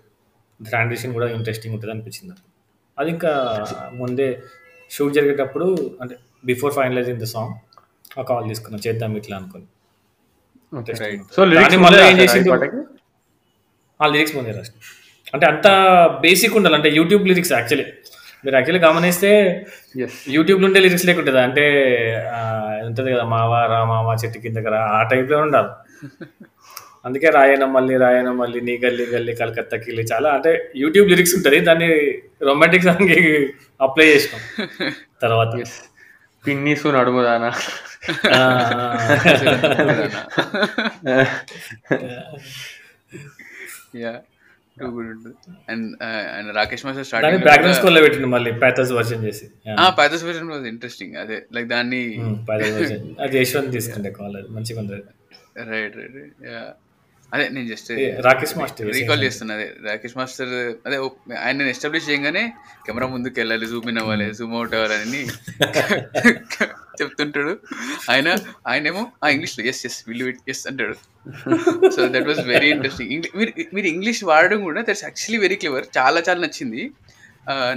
S3: ట్రాన్సిషన్ కూడా ఇంట్రెస్టింగ్ ఉంటుంది అనిపించింది. అది ఇంకా ముందే షూట్ జరిగేటప్పుడు అంటే బిఫోర్ ఫైనలైజింగ్ ద సాంగ్ ఆ కాల్ తీసుకున్నాం. చేద్దాం ఇట్లా అనుకుని. మళ్ళీ ఏం చేసిండు? ఆ లిరిక్స్ ముందే రాసిన. అంటే అంత బేసిక్ ఉండాలి. అంటే యూట్యూబ్ లిరిక్స్ యాక్చువల్లీ మీరు యాక్చువల్లీ గమనిస్తే యూట్యూబ్ నుండే లిరిక్స్ లేకుంటుంది అంటే ఉంటుంది కదా మావా రా మావా చెట్టు కింద రా ఆ టైప్లో ఉండాలి. అందుకే రాయన మళ్ళీ రాయన మళ్ళీ నీ గల్లి గల్లి కలకత్తా కిల్లి చాలా అంటే యూట్యూబ్ లిరిక్స్ ఉంటుంది దాన్ని రొమాంటిక్ సాంగ్ అప్లై చేసినాం. తర్వాత
S1: పిన్నీసు నడుముదానా
S2: yeah and and Rakesh master starting
S3: background స్కోర్లో పెట్టిండు మళ్ళీ వర్షన్ చేసి.
S2: పాతస్ వర్షన్ వాజ్ ఇంట్రెస్టింగ్ అదే లైక్ దాన్ని
S3: ప్యాథస్ వర్షన్ అది యశ్వంత్ తీసుకుంటే కాలేజ్ మంచిగా ఉంది.
S2: రైట్ రైట్ యా అదే నేను జస్ట్
S3: రాకేష్ మాస్టర్
S2: రీకాల్ చేస్తున్నా అదే. రాకేష్ మాస్టర్ అదే ఆయన ఎస్టాబ్లిష్ చేయగానే కెమెరా ముందుకు వెళ్ళాలి జూమ్ ఇన్ అవ్వాలి జూమ్ అవుట్ అవ్వాలని చెప్తుంటాడు. ఆయన ఆయనేమో ఆ ఇంగ్లీష్లో yes yes will it yes అంటాడు. So that was very interesting మీరు మీరు ఇంగ్లీష్ వాడడం కూడా దట్స్ యాక్చువల్లీ వెరీ క్లివర్ చాలా చాలా నచ్చింది.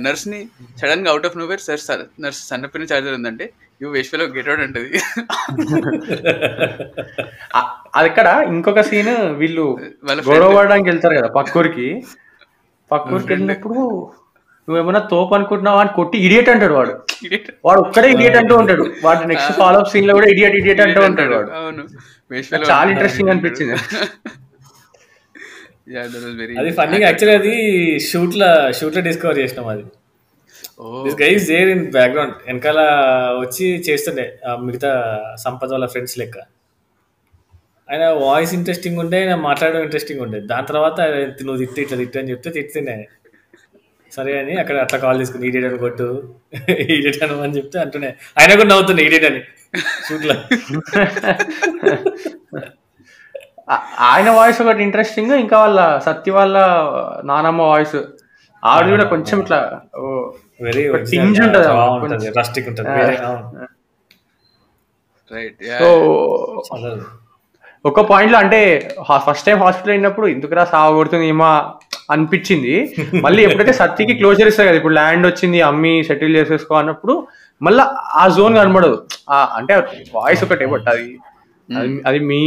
S2: నర్స్ని సడన్గా out of nowhere sir nurse సన్నపిన charger ఉందంటే యూ వేష్లో గెట్ అవుట్ అంటది.
S1: అక్కడ ఇంకొక సీన్ వీళ్ళు
S2: వాళ్ళ
S1: గొడవ పడడానికి వెళ్తారు కదా పక్కూరికి. పక్కూరికి వెళ్ళినప్పుడు నువ్వేమన్నా తోపు అనుకుంటున్నావా అని కొట్టి ఇడియట్ అంటాడు వాడు. వాడు ఒక్కడే ఇడియట్ అంటూ ఉంటాడు. వాడు నెక్స్ట్ ఫాలో అప్ సీన్లో కూడా ఇడియట్ ఇడియట్ అంటూ ఉంటాడు వాడు. చాలా ఇంట్రెస్టింగ్ అనిపించింది.
S3: అది ఫన్నీ యాక్చువల్లీ అది షూట్లో షూట్లో డిస్కవర్ చేసినాం అది. This guy is there in background వెనకాల వచ్చి చేస్తుండే ఆ మిగతా సంపద వాళ్ళ ఫ్రెండ్స్ లెక్క. ఆయన వాయిస్ ఇంట్రెస్టింగ్ ఉండే ఆయన మాట్లాడడం ఇంట్రెస్టింగ్ ఉండే. దాని తర్వాత నువ్వు తిట్టి ఇట్లా తిట్టు అని చెప్తే తిట్టిండే ఆయన. సరే అని అక్కడ అట్లా కాల్ తీసుకుని ఈడియట్ అని కొట్టు ఈడియట్ అని అని చెప్తే అంటున్నాయి ఆయన కూడా నవ్వుతుండే ఈడియట్ అని. షూట్లో.
S1: ఆయన వాయిస్ ఒకటి ఇంట్రెస్టింగ్ ఇంకా వాళ్ళ సత్య వాళ్ళ నానమ్మ వాయిస్ ఆవిడ కూడా కొంచెం ఇట్లా ఓ,
S3: వెరీ
S1: ఉంటది
S3: రస్టిక్ ఉంటుంది.
S2: రైట్
S1: సో ఒక పాయింట్లో అంటే ఫస్ట్ టైం హాస్పిటల్ అయినప్పుడు ఎందుకురా సాగు కొడుతుంది ఏమో అనిపించింది. మళ్ళీ ఎప్పుడైతే సత్యకి క్లోజర్ ఇస్తారు కదా ఇప్పుడు ల్యాండ్ వచ్చింది అమ్మి సెటిల్ చేసేసుకో అన్నప్పుడు మళ్ళీ ఆ జోన్ కనబడదు. ఆ, అంటే వాయిస్ ఒకటే బట్ అది అది- మీ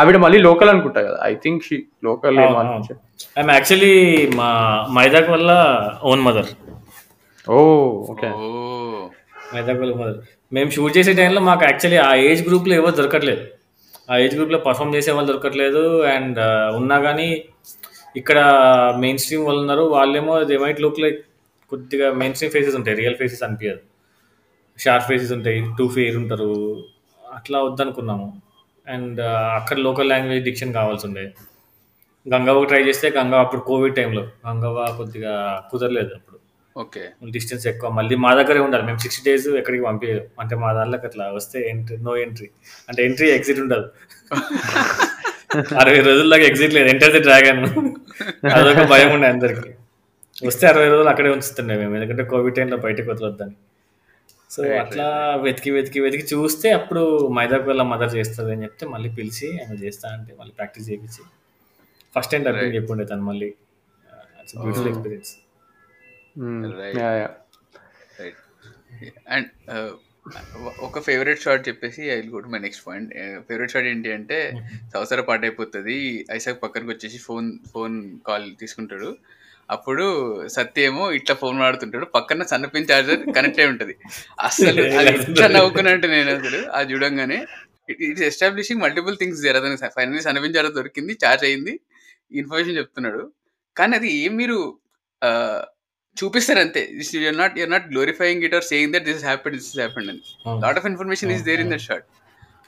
S1: ఆవిడ మళ్ళీ లోకల్ అనుకుంటా కదా I think she local
S3: I'm actually మా మైదాక్ వల్ల own mother
S1: oh okay.
S2: Oh.
S3: మైదాక్ వల్ల మదర్ మేము షూట్ చేసే టైంలో మాకు యాక్చువల్లీ ఆ ఏజ్ గ్రూప్లో ఎవరు దొరకట్లేదు. ఆ ఏజ్ గ్రూప్లో పర్ఫామ్ చేసే వాళ్ళు దొరకట్లేదు అండ్ ఉన్నా కానీ ఇక్కడ మెయిన్ స్ట్రీమ్ వాళ్ళు ఉన్నారు వాళ్ళేమో దే మైట్ లుక్ లైక్ కొద్దిగా మెయిన్ స్ట్రీమ్ ఫేసెస్ ఉంటాయి రియల్ ఫేసెస్ అనిపించదు షార్ప్ ఫేసెస్ ఉంటాయి టూ ఫేర్ ఉంటారు అట్లా వద్దనుకున్నాము. అండ్ అక్కడ లోకల్ లాంగ్వేజ్ డిక్షన్ కావాల్సి ఉండే. గంగవ్వ ట్రై చేస్తే గంగ అప్పుడు కోవిడ్ టైంలో గంగవ్వ కొద్దిగా కుదరలేదు అప్పుడు.
S2: ఓకే.
S3: డిస్టెన్స్ ఎక్కువ మళ్ళీ మా దగ్గరే ఉండాలి మేము సిక్స్టీ డేస్ ఎక్కడికి పంపించలేదు అంటే మా దాంట్లోకి అట్లా వస్తే ఎంట్రీ నో ఎంట్రీ అంటే ఎంట్రీ ఎగ్జిట్ ఉండదు. అరవై రోజుల్లాగా ఎగ్జిట్ లేదు. ఎంటర్ ది డ్రాగన్ అదొక భయం ఉండే అందరికి. వస్తే అరవై రోజులు అక్కడే ఉంచుతుండే మేము ఎందుకంటే కోవిడ్ టైంలో బయటకు వదలొద్దని. సో అట్లా వెతికి వెతికి వెతికి చూస్తే అప్పుడు మైదాకు వాళ్ళ మదర్ చేస్తుంది అని చెప్తే మళ్ళీ పిలిచి ఆమె చేస్తా అంటే మళ్ళీ ప్రాక్టీస్ చేయించి. First time dubbing. చెప్పుండే తను మళ్ళీ. బ్యూటిఫుల్ ఎక్స్పీరియన్స్
S2: అండ్ ఒక ఫేవరెట్ షాట్ చెప్పేసి I go to my next point favourite shot ఏంటి అంటే సంవత్సర పాట అయిపోతుంది. ఐసాక్ పక్కనకి వచ్చేసి ఫోన్ ఫోన్ కాల్ తీసుకుంటాడు. అప్పుడు సత్య ఏమో ఇట్లా ఫోన్ వాడుతుంటాడు పక్కన సన్నపిన్ చార్జర్ కనెక్ట్ అయి ఉంటది. అసలు అది ఇట్లా నవ్వుకున్నట్టు నేను అసలు అది చూడంగానే. ఇట్స్ ఎస్టాబ్లిషింగ్ మల్టిపుల్ థింగ్స్ జరగదు ఫైనల్లీ సన్నపిన్ చార్జర్ దొరికింది చార్జ్ అయింది ఇన్ఫర్మేషన్ చెప్తున్నాడు. కానీ అది ఏం మీరు చూపిస్తారు అంతే you're not you're not glorifying it or saying that this happened this happened అని. Lot of information is there in that short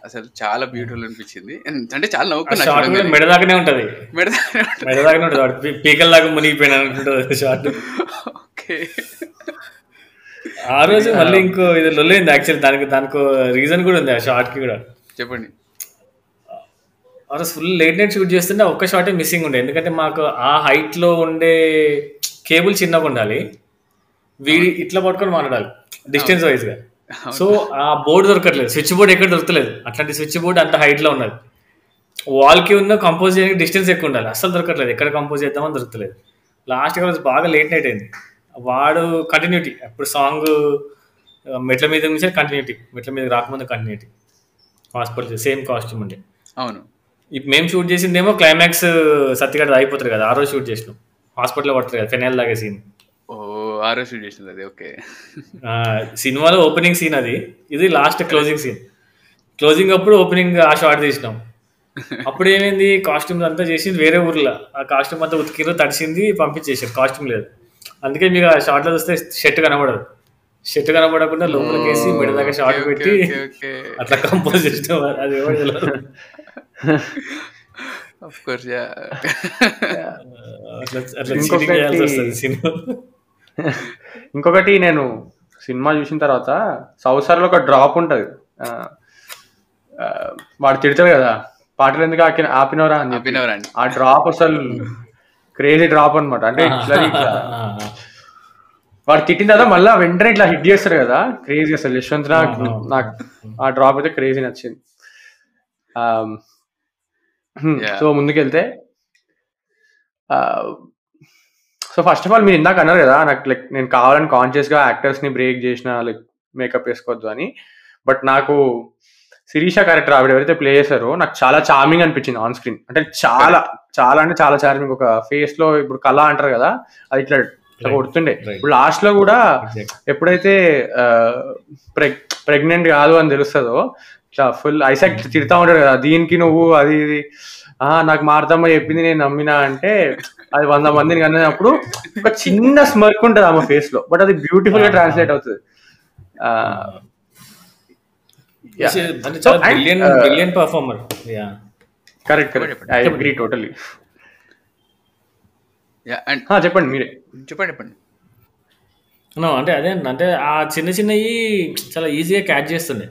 S2: అసలు చాలా బ్యూటిఫుల్ అనిపించింది. అంటే చాలా నవ్వుకున్నా
S3: షార్ట్
S2: చూడంగానే.
S3: మెడదాకానే ఉంటది.
S2: మెడదానే ఉంటుంది.
S3: పీకల దాకా మునిగిపోయినా షార్ట్
S2: ఓకే.
S3: ఆ రోజు మళ్ళీ ఇంకో ఇది లొల్లింది. యాక్చువల్లీ దానికి దానికి రీజన్ కూడా ఉంది ఆ షార్ట్కి కూడా.
S2: చెప్పండి.
S3: ఆ రోజు ఫుల్ లేట్ నైట్ షూట్ చేస్తుంటే ఒక్క షాటే మిస్సింగ్ ఉండే. ఎందుకంటే మాకు ఆ హైట్లో ఉండే కేబుల్ చిన్నగా ఉండాలి. వీడి ఇట్లా పట్టుకొని మాట్లాడాలి డిస్టెన్స్ వైజ్గా. సో ఆ బోర్డు దొరకట్లేదు. స్విచ్ బోర్డ్ ఎక్కడ దొరకలేదు. అట్లాంటి స్విచ్ బోర్డ్ అంత హైట్లో ఉన్నది. వాల్కి ఉన్న కంపోజ్ చేయడానికి డిస్టెన్స్ ఎక్కువ ఉండాలి. అస్సలు దొరకట్లేదు. ఎక్కడ కంపోజ్ చేద్దామని దొరకలేదు లాస్ట్ రోజు బాగా లేట్ నైట్ అయింది. వాడు కంటిన్యూటీ అప్పుడు సాంగ్ మెట్ల మీద నుంచి కంటిన్యూటీ మెట్ల మీద రాకముందు కంటిన్యూటీ హాస్పిటల్ సేమ్ కాస్ట్యూమ్ ఉండే.
S2: అవును.
S3: ఇప్పుడు మేము షూట్ చేసిందేమో క్లైమాక్స్ సత్యగడ అయిపోతారు కదా ఆ రోజు షూట్ చేసినాం. హాస్పిటల్లో పడతారు కదా ఫెనైల్ లాగే సీన్.
S2: ఓ షూట్ చేసింది అది ఓకే.
S3: సినిమాలో ఓపెనింగ్ సీన్ అది. ఇది లాస్ట్ క్లోజింగ్ సీన్ క్లోజింగ్ అప్పుడు ఓపెనింగ్ ఆ షాట్ తీసినాం. అప్పుడు ఏమైంది కాస్ట్యూమ్ అంతా చేసింది వేరే ఊర్లో. ఆ కాస్ట్యూమ్ అంతా ఉతికిరు తడిసింది పంపించేసారు కాస్ట్యూమ్ లేదు. అందుకే మీకు ఆ షార్ట్లో చూస్తే షర్ట్ కనబడదు. షర్ట్ కనబడకుండా లోపలికి వేసి మిడ దాకా షార్ట్ పెట్టి. అట్లా కంపోజ్ చేసినాం. అది ఎవరు
S2: ఆఫ్ కోర్స్ యా
S1: ఇంకొకటి- నేను సినిమా చూసిన తర్వాత సంవత్సరాలు ఒక డ్రాప్ ఉంటుంది. వాడు తిడతాడు కదా పాటలు ఎందుకు ఆకి ఆపినవరా అని.
S2: అభినవరాండి
S1: ఆ డ్రాప్ అసలు క్రేజీ డ్రాప్ అన్నమాట. అంటే ఇట్లా వాడు తిట్టిన తర్వాత మళ్ళీ వెంటనే ఇట్లా హిట్ చేస్తారు కదా క్రేజీ అసలు. యశ్వంత్ నాకు నాకు ఆ డ్రాప్ అయితే క్రేజీ నచ్చింది. సో ముందుకెళ్తే సో ఫస్ట్ ఆఫ్ ఆల్ మీరు ఇందాక అన్నారు కదా నాకు లైక్ నేను కావాలని కాన్షియస్గా యాక్టర్స్ని బ్రేక్ చేసిన లైక్ మేకప్ వేసుకోవద్దు అని బట్ నాకు శిరీష క్యారెక్టర్ ఆవిడ ఎవరైతే ప్లే చేశారో నాకు చాలా చార్మింగ్ అనిపించింది ఆన్ స్క్రీన్ అంటే చాలా చాలా అంటే చాలా చార్మింగ్ ఒక ఫేస్లో ఇప్పుడు కళ అంటారు కదా అది ఇట్లా. కొడుతుండే. ఇప్పుడు లాస్ట్లో కూడా. ఎప్పుడైతే ప్రెగ్నెంట్ కాదు అని తెలుస్తుందో ఇట్లా ఫుల్ ఐసాక్ తిడతా ఉంటాడు కదా దీనికి నువ్వు అది ఇది. ఆ నాకు మారుతామో చెప్పింది నేను నమ్మినా అంటే అది వంద మందిని కన్నప్పుడు ఒక చిన్న స్మర్క్ ఉంటుంది ఆమె ఫేస్లో బట్ అది బ్యూటిఫుల్గా ట్రాన్స్లేట్ అవుతుంది. Correct correct I agree totally
S2: yeah and
S1: చెప్పండి మీరే.
S2: చెప్పండి చెప్పండి.
S3: అంటే అదే అంటే ఆ చిన్న చిన్నవి చాలా ఈజీగా క్యాచ్ చేస్తుండే.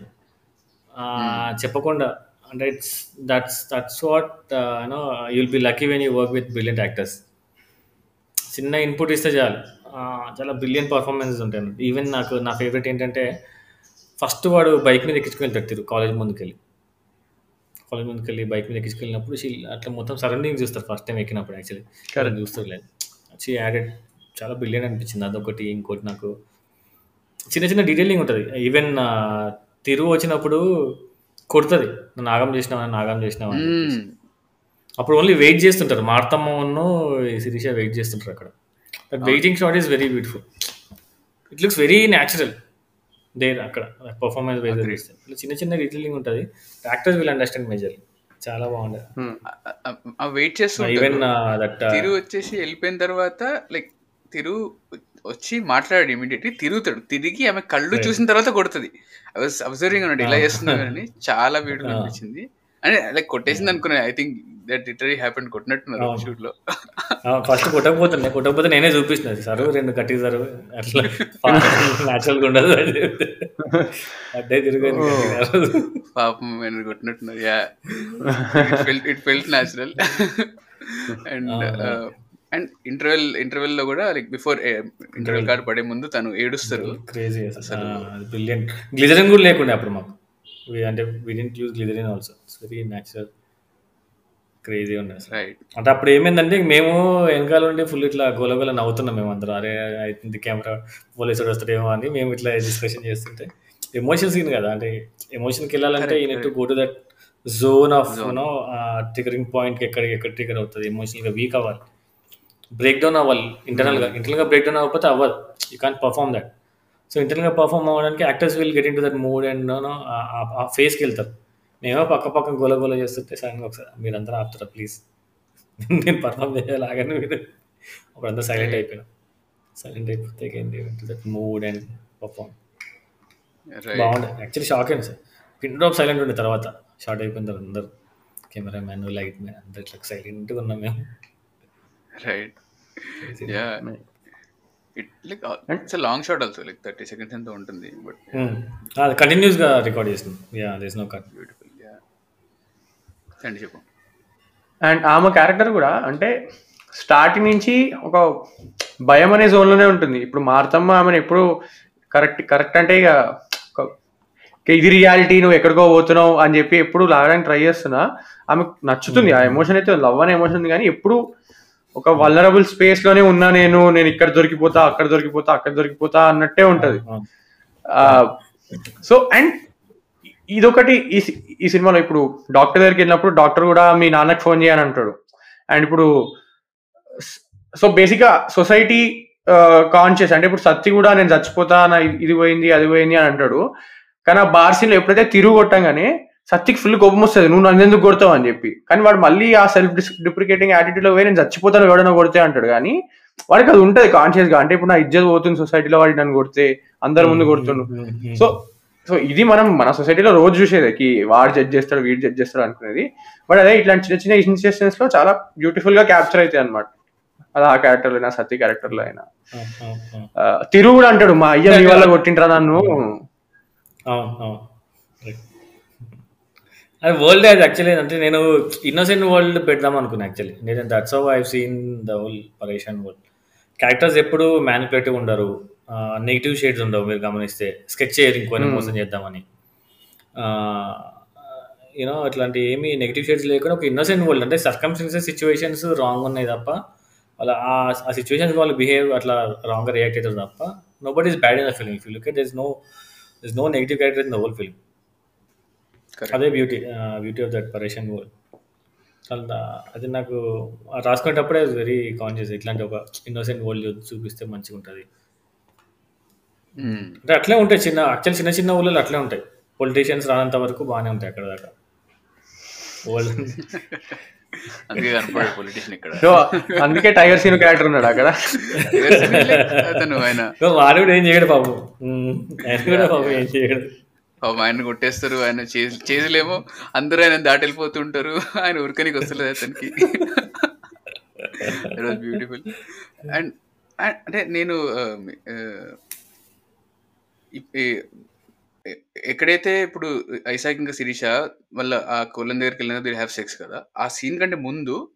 S3: చెప్పకుండా. అంటే it's that's that's what you know you'll be lucky when you work with brilliant actors చిన్న ఇన్పుట్ ఇస్తే చాలు. చాలా బ్రిలియంట్ పర్ఫార్మెన్సెస్ ఉంటాయి. ఈవెన్ నాకు నా ఫేవరెట్ ఏంటంటే ఫస్ట్ వాడు బైక్ మీద ఎక్కించుకుని వెళ్తాడు కాలేజ్ ముందుకెళ్ళి. కాలేజ్ ముందుకెళ్ళి బైక్ మీద ఎక్కించుకెళ్ళినప్పుడు she- అట్లా మొత్తం సరౌండింగ్ చూస్తారు ఫస్ట్ టైం ఎక్కినప్పుడు యాక్చువల్లీ
S1: Correct.
S3: చూస్తారు లేదు షీ యాడెడ్ చాలా బిలియన్ అనిపించింది. అదొకటి ఇంకోటి నాకు. చిన్న చిన్న డీటెయిలింగ్ ఉంటుంది. ఈవెన్ తిరుగు వచ్చినప్పుడు కొడుతుంది. నన్ను ఆగం చేసినావా? నన్ను ఆగం చేసినావా? అని చెప్పేసి. అప్పుడు ఓన్లీ వెయిట్ చేస్తుంటారు. మార్తమ్మను శిరీష వెయిట్ చేస్తుంటారు అక్కడ. But waiting shot is very beautiful it looks very natural there అక్కడ. పర్ఫార్మెన్స్ వైజ్ ఇట్లా చిన్న చిన్న డీటెయిలింగ్ ఉంటుంది. యాక్టర్స్ విల్ అండర్స్టాండ్ మేజర్ చాలా బాగుండేది
S2: వెయిట్ చేస్తూ
S3: ఈవెన్ దట్
S2: తిరు వచ్చేసి వెళ్ళిపోయిన తర్వాత లైక్ తిరు వచ్చి మాట్లాడాడు ఇమీడియట్లీ తిరుగుతాడు. తిరిగి ఆమె కళ్ళు చూసిన తర్వాత కొడుతుంది. అబ్జర్వింగ్ అన్నాడు ఇలా చేస్తున్నాడు అని చాలా బ్యూటిఫుల్ అనిపించింది. అంటే లైక్ కొట్టేసింది అనుకున్నా I think that literally happen కొట్టినట్టున్నారు. షూట్లో.
S3: ఫస్ట్ కొట్టకపోతుండే కొట్టకపోతే నేనే చూపిస్తున్నది సార్ రెండు కట్టి సార్ అట్లా న్యాచురల్గా ఉండదు అని. అడ్డే తిరిగాను.
S2: పాపం ఆయన కొట్టినట్టున్నారు. Yeah it felt natural and and interval ఇంటర్వెల్లో కూడా లైక్ బిఫోర్ ఇంటర్వెల్ కార్డ్ పడే ముందు తను ఏడుస్తారు.
S3: క్రేజీ అసలు. బ్రిలియంట్ గ్లిజరిన్ కూడా లేకుండే అప్పుడు మాకు. We- అంటే we didn't use glycerine also very natural crazy అసలు.
S2: రైట్
S3: అంటే అప్పుడు ఏమైందంటే మేము వెనకాల ఉండి ఫుల్ ఇట్లా గోలగోల నవ్వుతున్నాం మేము అందరం. అరే అవుతుంది కెమెరా పోలీసుడు వస్తాడేమో అని మేము ఇట్లా డిస్కషన్ చేస్తుంటే ఎమోషన్ సీన్ కదా. అంటే ఎమోషన్కి వెళ్ళాలంటే ఈ net go to that zone of you know triggering point ఎక్కడ ఎక్కడ ట్రిగర్ అవుతుంది. ఎమోషనల్గా వీక్ అవ్వాలి. బ్రేక్ డౌన్ అవ్వాలి. ఇంటర్నల్గా ఇంటర్నల్గా బ్రేక్ డౌన్ అవ్వకపోతే అవ్వదు. You can perform that so ఇంటర్నల్గా పర్ఫామ్ అవ్వడానికి actors will get in to that mood and ఆ ఫేస్కి వెళ్తారు. మేమో పక్క పక్కన గోల గోల చేస్తుంటే సడన్గా ఒకసారి మీరందరూ ఆపుతారా ప్లీజ్ నేను పర్ఫామ్ చేయాలాగానే మీరు. అప్పుడంతా సైలెంట్ అయిపోయినా. సైలెంట్ అయిపోతే ఏంటి that mood and perform
S2: right
S3: బాగుండే. యాక్చువల్లీ షాక్ అయింది సార్. పిన్ డ్రాప్ సైలెంట్ ఉండే తర్వాత. షార్ట్ అయిపోయిన తర్వాత అందరు. కెమెరా మ్యాన్ లైట్ మ్యాన్ అందరు ఇట్లా సైలెంట్గా ఉన్నాం మేము.
S2: Right yeah it like it's long shot also like thirty seconds ఎంత ఉంటుంది బట్
S3: అది కంటిన్యూస్గా రికార్డ్ చేస్తున్నాం yeah there's no cut
S2: beautiful yeah అండి చెప్పు
S1: అండ్ ఆమె క్యారెక్టర్ కూడా అంటే స్టార్టింగ్ నుంచి ఒక భయం అనే జోన్లోనే ఉంటుంది. ఇప్పుడు మార్తమ్మ ఆమెను ఎప్పుడు కరెక్ట్ కరెక్ట్ అంటే ఇక ఇది రియాలిటీ నువ్వు ఎక్కడికో పోతున్నావు అని చెప్పి ఎప్పుడు లాగడానికి ట్రై చేస్తున్నా. ఆమెకు నచ్చుతుంది. ఆ ఎమోషన్ అయితే లవ్ అనే ఎమోషన్ ఉంది కానీ ఎప్పుడు ఒక వల్నరబుల్ స్పేస్లోనే ఉన్నా నేను నేను ఇక్కడ దొరికిపోతా అక్కడ దొరికిపోతా అక్కడ దొరికిపోతా అన్నట్టే ఉంటది. సో అండ్ ఇదొకటి ఈ ఈ సినిమాలో ఇప్పుడు డాక్టర్ దగ్గరికి వెళ్ళినప్పుడు డాక్టర్ కూడా మీ నాన్నకి ఫోన్ చేయని అంటాడు. అండ్ ఇప్పుడు సో బేసిక్గా సొసైటీ కాన్షియస్ అంటే ఇప్పుడు సత్తి కూడా నేను చచ్చిపోతా నా ఇది- ఇది పోయింది అది పోయింది అని అంటాడు. కానీ ఆ బార్ సీన్లో ఎప్పుడైతే తిరుగు కొట్టంగానే సత్తికి ఫుల్ కోపం వస్తుంది. నువ్వు నన్ను ఎందుకు కొడతావు? అని చెప్పి. కానీ వాడు మళ్ళీ ఆ సెల్ఫ్ డిప్రికేటింగ్ యాటిట్యూడ్లో పోయి నేను చచ్చిపోతాను ఎవడైనా కొడితే అంటాడు. కానీ వాడికి అది ఉంటుంది కాన్షియస్గా అంటే ఇప్పుడు నా ఇజ్జత్ పోతుంది సొసైటీలో వాడి నన్ను కొడితే అందరి ముందు కొడుతుండు. సో సో ఇది మనం మన సొసైటీలో రోజు చూసేది. కి వాడు జడ్జ్ చేస్తాడు వీడు జడ్జ్ చేస్తాడు అనుకునేది. బట్ అదే ఇట్లాంటి చిన్న చిన్న ఇన్సిస్టెన్స్లో చాలా బ్యూటిఫుల్గా క్యాప్చర్ అవుతాయి అనమాట అది ఆ క్యారెక్టర్లో అయినా సత్య క్యారెక్టర్లో అయినా. ఆ, తిరు కూడా అంటాడు. మా అయ్య మీ వల్ల కొట్టింట్రా నన్ను?
S3: అది వరల్డ్ అది యాక్చువల్లీ అంటే నేను ఇన్నోసెంట్ వరల్డ్ పెడదాం అనుకున్నా యాక్చువల్లీ నేను that's how I seen the whole పరేషన్ world characters ఎప్పుడు మ్యానిపులేటివ్ ఉండరు. నెగిటివ్ షేడ్స్ ఉండవు మీరు గమనిస్తే. స్కెచ్ చేయరు ఇంకొని మోసం చేద్దామని. యూనో అట్లాంటి ఏమి నెగిటివ్ షేడ్స్ లేకుండా ఒక ఇన్నోసెంట్ వరల్డ్ అంటే సర్కమ్స్టెన్సెస్ సిచ్యువేషన్స్ రాంగ్ ఉన్నాయి తప్ప వాళ్ళ ఆ సిచ్యువేషన్స్ వాళ్ళు బిహేవ్ అట్లా రాంగ్గా రియాక్ట్ అవుతారు తప్ప no but is bad in the film if you look at is no is no negative character in the whole film అదే beauty beauty of that Pareshan చాలా అది నాకు రాసుకునేటప్పుడే వెరీ కాన్షియస్ ఇట్లాంటి ఒక ఇన్నోసెంట్ వరల్డ్ చూపిస్తే మంచిగా ఉంటుంది. అంటే అట్లే ఉంటాయి చిన్న యాక్చువల్ చిన్న చిన్న ఊళ్ళలో అట్లే ఉంటాయి. పొలిటీషియన్స్ రానంత వరకు బాగానే ఉంటాయి అక్కడ దాకా.
S2: అందుకే కనపడే పొలిటీషియన్ ఇక్కడ.
S1: సో అందుకే టైగర్ సీన్ క్యారెక్టర్ ఉన్నాడు అక్కడ.
S3: వాడు కూడా ఏం చేయడు పాపం. ఆయన కూడా పాపం ఏం చేయడు.
S2: ఆయన కొట్టేస్తారు ఆయన చేసి అందరూ ఆయన దాటి వెళ్ళిపోతుంటారు. ఆయన ఉరకనికి వస్తలేదు అతనికి. బ్యూటిఫుల్ అండ్ అంటే నేను ఎక్కడైతే ఇప్పుడు ఐసాక్ ఇంకా శిరీష మళ్ళీ ఆ కొలం దగ్గరికి వెళ్ళిన దే హ్యావ్ సెక్స్ కదా ఆ సీన్ కంటే ముందు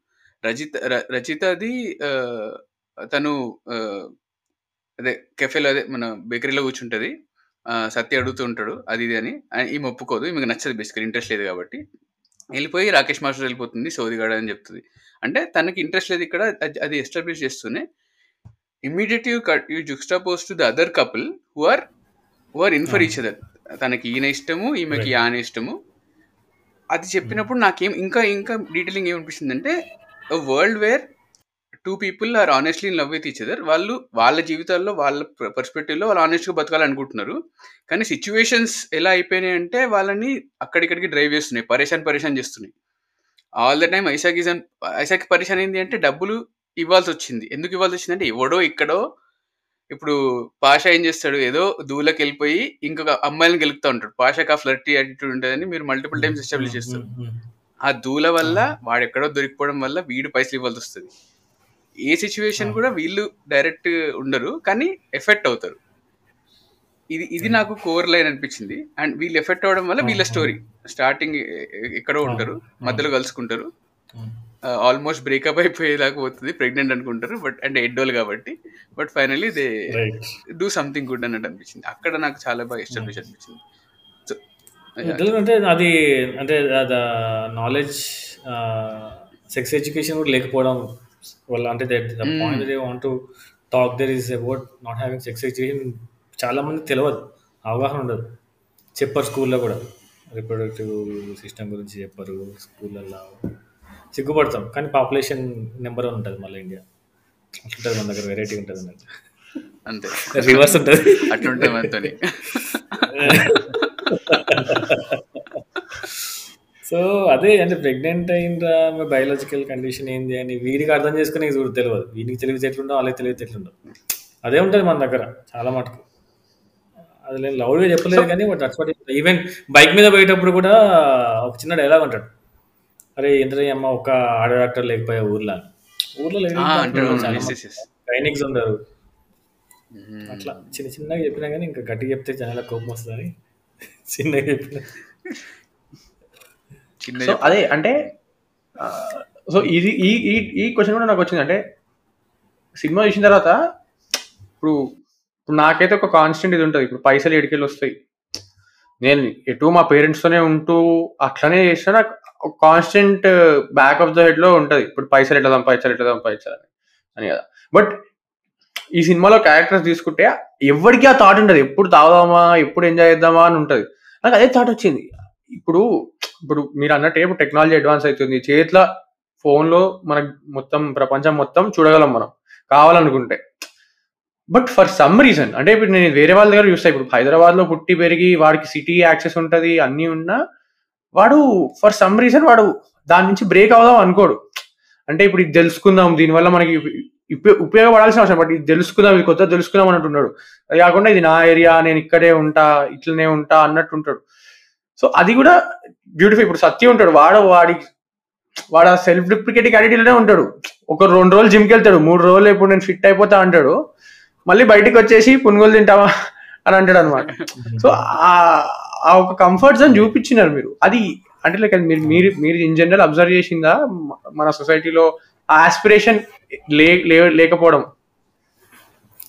S2: రజిత రచితది తను అదే కెఫేలో అదే మన బేకరీలో కూర్చుంటది. సత్య అడుగుతూ ఉంటాడు అది ఇది అని. ఈమె ఒప్పుకోదు ఈమెకు నచ్చదు బేసికల్ ఇంట్రెస్ట్ లేదు కాబట్టి. వెళ్ళిపోయి రాకేష్ మాస్టర్ వెళ్ళిపోతుంది సోదిగాడ అని చెప్తుంది. అంటే తనకి ఇంట్రెస్ట్ లేదు ఇక్కడ అది- అది ఎస్టాబ్లిష్ చేస్తూనే immediate you cut you juxtapose to the other couple who are who are in for each other తనకి ఈయన ఇష్టము ఈమెకి ఆన ఇష్టము. అది చెప్పినప్పుడు నాకేం ఇంకా ఇంకా డీటెయిలింగ్ ఏమనిపిస్తుంది అంటే world where two people are honestly in love with each other వాళ్ళు వాళ్ళ జీవితాల్లో వాళ్ళ పర్స్పెక్టివ్లో వాళ్ళు ఆనెస్ట్గా బతకాలనుకుంటున్నారు. కానీ సిచ్యువేషన్స్ ఎలా అయిపోయినాయి అంటే వాళ్ళని అక్కడిక్కడికి డ్రైవ్ చేస్తున్నాయి. పరేషాన్ పరేషాన్ చేస్తున్నాయి. All the time Isaac is Isaac Pareshan ఏంటి అంటే డబ్బులు ఇవ్వాల్సి వచ్చింది. ఎందుకు ఇవ్వాల్సి వచ్చింది అంటే ఎవడో ఇక్కడో ఇప్పుడు పాషా ఏం చేస్తాడు? ఏదో దూలకి వెళ్ళిపోయి ఇంకొక అమ్మాయిని గెలుపుతూ ఉంటాడు. పాషాకి ఆ ఫ్లర్టీ యాటిట్యూడ్ ఉంటుందని మీరు మల్టిపుల్ టైమ్స్ ఎస్టాబ్లిష్ చేస్తారు. ఆ దూల వల్ల వాడు ఎక్కడో దొరికిపోవడం వల్ల వీడు పైసలు ఇవ్వాల్సి వస్తుంది. ఏ సిచ్యువేషన్ కూడా వీళ్ళు డైరెక్ట్ ఉండరు కానీ ఎఫెక్ట్ అవుతారు. ఇది ఇది నాకు కోర్ లైన్ అనిపించింది. అండ్ వీళ్ళు ఎఫెక్ట్ అవడం వల్ల వీళ్ళ స్టోరీ స్టార్టింగ్ ఎక్కడో ఉంటారు మధ్యలో కలుసుకుంటారు. ఆల్మోస్ట్ బ్రేకప్ అయిపోయేలాగా పోతుంది ప్రెగ్నెంట్ అనుకుంటారు బట్ అంటే ఎడ్డోలు కాబట్టి. But finally they do something good అన్నట్టు అనిపించింది. అక్కడ నాకు చాలా బాగా ఎస్టాబ్లిష్ అనిపించింది.
S3: అంటే అది అంటే నాలెడ్జ్ సెక్స్ ఎడ్యుకేషన్ కూడా లేకపోవడం వల్ల అంటే the. Point they want to talk there is about not having sex education చాలా మంది తెలియదు అవగాహన ఉండదు. చెప్పరు స్కూల్లో కూడా. రిప్రొడక్టివ్ సిస్టమ్ గురించి చెప్పరు స్కూళ్ళల్లో. సిగ్గుపడతాం. కానీ పాపులేషన్ నెంబర్ వన్ ఉంటుంది మళ్ళీ ఇండియా అట్లుంటుంది మన దగ్గర వెరైటీ ఉంటుంది అన్నట్టు.
S2: అంతే.
S3: రివర్స్ ఉంటుంది.
S2: అట్లుంటే మనతోని.
S3: సో అదే అంటే ప్రెగ్నెంట్ అయిందా బయాలజికల్ కండిషన్ ఏంది అని వీడికి అర్థం చేసుకునే చూడు తెలియదు వీడికి తెలివి ఎట్లుండో వాళ్ళకి తెలివి ఎట్లుండో అదే ఉంటుంది మన దగ్గర చాలా మటుకు. అది నేను లౌడ్గా చెప్పలేదు కానీ బట్ అట్స్ ఈవెన్ బైక్ మీద పోయేటప్పుడు కూడా ఒక చిన్న డైలాగ్ అంటాడు అరే ఎంత అమ్మ ఒక ఆడ డాక్టర్ లేకపోయా ఊర్లో. ఊర్లో. గైనిక్స్ ఉండరు. అట్లా చిన్న చిన్నగా చెప్పినా కానీ ఇంకా గట్టిగా చెప్తే జనాలకు కోపం వస్తుందని చిన్నగా చెప్పిన.
S1: సో అదే అంటే సో ఇది ఈ ఈ ఈ క్వశ్చన్ కూడా నాకు వచ్చింది. అంటే సినిమా చూసిన తర్వాత ఇప్పుడు ఇప్పుడు నాకైతే ఒక కాన్స్టెంట్ ఇది ఉంటుంది. ఇప్పుడు పైసలు ఎడికెళ్ళి వస్తాయి. నేను ఎటు మా పేరెంట్స్ తోనే ఉంటూ అట్లనే చేసినా నాకు ఒక కాన్స్టెంట్ బ్యాక్ ఆఫ్ ద హెడ్లో ఉంటది. ఇప్పుడు పైసలు ఎట్లా సంపాదించాలి ఎట్లా సంపాదించాలి అని కదా. బట్ ఈ సినిమాలో క్యారెక్టర్స్ తీసుకుంటే ఎవరికి ఆ థాట్ ఉంటుంది ఎప్పుడు తాగుదామా ఎప్పుడు ఎంజాయ్ చేద్దామా అని ఉంటది. నాకు అదే థాట్ వచ్చింది. ఇప్పుడు ఇప్పుడు మీరు అన్నట్టు ఇప్పుడు టెక్నాలజీ అడ్వాన్స్ అవుతుంది. చేతిలో ఫోన్లో మన మనకు మొత్తం ప్రపంచం మొత్తం చూడగలం మనం. కావాలనుకుంటే. బట్ ఫర్ సమ్ రీజన్ అంటే ఇప్పుడు నేను వేరే వాళ్ళ దగ్గర చూస్తాను ఇప్పుడు హైదరాబాద్లో పుట్టి పెరిగి వాడికి సిటీ యాక్సెస్ ఉంటుంది అన్నీ ఉన్నా వాడు ఫర్ సమ్ రీజన్ వాడు దాని నుంచి బ్రేక్ అవుదాం అనుకోడు. అంటే ఇప్పుడు ఇది తెలుసుకుందాం దీనివల్ల మనకి ఉపయోగపడాల్సిన అవసరం. బట్ ఇది తెలుసుకుందాం ఇది కొత్త తెలుసుకుందాం అన్నట్టున్నాడు అది కాకుండా ఇది నా ఏరియా నేను ఇక్కడే ఉంటా ఇట్లనే ఉంటా అన్నట్టు ఉంటాడు. సో అది కూడా బ్యూటిఫుల్ ఇప్పుడు సత్య ఉంటాడు వాడు వాడి వాడు ఆ సెల్ఫ్ డిప్లికేటింగ్ యాటిట్యూడ్లోనే ఉంటాడు. ఒక రెండు రోజులు జిమ్కి వెళ్తాడు మూడు రోజులు ఇప్పుడు నేను ఫిట్ అయిపోతా అంటాడు. మళ్ళీ బయటికి వచ్చేసి పునుగోలు తింటావా అని అంటాడు అనమాట సో ఆ ఒక కంఫర్ట్ జోన్ చూపించినారు మీరు. అది అంటే లైక్ మీరు మీరు మీరు ఇన్ జనరల్ అబ్జర్వ్ చేసిందా? మన సొసైటీలో ఆ ఆస్పిరేషన్ లే లే- లేకపోవడం.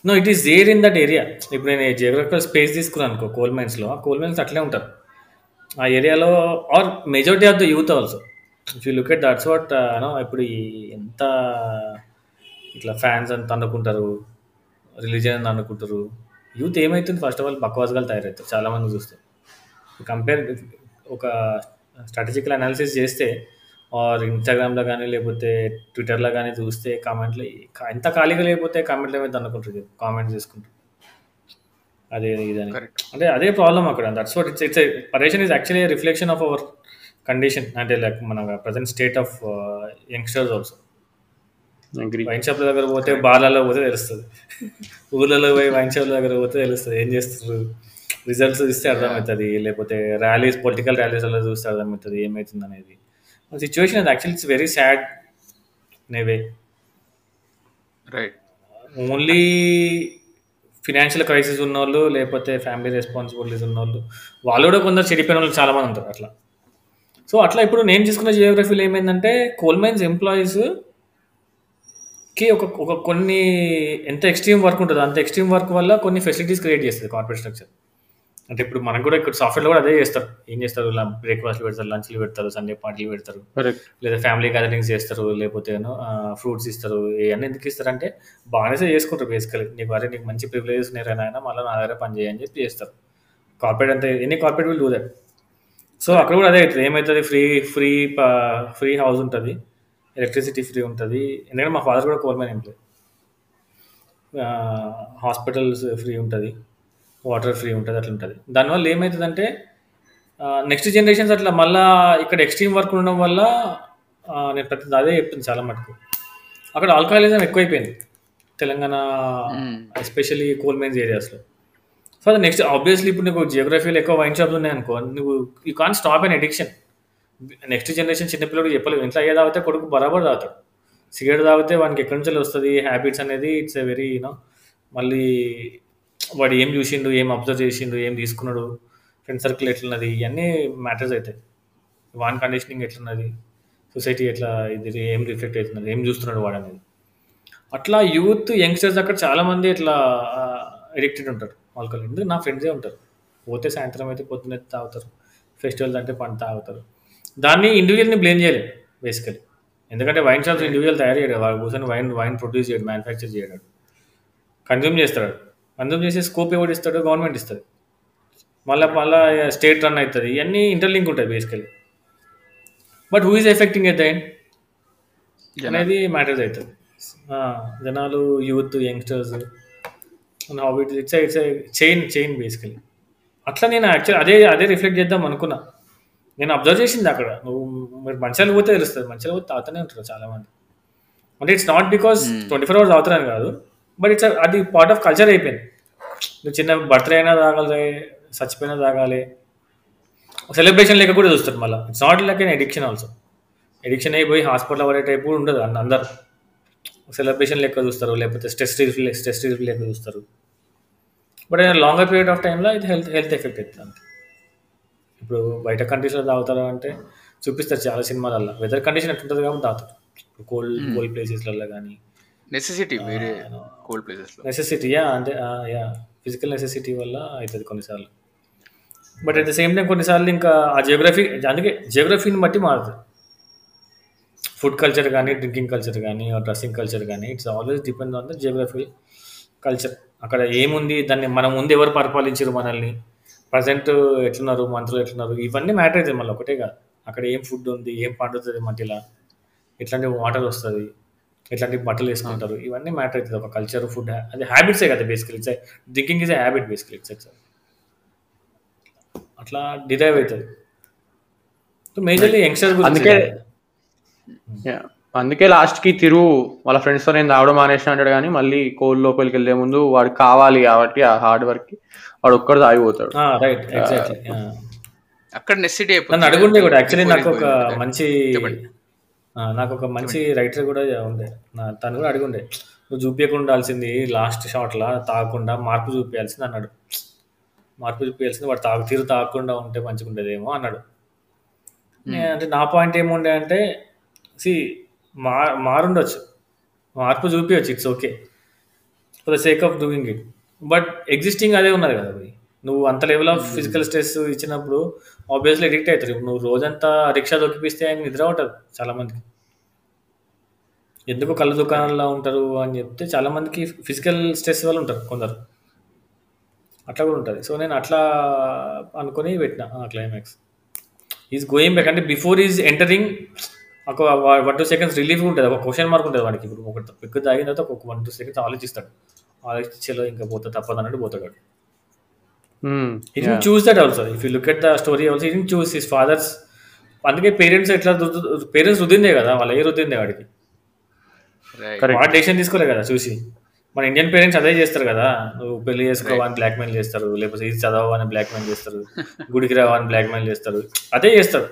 S3: No it is there in that area ఇప్పుడు నేను జియోగ్రఫికల్ స్పేస్ తీసుకున్నాను అనుకో కోల్ మైన్స్లో ఆ కోల్ మైన్స్ అట్లే ఉంటారు. ఆ ఏరియాలో or majority of the youth also if you look at that's what no ఇప్పుడు ఈ ఎంత ఇట్లా ఫ్యాన్స్ అంత అనుకుంటారు రిలీజియన్ అని అనుకుంటారు. యూత్ ఏమవుతుంది ఫస్ట్ ఆఫ్ ఆల్ బక్వాస్గా తయారవుతారు చాలామంది చూస్తే. కంపేర్ ఒక స్ట్రాటజికల్ అనాలిసిస్ చేస్తే ఆర్ ఇన్స్టాగ్రామ్లో కానీ లేకపోతే ట్విట్టర్లో కానీ చూస్తే కామెంట్లు ఎంత ఖాళీగా లేకపోతే కామెంట్లు ఏమైతే అనుకుంటారు కామెంట్స్ చేసుకుంటారు. అదే ఇదని.
S2: Correct.
S3: అంటే అదే ప్రాబ్లం అక్కడ. That's what it's it's Pareshan is actually reflection of our condition అంటే లైక్ మన present state of youngsters also wine షాప్ల దగ్గర పోతే బార్లలో పోతే తెలుస్తుంది. ఊర్లలో పోయి వైన్ షాప్ల దగ్గర పోతే తెలుస్తుంది. ఏం చేస్తారు రిజల్ట్స్ ఇస్తే అర్థమవుతుంది. లేకపోతే ర్యాలీస్ పొలిటికల్ ర్యాలీస్ అలా చూస్తే అర్థమవుతుంది. ఏమవుతుంది అనేది. సిచ్యువేషన్ అది యాక్చువల్లీ ఇట్స్ వెరీ సాడ్ నేవే
S2: రైట్
S3: ఓన్లీ ఫినాన్షియల్ క్రైసిస్ ఉన్నోళ్ళు లేకపోతే ఫ్యామిలీ రెస్పాన్సిబిలిటీస్ ఉన్నోళ్ళు వాళ్ళు కూడా కొందరు చెడిపోయిన వాళ్ళు చాలామంది ఉంటారు అట్లా. సో అట్లా ఇప్పుడు నేను తీసుకున్న జియోగ్రఫీలో ఏమైందంటే కోల్ మైన్స్ ఎంప్లాయీస్కి ఒక ఒక కొన్ని ఎంత ఎక్స్ట్రీమ్ వర్క్ ఉంటుందో అంత ఎక్స్ట్రీమ్ వర్క్ వల్ల కొన్ని ఫెసిలిటీస్ క్రియేట్ చేస్తుంది కార్పొరేట్ స్ట్రక్చర్ అంటే ఇప్పుడు మనకు కూడా ఇక్కడ సాఫ్ట్వేర్లో కూడా అదే చేస్తారు. ఏం చేస్తారు? బ్రేక్ఫాస్ట్లు పెడతారు లంచ్లు పెడతారు సండే పార్టీలు పెడతారు. లేదా ఫ్యామిలీ గ్యాదరింగ్స్ చేస్తారు లేకపోతే ఫ్రూట్స్ ఇస్తారు. ఇవన్నీ ఎందుకు ఇస్తారంటే బాగానే చేసుకుంటారు బేసికలీ నీకు అరే నీకు మంచి ప్రివిలేజెస్ ఉన్నాయి ఆయన మళ్ళీ నా దగ్గర పని చేయని చెప్పి చేస్తారు. కార్పొరేట్ అంతా ఎన్ని corporate will do that so అక్కడ కూడా అదే అవుతుంది ఏమవుతుంది ఫ్రీ ఫ్రీ ఫ్రీ హౌస్ ఉంటుంది. ఎలక్ట్రిసిటీ ఫ్రీ ఉంటుంది. ఎందుకంటే మా ఫాదర్ కూడా coal mine employee hospitals free ఉంటుంది. వాటర్ ఫ్రీ ఉంటుంది అట్లా ఉంటుంది. దానివల్ల ఏమవుతుందంటే నెక్స్ట్ జనరేషన్స్ అట్లా మళ్ళా ఇక్కడ ఎక్స్ట్రీమ్ వర్క్ ఉండడం వల్ల నేను ప్రతి అదే చెప్తుంది చాలా మటుకు. అక్కడ ఆల్కహాలిజం ఎక్కువైపోయింది. తెలంగాణ ఎస్పెషల్లీ కోల్ మైన్స్ ఏరియాస్లో సో అది నెక్స్ట్ ఆబ్వియస్లీ ఇప్పుడు నీకు జియోగ్రఫీలో ఎక్కువ వైన్ షాప్స్ ఉన్నాయనుకో నువ్వు you can stop an addiction next generation చిన్నపిల్లడు చెప్పలేవు ఇంట్లో అయ్యే తాగితే కొడుకు బరాబర్ తాగుతాడు. సిగరెట్ తాగితే వానికి ఎక్కడి నుంచి వస్తుంది? హ్యాబిట్స్ అనేది ఇట్స్ ఎ వెరీ యూనో మళ్ళీ వాడు ఏం చూసిండు ఏం అబ్జర్వ్ చేసిండు ఏం తీసుకున్నాడు ఫ్రెండ్ సర్కిల్ ఎట్లున్నది ఇవన్నీ మ్యాటర్స్ అవుతాయి వాన్ కండిషనింగ్ ఎట్లున్నది సొసైటీ ఎట్లా ఇది ఏం రిఫ్లెక్ట్ అవుతున్నది ఏం చూస్తున్నాడు వాడు అనేది. అట్లా యూత్ యంగ్స్టర్స్ అక్కడ చాలామంది ఇట్లా ఎడిక్టెడ్ ఉంటారు ఆల్కహాల్ ఎందుకు నా ఫ్రెండ్సే ఉంటారు. పోతే సాయంత్రం అయితే పొద్దున్న తాగుతారు ఫెస్టివల్స్ అంటే పంట తాగుతారు. దాన్ని ఇండివిజువల్ని బ్లేమ్ చేయలేదు బేసికలీ ఎందుకంటే వైన్ షాప్స్ ఇండివిజువల్ తయారు చేయడు వాడు కూర్చొని వైన్ వైన్ ప్రొడ్యూస్ చేయడు మ్యానుఫ్యాక్చర్ చేయడు. కన్జ్యూమ్ చేస్తాడు. కన్జ్యూమ్ చేసే స్కోప్ ఎవరు ఇస్తాడు గవర్నమెంట్ ఇస్తుంది. మళ్ళీ మళ్ళీ స్టేట్ రన్ అవుతుంది ఇవన్నీ ఇంటర్లింక్ ఉంటుంది basically but who is affecting at the end అనేది మ్యాటర్స్ అవుతుంది. జనాలు youth youngsters how it it's it's chain chain basically అట్లా నేను యాక్చువల్ అదే అదే రిఫ్లెక్ట్ చేద్దాం అనుకున్నా. నేను అబ్జర్వ్ చేసింది అక్కడ. నువ్వు మీరు మంచాలు పోతే తెలుస్తుంది. మంచాలు పోతే తాతనే ఉంటారు చాలా మంది అంటే it's not because twenty four hours అవుతారని కాదు. బట్ ఇట్స్ అది పార్ట్ ఆఫ్ కల్చర్ అయిపోయింది. నువ్వు చిన్న బర్త్డే అయినా తాగాలి చచ్చిపోయినా తాగాలి. సెలబ్రేషన్ లెక్క కూడా చూస్తారు మళ్ళీ. It's not like an addiction also addiction అయిపోయి హాస్పిటల్ పడే టైప్ కూడా ఉండదు అన్న అందరు. సెలబ్రేషన్ లెక్క చూస్తారు లేకపోతే స్ట్రెస్ రిలీఫ్ స్ట్రెస్ రిలీఫ్ లెక్క చూస్తారు. బట్ లాంగర్ పీరియడ్ ఆఫ్ టైంలో ఇది హెల్త్ హెల్త్ ఎఫెక్ట్ అవుతుంది అంతే. ఇప్పుడు బయట కంట్రీస్లో తాగుతారు అంటే చూపిస్తారు చాలా సినిమాలల్లో. వెదర్ కండిషన్ ఎట్లుంటుంది కాబట్టి తాగుతారు. కోల్డ్ కోల్డ్ ప్లేసెస్లలో కానీ
S2: నెసెసిటీ వేరే కోల్డ్ ప్లేసెస్లో.
S3: నెసెసిటీ యా అంటే యా ఫిజికల్ నెసెసిటీ వల్ల అవుతుంది కొన్నిసార్లు. But at the same time కొన్నిసార్లు ఇంకా ఆ జియోగ్రఫీ అందుకే జియోగ్రఫీని బట్టి మారుతుంది ఫుడ్ కల్చర్ కానీ డ్రింకింగ్ కల్చర్ కానీ డ్రెస్సింగ్ కల్చర్ కానీ it's always depend on the geography culture అక్కడ ఏముంది దాన్ని మన ముందు ఎవరు పరిపాలించారు మనల్ని? ప్రజెంట్ ఎట్లున్నారు మంత్రులు ఎట్లున్నారు? ఇవన్నీ మ్యాటర్ అవుతుంది మళ్ళీ ఒకటే కాదు. అక్కడ ఏం ఫుడ్ ఉంది ఏం పండుతుంది మట్టిలా ఎట్లాంటి వాటర్ వస్తుంది? ఎట్లాంటి బట్టలు వేసుకుంటారు ఇవన్నీ మ్యాటర్ అవుతుంది. ఒక కల్చర్ ఫుడ్ అది హ్యాబిట్సే కదా basically it's drinking is a habit basically it's it's అట్లా డిరైవ్ అవుతుంది. సో మేజర్లీ యంగ్స్టర్స్
S1: అందుకే Yeah. అందుకే లాస్ట్కి తిరు వాళ్ళ ఫ్రెండ్స్తో నేను తాగడం మానేసిన అంటాడు కానీ మళ్ళీ కోల్ లోపలికి వెళ్ళే ముందు వాడు కావాలి కాబట్టి ఆ హార్డ్ వర్క్కి వాడు ఒక్కడు తాగిపోతాడు
S3: రైట్ ఎగ్జాక్ట్లీ
S2: అక్కడ నెసిటీ
S3: నన్ను అడుగుండే కూడా యాక్చువల్లీ నాకు ఒక మంచి ఆ, నాకు ఒక మంచి రైటర్ కూడా ఉండే. నా- తను కూడా అడిగుండే నువ్వు చూపించకుండా ఉండాల్సింది లాస్ట్ షాట్లో తాగకుండా మార్పు చూపించాల్సింది అన్నాడు. మార్పు చూపించాల్సింది వాడు తాగు తీరు తాగకుండా ఉంటే మంచిగా ఉండేదేమో అన్నాడు నే- అంటే నా పాయింట్ ఏముండే అంటే సి మా మారుండొచ్చు. మార్పు చూపించచ్చు it's okay for the sake of doing it but existing అదే ఉన్నది కదా భయ్ నువ్వు అంత లెవెల్ ఆఫ్ ఫిజికల్ స్ట్రెస్ ఇచ్చినప్పుడు ఆబ్వియస్లీ ఎడిక్ట్ అవుతారు. ఇప్పుడు నువ్వు రోజంతా రిక్షా దొక్కిపిస్తే ఆయన నిద్ర ఉంటుంది చాలా మందికి ఎందుకు కళ్ళ దుకాణాల్లో ఉంటారు అని చెప్తే చాలా మందికి ఫిజికల్ స్ట్రెస్ వల్ల ఉంటారు కొందరు. అట్లా కూడా ఉంటుంది. సో నేను అట్లా అనుకొని పెట్టిన క్లైమాక్స్ ఈజ్ గోయింగ్ బ్యాక్ అంటే బిఫోర్ ఈజ్ ఎంటరింగ్ ఒక వన్ టూ సెకండ్స్ రిలీఫ్ ఉంటుంది. ఒక క్వశ్చన్ మార్క్ ఉంటుంది వాడికి. ఇప్పుడు ఒక పిక్కు తాగిన తర్వాత ఒక వన్ టూ సెకండ్స్ ఆలోచిస్తాడు. ఆలోచించేలో ఇంకా పోతే తప్పదు అన్నట్టు పోతాడు
S1: Hmm.
S3: he didn't choose that also. If you look at the story also he didn't choose his father's. అందుకే పేరెంట్స్ ఎట్లా పేరెంట్స్ రుద్దిందే కదా వాళ్ళ ఏ రుద్దిందే వాడికి. వాడు డెసిషన్ తీసుకోలే కదా చూసి. మన ఇండియన్ పేరెంట్స్ అదే చేస్తారు కదా నువ్వు పెళ్ళి చేసుకోవని బ్లాక్ మెయిల్ చేస్తారు లేకపోతే ఇది చదవని బ్లాక్ మెయిల్ చేస్తారు గుడికి రావని బ్లాక్ మెయిల్ చేస్తారు అదే చేస్తారు.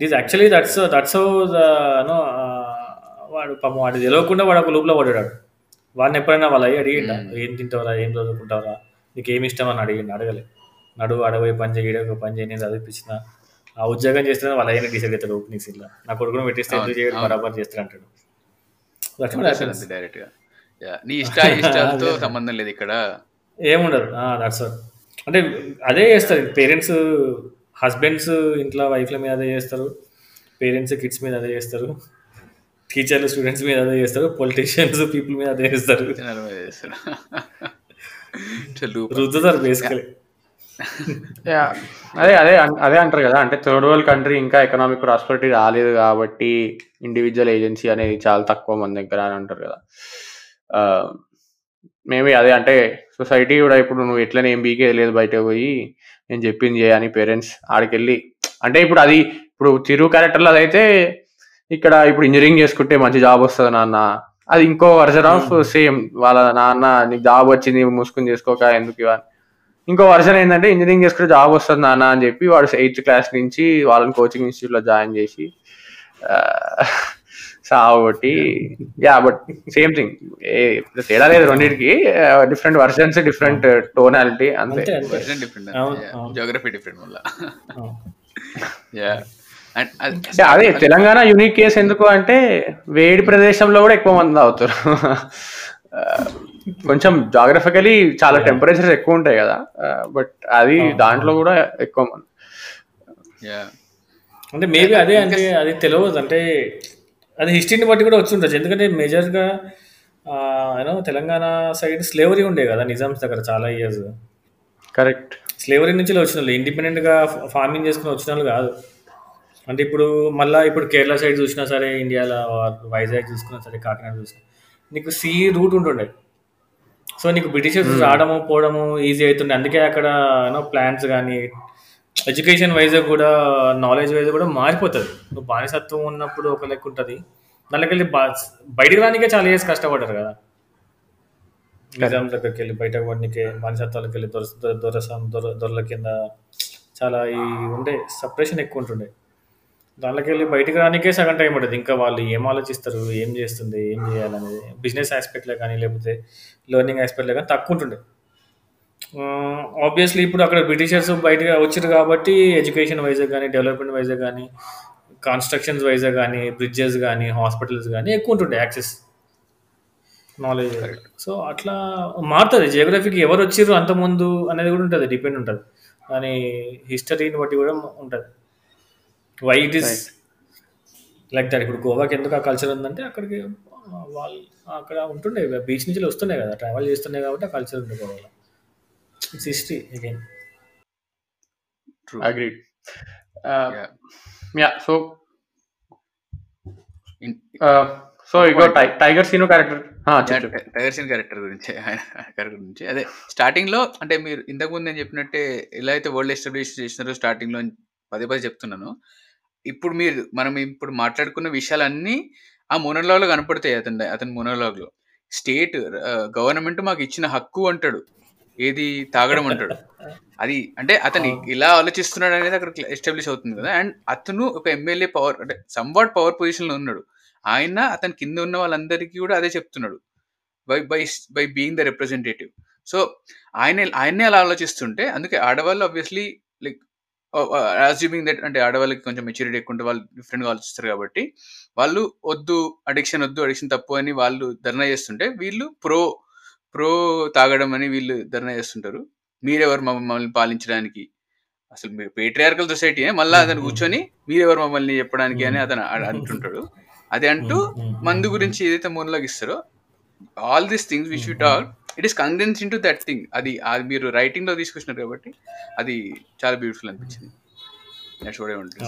S3: This actually that's that's no వాడు పాపం వాడు తెలియకుండా వాడు ఒక లూప్లో పడ్డాడు. వాడిని ఎప్పుడైనా వాళ్ళ అయ్యి అడిగిండ ఏం తింటావరా ఏం చదువుకుంటావరా? నీకు ఏమి ఇష్టం అని అడిగిండు. అడగలే. నడువు అడగపోయి పని చేయి ఈడకు పని చేయి నేను చదివిపించిన ఆ ఉద్యోగం చేస్తున్నా వాళ్ళ అయ్యనే డిసైడ్ అవుతాడు ఓపెనింగ్ సీన్లో. నా కొడుకును పెట్టిస్తే ఎందుకు చేయడు? బరాబర్ చేస్తాడు అంటాడు. That's what happens.
S2: డైరెక్ట్గా. Yeah. నీ ఇష్ట ఇష్టాలతో సంబంధం లేదు ఇక్కడ.
S3: ఏముండదు. దట్స్ అంటే అదే చేస్తారు. పేరెంట్స్ హస్బెండ్స్ ఇంట్లో వైఫ్ల మీద అదే చేస్తారు. పేరెంట్స్ కిడ్స్ మీద అదే చేస్తారు. టీచర్లు స్టూడెంట్స్ మీద అదే చేస్తారు. పొలిటీషియన్స్ పీపుల్ మీద అదే చేస్తారు. రుద్దుతారు బేసికలీ.
S1: అదే అదే అదే అంటారు కదా అంటే థర్డ్ వరల్డ్ కంట్రీ ఇంకా ఎకనామిక్ ప్రాస్పరిటీ రాలేదు కాబట్టి ఇండివిజువల్ ఏజెన్సీ అనేది చాలా తక్కువ మంది దగ్గర అని అంటారు కదా. మేబీ అదే అంటే సొసైటీ కూడా ఇప్పుడు నువ్వు ఎట్లనే ఏం బీకే లేదు బయట పోయి నేను చెప్పింది చేయని పేరెంట్స్ ఆడికెళ్ళి అంటే ఇప్పుడు అది ఇప్పుడు చిరు క్యారెక్టర్లో అదైతే ఇక్కడ ఇప్పుడు ఇంజనీరింగ్ చేసుకుంటే మంచి జాబ్ వస్తుంది నాన్న. అది ఇంకో వర్జన్ ఆఫ్ సేమ్ వాళ్ళ నాన్న నీకు జాబ్ వచ్చింది మూసుకుని చేసుకోక ఎందుకు ఇవన్నీ? ఇంకో వర్షన్ ఏంటంటే ఇంజనీరింగ్ చేసుకుంటే జాబ్ వస్తుంది నాన్న అని చెప్పి వాడు ఎయిత్ క్లాస్ నుంచి వాళ్ళని కోచింగ్ ఇన్స్టిట్యూట్లో జాయిన్ చేసి సాగొట్టి యా బట్ సేమ్ థింగ్ తేడా లేదు రెండింటికి. డిఫరెంట్ వర్షన్స్ డిఫరెంట్ టోనాలిటీ అంతే.
S2: Geography different వల్ల. యా అది
S1: అంటే అదే తెలంగాణ యూనిక్ కేసు ఎందుకు అంటే వేడి ప్రదేశంలో కూడా ఎక్కువ మంది తాగుతారు. ఆ, కొంచెం జాగ్రఫికలీ చాలా టెంపరేచర్స్ ఎక్కువ ఉంటాయి కదా. బట్ అది దాంట్లో కూడా ఎక్కువ మంది.
S2: యా
S3: అంటే మేబీ అదే అంటే అది తెలియదు. అంటే అది హిస్టరీని బట్టి కూడా వచ్చి ఉండొచ్చు. ఎందుకంటే మేజర్గా యూనో తెలంగాణ సైడ్ స్లేవరీ ఉండే కదా నిజామ్స్ దగ్గర చాలా ఇయర్స్
S1: కరెక్ట్
S3: స్లేవరీ నుంచి వచ్చిన వాళ్ళు ఇండిపెండెంట్గా ఫార్మింగ్ చేసుకుని వచ్చిన వాళ్ళు కాదు. అంటే ఇప్పుడు మళ్ళీ ఇప్పుడు కేరళ సైడ్ చూసినా సరే ఇండియాలో వైజాగ్ చూసుకున్నా సరే కాకినాడ చూసినా నీకు సీ రూట్ ఉంటుండే. సో నీకు బ్రిటిషర్స్ రావడము పోవడము ఈజీ అవుతుండే అందుకే అక్కడ యూనో ప్లాన్స్ కానీ ఎడ్యుకేషన్ వైజ్ కూడా నాలెడ్జ్ వైజ్ కూడా మారిపోతుంది. నువ్వు బానిసత్వం ఉన్నప్పుడు ఒక లెక్క ఉంటుంది. దానికి వెళ్ళి బయటకు రానికే చాలా ఇయర్స్ కష్టపడ్డారు కదా. నిజాం దగ్గరికి వెళ్ళి బయటకు పడనికే బానిసత్వాలకు వెళ్ళి దొర దొర- దొరసాం దొర దొరల కింద చాలా ఈ ఉండే సపరేషన్ ఎక్కువ ఉంటుండే. దాంట్లోకి వెళ్ళి బయటకు రానికే సగం టైం పడుతుంది ఇంకా వాళ్ళు ఏం ఆలోచిస్తారు ఏం చేస్తుంది ఏం చేయాలనేది. బిజినెస్ ఆస్పెక్ట్లో కానీ లేకపోతే లెర్నింగ్ ఆస్పెక్ట్లో కానీ తక్కువ ఉంటుండే. ఆబ్వియస్లీ ఇప్పుడు అక్కడ బ్రిటిషర్స్ బయటగా వచ్చారు కాబట్టి ఎడ్యుకేషన్ వైజ్ కానీ డెవలప్మెంట్ వైజ్ కానీ కన్స్ట్రక్షన్స్ వైజ్ కానీ బ్రిడ్జెస్ కానీ హాస్పిటల్స్ కానీ ఎక్కువ ఉంటుండే యాక్సెస్. నాలెడ్జ్ సో అట్లా మారుతుంది. జియోగ్రఫీకి ఎవరు వచ్చిర్రు అంత ముందు అనేది కూడా ఉంటుంది. డిపెండ్ ఉంటుంది. దాని హిస్టరీని బట్టి కూడా ఉంటుంది. Why it is like that ఇప్పుడు గోవాకి ఎందుకు ఆ కల్చర్ ఉందంటే అక్కడికి వాళ్ళు అక్కడ ఉంటుండే బీచ్ నుంచి వస్తున్నాయి కదా ట్రావెల్ చేస్తున్నాయి కాబట్టి ఆ కల్చర్ ఉంది గోవాలో. It's history again
S1: agreed
S2: yeah
S1: so so ego Tiger Seenu character
S2: Tiger Seenu character గురించి ఆయన క్యారెక్టర్ గురించి అదే స్టార్టింగ్లో అంటే మీరు ఇంతకు ముందు నేను చెప్పినట్టే ఎలా అయితే వరల్డ్ ఎస్టాబ్లిష్ చేసినారో స్టార్టింగ్లో పదే పదే చెప్తున్నాను. ఇప్పుడు మీరు మనం ఇప్పుడు మాట్లాడుకున్న విషయాలన్నీ ఆ మొనోలాగ్లో కనపడతాయి అతని అతని మొనోలాగ్లో. స్టేట్ గవర్నమెంట్ మాకు ఇచ్చిన హక్కు అంటాడు. ఏది తాగడం అంటాడు. అది అంటే అతను ఇలా ఆలోచిస్తున్నాడు అనేది అక్కడ ఎస్టాబ్లిష్ అవుతుంది కదా. అండ్ అతను ఒక ఎమ్మెల్యే పవర్ అంటే సంవాట్ పవర్ పొజిషన్లో ఉన్నాడు. ఆయన అతని కింద ఉన్న వాళ్ళందరికీ కూడా అదే చెప్తున్నాడు. By by by being the representative so ఆయన ఆయన్నే అలా ఆలోచిస్తుంటే అందుకే ఆడవాళ్ళు ఆబ్వియస్లీ అజ్యూమింగ్ దట్ అంటే ఆడవాళ్ళకి కొంచెం మెచ్యూరిటీ ఎక్కువ ఉంటే వాళ్ళు డిఫరెంట్గా ఆలోచిస్తారు కాబట్టి వాళ్ళు వద్దు అడిక్షన్ వద్దు అడిక్షన్ తప్పు అని వాళ్ళు ధర్నా చేస్తుంటే వీళ్ళు ప్రో ప్రో తాగడం అని వీళ్ళు ధర్నా చేస్తుంటారు. మీరెవరు మమ్మల్ని పాలించడానికి? అసలు మీరు పేట్రియార్కల్ సొసైటీ మళ్ళీ అతను కూర్చొని మీరెవరు మమ్మల్ని చెప్పడానికి అని అతను అంటుంటాడు. అది అంటూ మందు గురించి ఏదైతే మూలలోకి ఇస్తారో all these things which you talk it is condense into that thing అది అది మీరు రైటింగ్లో తీసుకొచ్చినారు కాబట్టి అది చాలా బ్యూటిఫుల్ అనిపించింది. నెక్స్ట్ కూడా ఉంటుంది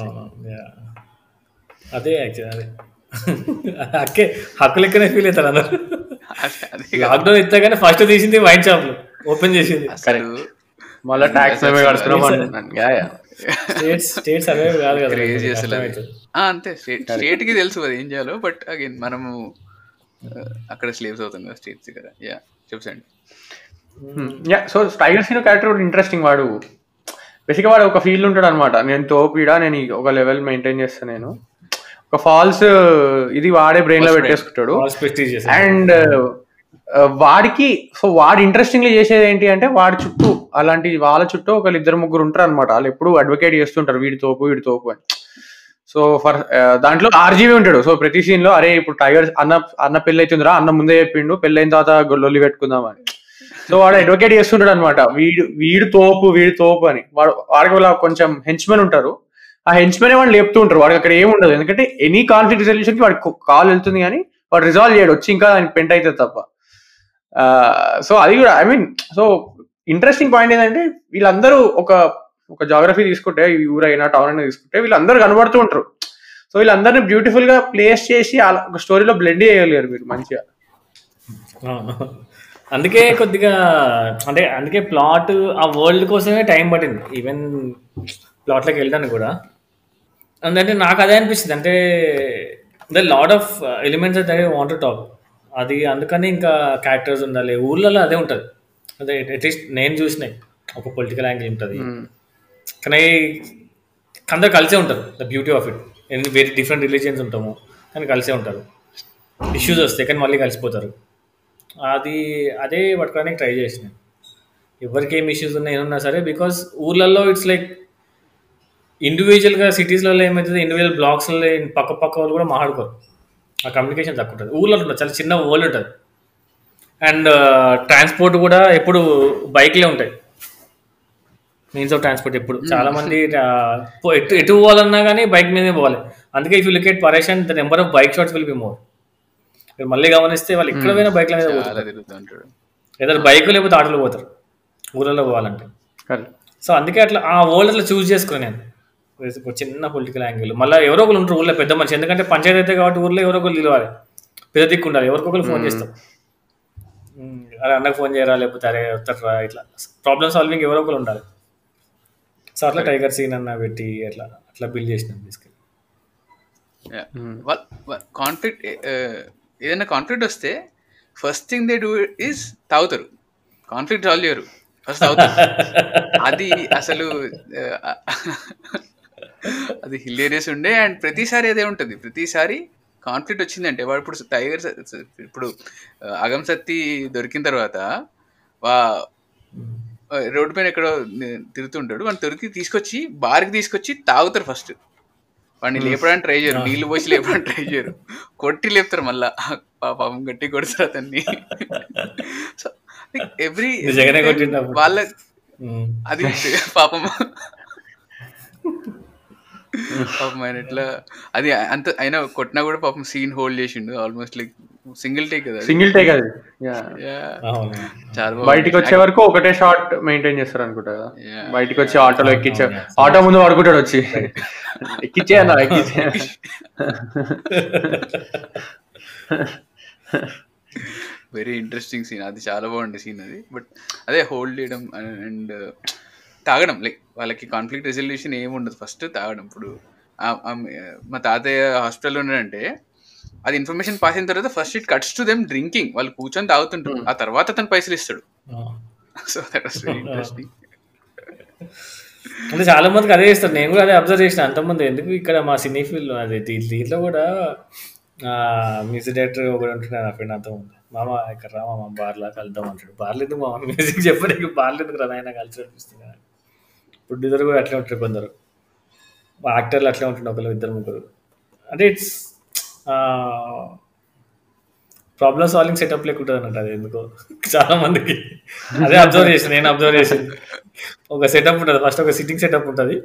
S3: అదే యాక్చువల్ అక్కే హక్కు లెక్కనే ఫీల్ అవుతారు అందరు.
S2: అదే అదే కదా.
S3: లాక్డౌన్ ఇస్తే కానీ ఫస్ట్ తీసింది వైన్ షాప్ ఓపెన్ చేసింది.
S1: మళ్ళీ ట్యాక్స్.
S3: స్టేట్స్ స్టేట్స్ అవే కాదు కదా.
S2: ఆ, అంతే. స్టేట్కి తెలుసు అది ఏం చేయాలో బట్ అగైన్ మనము ఆ, అక్కడ స్లేవ్స్ అవుతాం కదా స్టేట్స్ దగ్గర yeah
S1: yeah so Tiger Seenu character కూడా ఇంట్రెస్టింగ్ వాడు. బేసిక్గా వాడు ఒక ఫీల్డ్ ఉంటాడు అనమాట నేను తోపిడా నేను ఒక లెవెల్ మెయింటైన్ చేస్తాను నేను. ఒక ఫాల్స్ ఇది వాడే
S2: బ్రెయిన్లో.
S1: పెట్టేసుకుంటాడు.
S3: False prestige చేశారు.
S1: అండ్ వాడికి సో వాడు ఇంట్రెస్టింగ్ చేసేది ఏంటి అంటే వాడి చుట్టూ అలాంటి వాళ్ళ చుట్టూ ఒక ఇద్దరు ముగ్గురు ఉంటారు అనమాట వాళ్ళు ఎప్పుడు అడ్వకేట్ చేస్తుంటారు వీడి తోపు వీడి తోపు అని. సో ఫర్ దాంట్లో ఆర్జీవి ఉంటాడు. సో ప్రతి సీన్లో అరే ఇప్పుడు టైగర్ అన్న అన్న పెళ్ళి అవుతుందిరా అన్న ముందే చెప్పిండు పెళ్ళైన తర్వాత గొల్లొల్లి పెట్టుకుందాం అని. సో వాడు అడ్వకేట్ చేస్తుంటాడు అనమాట వీడు వీడు తోపు వీడు తోపు అని. వాడు వాడికి వాళ్ళ కొంచెం హెంచ్మెన్ ఉంటారు. ఆ హెంచ్మెన్ వాడు లేపుతూ ఉంటారు. వాడికి అక్కడ ఏమి ఉండదు ఎందుకంటే ఎనీ కాన్ఫ్లిక్ట్ రిజల్యూషన్కి వాడికి కాల్ వెళ్తుంది కానీ వాడు రిజాల్వ్ చేయడు. వచ్చి ఇంకా దానికి పెంట్ అవుతుంది తప్ప. సో అది కూడా I mean so interesting point ఏంటంటే వీళ్ళందరూ ఒక ఒక జాగ్రఫీ తీసుకుంటే ఈ ఊరైనా టౌన్ అయినా తీసుకుంటే వీళ్ళందరూ కనబడుతూ ఉంటారు. సో వీళ్ళందరినీ బ్యూటిఫుల్గా ప్లేస్ చేసి ఒక స్టోరీలో బ్లెండ్ చేయగలిగారు మీరు మంచిగా.
S3: అందుకే కొద్దిగా అంటే అందుకే ప్లాట్ ఆ వరల్డ్ కోసమే టైం పట్టింది. ఈవెన్ ప్లాట్లోకి వెళ్ళడానికి కూడా. అందుకంటే నాకు అదే అనిపిస్తుంది. అంటే ద లాడ్ ఆఫ్ ఎలిమెంట్స్ అయితే వాంట్ టాక్ అది అందుకని ఇంకా క్యారెక్టర్స్ ఉండాలి. ఊర్లలో అదే ఉంటుంది. అదే అట్లీస్ట్ నేను చూసినాయి. ఒక పొలిటికల్ యాంగిల్ ఉంటుంది. కానీ అందరు కలిసే ఉంటారు. ద బ్యూటీ ఆఫ్ ఇట్ ఎన్ని వేరే డిఫరెంట్ రిలీజియన్స్ ఉంటాము కానీ కలిసే ఉంటారు. ఇష్యూస్ వస్తాయి కానీ మళ్ళీ కలిసిపోతారు. అది అదే పట్టుకోవడానికి ట్రై చేసిన. ఎవరికి ఏం ఇష్యూస్ ఉన్నాయి ఏమన్నా సరే బికాస్ ఊర్లలో ఇట్స్ లైక్ ఇండివిజువల్గా సిటీస్లలో ఏమవుతుంది ఇండివిజువల్ బ్లాక్స్లో పక్క పక్క వాళ్ళు కూడా మాట్లాడుకోరు. ఆ కమ్యూనికేషన్ తక్కువ ఉంటుంది ఊళ్ళో ఉంటుంది చాలా చిన్న వరల్డ్ ఉంటుంది. అండ్ ట్రాన్స్పోర్ట్ కూడా ఎప్పుడు బైక్లే ఉంటాయి. మీన్స్ ఆఫ్ ట్రాన్స్పోర్ట్ ఎప్పుడు. చాలా మంది ఎటు ఎటు పోవాలన్నా కానీ బైక్ మీదే పోవాలి. అందుకే if you look at Pareshan the number of bike shots will be more మీరు మళ్ళీ గమనిస్తే వాళ్ళు ఎక్కడ పోయినా బైక్ల మీద పోతారు. ఏదైనా బైక్ లేకపోతే ఆటోలో పోతారు. ఊళ్ళలో పోవాలంటే. సో అందుకే అట్లా ఆ వరల్డ్ అట్లా చూస్ చేసుకున్నాను నేను. చిన్న పొలిటికల్ యాంగిల్ మళ్ళీ ఎవరో ఒకరు ఉంటారు ఊళ్ళో పెద్ద మనిషి. ఎందుకంటే పంచాయతీ అయితే కాబట్టి ఊళ్ళో ఎవరో ఒకరు నిలవాలి. పెద్ద దిక్కు ఉండాలి. ఎవరికొకరు ఫోన్ చేస్తాం అరే అన్నకు ఫోన్ చేయరా? లేకపోతే అరే వస్తారా ఇట్లా. ప్రాబ్లమ్ సాల్వింగ్ ఎవరో ఒకరు ఉండాలి. సో అట్లా టైగర్ సీన్ అన్న పెట్టి అట్లా అట్లా బిల్డ్ చేసినాం తీసుకెళ్ళి
S2: కాన్ఫ్లిక్ట్ ఏదైనా కాన్ఫ్లిక్ట్ వస్తే first thing they do is తాగుతారు. కాన్ఫ్లిక్ట్ సాల్వ్ చేయరు. ఫస్ట్ తాగుతారు. అది అసలు uh, అది హిలేరియస్ ఉండే అండ్ ప్రతిసారి అదే ఉంటుంది. ప్రతిసారి కాన్ఫ్లిక్ట్ వచ్చిందంటే వాడు ఇప్పుడు టైగర్ ఇప్పుడు అగం సత్తి దొరికిన తర్వాత వా రోడ్డు పైన ఎక్కడో తిరుగుతుంటాడు. వాడిని దొరికి తీసుకొచ్చి బార్కి తీసుకొచ్చి తాగుతారు ఫస్ట్ వాడిని లేపడానికి ట్రై చేయరు. నీళ్ళు పోసి లేపడానికి ట్రై చేయరు. కొట్టి లేపుతారు మళ్ళా. పాపం గట్టి కొడతారు అతన్ని. సో ఎవ్రీ వాళ్ళ
S3: ఉమ్.
S2: అది పాపం. పాపం ఆయన ఎట్లా అది అంత అయినా కొట్టినా కూడా పాపం సీన్ హోల్డ్ చేసిండు. ఆల్మోస్ట్ లైక్ సింగిల్ టేక్ కదా అది.
S1: సింగిల్ టేక్ అది. బయటికి వచ్చే వరకు ఒకటే షాట్ మెయింటైన్ చేస్తారు అనుకుంటా. బయటికి వచ్చి ఆటోలో ఎక్కించే. ఆటో ముందు పడుకుంటాడు వచ్చి. ఎక్కిచ్చే అన్న ఎక్కిచ్చే
S2: వెరీ ఇంట్రెస్టింగ్ సీన్ అది చాలా బాగుంది సీన్ అది. బట్ అదే హోల్డ్ చేయడం అండ్ తాగడం. లైక్ వాళ్ళకి కాన్ఫ్లిక్ట్ రెజల్యూషన్ ఏమి ఉండదు. ఫస్ట్ తాగడం. ఇప్పుడు మా తాతయ్య హాస్పిటల్లో ఉన్నాడంటే అది ఇన్ఫర్మేషన్ పాస్ అయిన తర్వాత first it cuts to them drinking వాళ్ళు కూర్చొని తాగుతుంటారు. ఆ తర్వాత అతను పైసలు ఇస్తాడు. So that was very interesting
S3: అంటే చాలా మందికి అదే చేస్తారు. నేను కూడా అదే అబ్జర్వ్ చేసిన అంతమంది ఎందుకు ఇక్కడ మా సినీ ఫీల్డ్ అది దీంట్లో కూడా మ్యూజిక్ డైరెక్టర్ ఒకటి ఉంటున్నాడు నా ఫ్రెండ్ అంతా ఉంది మామ ఇక్కడ రా మామ బార్లా కలుద్దాం అంటాడు. బార్లు ఎందుకు మామ? మ్యూజిక్ చెప్పడానికి బార్లు ఎందుకు రా నాయన? కలిసి అనిపిస్తుంది ప్రొడ్యూసర్ కూడా అట్లే ఉంటారు కొందరు. యాక్టర్లు అట్లే ఉంటుండే ఒకళ్ళు ఇద్దరు ముగ్గురు. అంటే ఇట్స్ ప్రాబ్లమ్ సాల్వింగ్ సెటప్ లెక్క ఉంటుంది అన్నట్టు అది ఎందుకో. చాలా మందికి. అదే అబ్జర్వ్ చేసిన నేను అబ్జర్వ్ చేసింది ఒక సెటప్ ఉంటుంది ఫస్ట్ ఒక సిట్టింగ్ సెటప్ ఉంటుంది.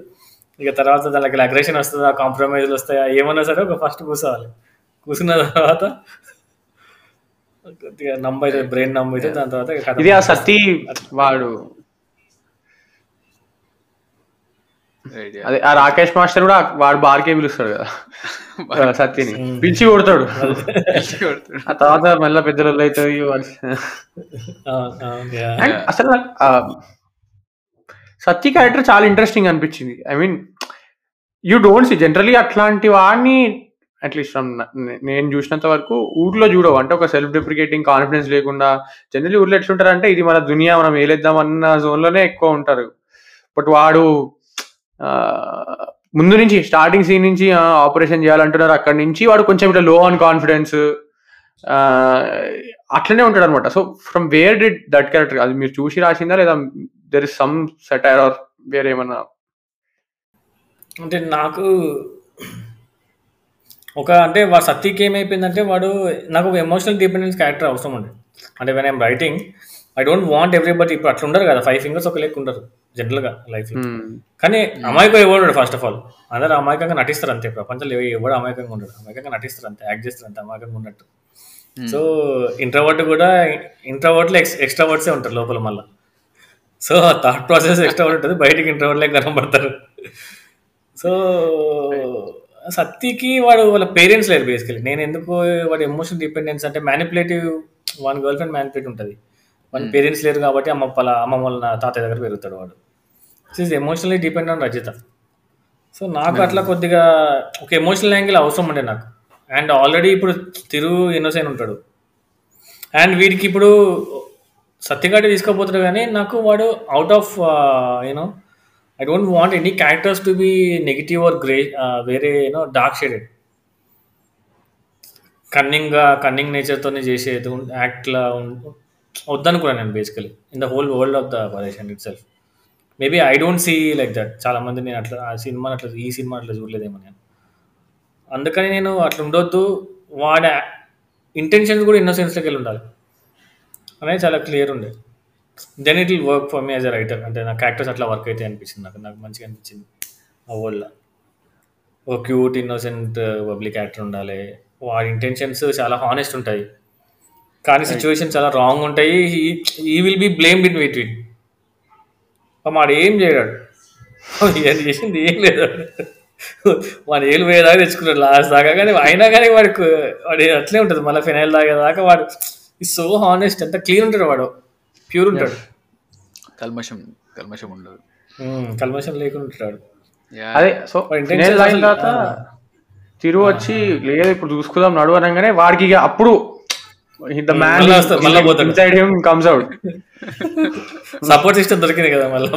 S3: ఇక తర్వాత దానికి అగ్రెషన్ వస్తుందా కాంప్రమైజ్లు వస్తాయా ఏమన్నా సరే ఒక ఫస్ట్ కూర్చోవాలి. కూర్చున్న తర్వాత కొద్దిగా బ్రెయిన్ అయితే దాని తర్వాత
S1: ఇది ఆ సత్తి వాడు అదే ఆ రాకేష్ మాస్టర్ కూడా వాడు బార్కే పిలుస్తాడు కదా. ఆ సత్తిని. పిలిచి కొడతాడు. ఆ తర్వాత మళ్ళీ పెద్దలు. అండ్ అసలు సత్తి క్యారెక్టర్ చాలా ఇంట్రెస్టింగ్ అనిపించింది. I mean you don't see generally అట్లాంటి వాడిని అట్లీస్ట్ నేను చూసినంత వరకు ఊర్లో చూడవు. అంటే ఒక సెల్ఫ్ డిప్రికేటింగ్ కాన్ఫిడెన్స్ లేకుండా జనరలీ ఊర్లో ఎట్లుంటారు అంటే ఇది మన దునియా మనం వేలేద్దాం అన్న జోన్లోనే ఎక్కువ ఉంటారు. బట్ వాడు ముందు నుంచి స్టార్టింగ్ సీన్ నుంచి ఆపరేషన్ చేయాలంటున్నారు. అక్కడి నుంచి వాడు కొంచెం ఇట్లా లో ఆన్ కాన్ఫిడెన్స్ అట్లనే ఉంటాడు అనమాట so from where did that character అది మీరు చూసి రాసిందా? లేదా there is some satire or వేరే ఏమన్నా?
S3: అంటే నాకు ఒక అంటే వాడు సత్యకి ఏమైపోయిందంటే వాడు నాకు ఒక ఎమోషనల్ డిపెండెన్స్ క్యారెక్టర్ అవసరం ఉంది అంటే when I'm writing I don't want everybody ఇప్పుడు అట్లా ఉండరు కదా ఫైవ్ ఫింగర్స్ ఒక లెక్క ఉండరు. జనరల్గా లైఫ్లో. కానీ అమాయకం ఎవడు ఫస్ట్ ఆఫ్ ఆల్ అందరూ అమాయకంగా నటిస్తారు అంతే ప్రపంచంలో ఎవ- ఎవడు అమాయకంగా ఉండడు. అమాయకంగా నటిస్తారు అంతే యాక్ట్ చేస్తారు అంతే అమాయకంగా ఉన్నట్టు. సో ఇంట్రోవర్ట్ కూడా ఇంట్రోవర్ట్లో ఎక్స్ ఎక్స్ట్రావర్ట్సే ఉంటారు లోపల మళ్ళీ. సో థాట్ ప్రాసెస్ ఎక్స్ట్రావర్ట్ ఉంటుంది బయటికి ఇంట్రోవర్ట్లే కనబడతారు సో సత్తికి వాడు వాళ్ళ పేరెంట్స్ లేరు బేసికలీ నేను ఎందుకు వాడి ఎమోషనల్ డిపెండెన్స్ అంటే manipulative one girl friend manipulate ఉంటుంది వాళ్ళ పేరెంట్స్ లేరు కాబట్టి అమ్మ పల అమ్మ వాళ్ళ తాతయ్య దగ్గర పెరుగుతాడు వాడు. Is emotionally depend on Rajitha so నాకు అట్లా కొద్దిగా ఒక ఎమోషనల్ యాంగిల్ అవసరం ఉండే నాకు. అండ్ ఆల్రెడీ ఇప్పుడు తిరు ఇన్నోసెంట్ ఉంటాడు. అండ్ వీడికి ఇప్పుడు సత్యగాడి తీసుకోపోతాడు కానీ నాకు వాడు out of you know I don't want any characters to be negative or grey వేరే యూనో డార్క్ షేడెడ్ కన్నింగ్గా కన్నింగ్ నేచర్తోనే చేసేది యాక్ట్లా వద్దనుకున్నాను నేను basically in the whole world of the Pareshan itself maybe I don't see like that చాలా మంది నేను అట్లా ఆ సినిమా అట్లా ఈ సినిమా అట్లా చూడలేదేమో నేను. అందుకని నేను అట్లా ఉండొద్దు. వాడి ఇంటెన్షన్స్ కూడా ఇన్నోసెన్స్లోకి వెళ్ళి ఉండాలి. అనేది చాలా క్లియర్ ఉండే. Then it will work for me as a writer అంటే నా క్యారెక్టర్స్ అట్లా వర్క్ అయితే అనిపించింది నాకు. నాకు మంచిగా అనిపించింది ఆ వరల్డ్లో ఒక క్యూట్ ఇన్నోసెంట్ పబ్లిక్ యాక్టర్ ఉండాలి. వాడి ఇంటెన్షన్స్ చాలా హానెస్ట్ ఉంటాయి. కానీ సిచ్యువేషన్ చాలా రాంగ్ ఉంటాయి. ఈ will be blamed in with with వాడు ఏం చేయడాడు ఏం చేసింది? ఏం లేదు. వాడు ఏళ్ళు పోయేదాకా తెచ్చుకున్నాడు లాస్ట్ దాకా కానీ అయినా కానీ వాడికి వాడు అట్లే ఉంటుంది. మళ్ళీ ఫినైల్ దాకా వాడు ఈ సో హానెస్ట్ ఎంత క్లీన్ ఉంటాడు వాడు. ప్యూర్ ఉంటాడు.
S2: కల్మషం కల్మషం ఉండదు.
S3: కల్మషం లేకుండా ఉంటాడు.
S1: అదే సో తాగిన తర్వాత తిరుగు వచ్చి లేదు ఇప్పుడు చూసుకుందాం నడు అనగానే వాడికి ఇక అప్పుడు
S3: సపోర్ట్ సిస్టమ్ దొరికింది కదా మళ్ళీ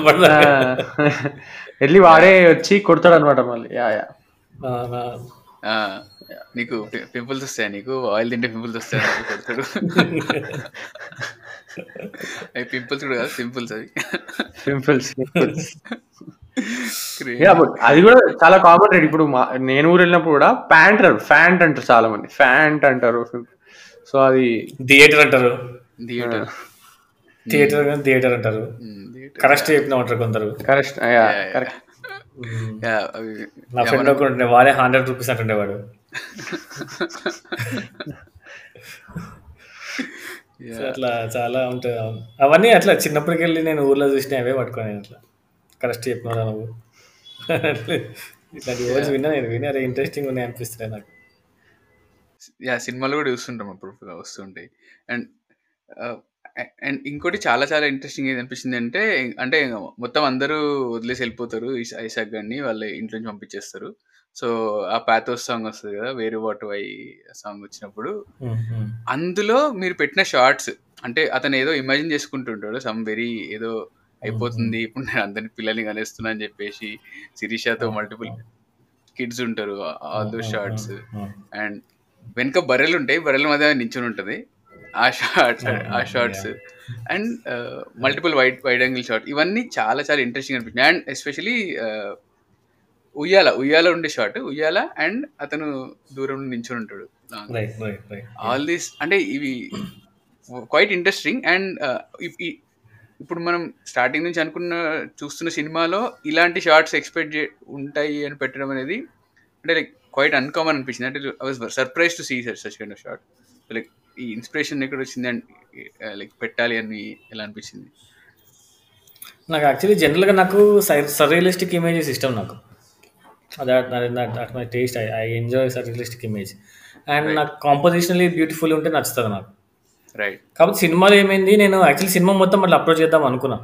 S1: వెళ్ళి వాడే వచ్చి కొడతాడు అనమాట మళ్ళీ. Yeah yeah.
S2: ఆ, నీకు పింపుల్స్ వస్తాయి నీకు? ఆయిల్ తింటే పింపుల్స్ వస్తాయి? అని కొడతాడు. అవి పింపుల్స్ కూడా కాదు సింపుల్స్ అవి.
S1: సింపుల్స్ యా బట్ అది కూడా చాలా కామన్ రేట్ ఇప్పుడు మా- నేను ఊరు వెళ్ళినప్పుడు కూడా ప్యాంట్ అంటారు ఫ్యాంట్ అంటారు చాలా మంది ఫ్యాంట్ అంటారు. సో అది
S3: థియేటర్ అంటారు.
S2: థియేటర్.
S3: థియేటర్ కానీ థియేటర్ అంటారు. కరెక్ట్ చెప్పిన ఉంటారు కొందరు.
S1: కరెక్ట్
S3: నా ఫ్రెండ్ ఒకడు ఉండే వాడే హండ్రెడ్ రూపీస్ అంటుండేవాడు అట్లా చాలా ఉంటాయి అవును. అవన్నీ అట్లా చిన్నప్పటికి వెళ్ళి నేను ఊర్లో చూసిన అవే పట్టుకొని అట్లా. కరెక్ట్ చెప్పినా నువ్వు? ఇట్లాంటి వర్డ్స్ విన్నా నేను విని అరే ఇంట్రెస్టింగ్ ఉన్నాయి అనిపిస్తున్నాయి నాకు.
S2: యా సినిమాలు కూడా చూస్తుంటాం అప్పుడు వస్తుంటాయి. అండ్ అండ్ ఇంకోటి చాలా చాలా ఇంట్రెస్టింగ్ ఏది అనిపించింది అంటే అంటే మొత్తం అందరూ వదిలేసి వెళ్ళిపోతారు ఐసాక్ గారిని వాళ్ళ ఇంట్లో నుంచి పంపించేస్తారు. సో ఆ పాథోస్ సాంగ్ వస్తుంది కదా వేరు వాటు ఐ సాంగ్ వచ్చినప్పుడు. అందులో మీరు పెట్టిన షార్ట్స్ అంటే అతను ఏదో ఇమాజిన్ చేసుకుంటుంటాడు సమ్ వెరీ ఏదో అయిపోతుంది ఇప్పుడు నేను అందరిని పిల్లల్ని కనేస్తున్నా అని చెప్పేసి శిరీషతో మల్టిపుల్ కిడ్స్ ఉంటారు ఆల్ దో షార్ట్స్. అండ్ వెనుక బర్రెలు ఉంటాయి బర్రెల మధ్య నించుని ఉంటుంది. ఆ షార్ట్స్ ఆ shots and multiple white wide angle shot ఇవన్నీ చాలా చాలా ఇంట్రెస్టింగ్ అనిపించింది అండ్ ఎస్పెషలీ ఉయ్యాల ఉయ్యాల ఉండే షార్ట్ ఉయ్యాల అండ్ అతను దూరం నించుని ఉంటాడు. ఆల్ దీస్ అంటే ఇవి క్వైట్ ఇంట్రెస్టింగ్ అండ్ ఇప్పుడు మనం స్టార్టింగ్ నుంచి అనుకున్న చూస్తున్న సినిమాలో ఇలాంటి షార్ట్స్ ఎక్స్పెక్ట్ ఉంటాయి అని పెట్టడం అనేది అంటే లైక్ క్వైట్ అన్కామన్ అనిపించింది. అంటే I was surprise to see such kind of shot like ఈ ఇన్స్పిరేషన్ ఎక్కడ వచ్చింది అండ్ లైక్ పెట్టాలి అని ఎలా అనిపించింది?
S3: నాకు యాక్చువల్లీ జనరల్గా నాకు సర్రియలిస్టిక్ ఇమేజెస్ ఇష్టం నాకు. That that my taste I I enjoy surrealistic image and నాకు కాంపోజిషనలీ బ్యూటిఫుల్ ఉంటే నచ్చుతుంది నాకు.
S2: రైట్
S3: కాబట్టి సినిమాలో ఏమైంది నేను యాక్చువల్లీ సినిమా మొత్తం అట్లా అప్రోచ్ చేద్దాం అనుకున్నా.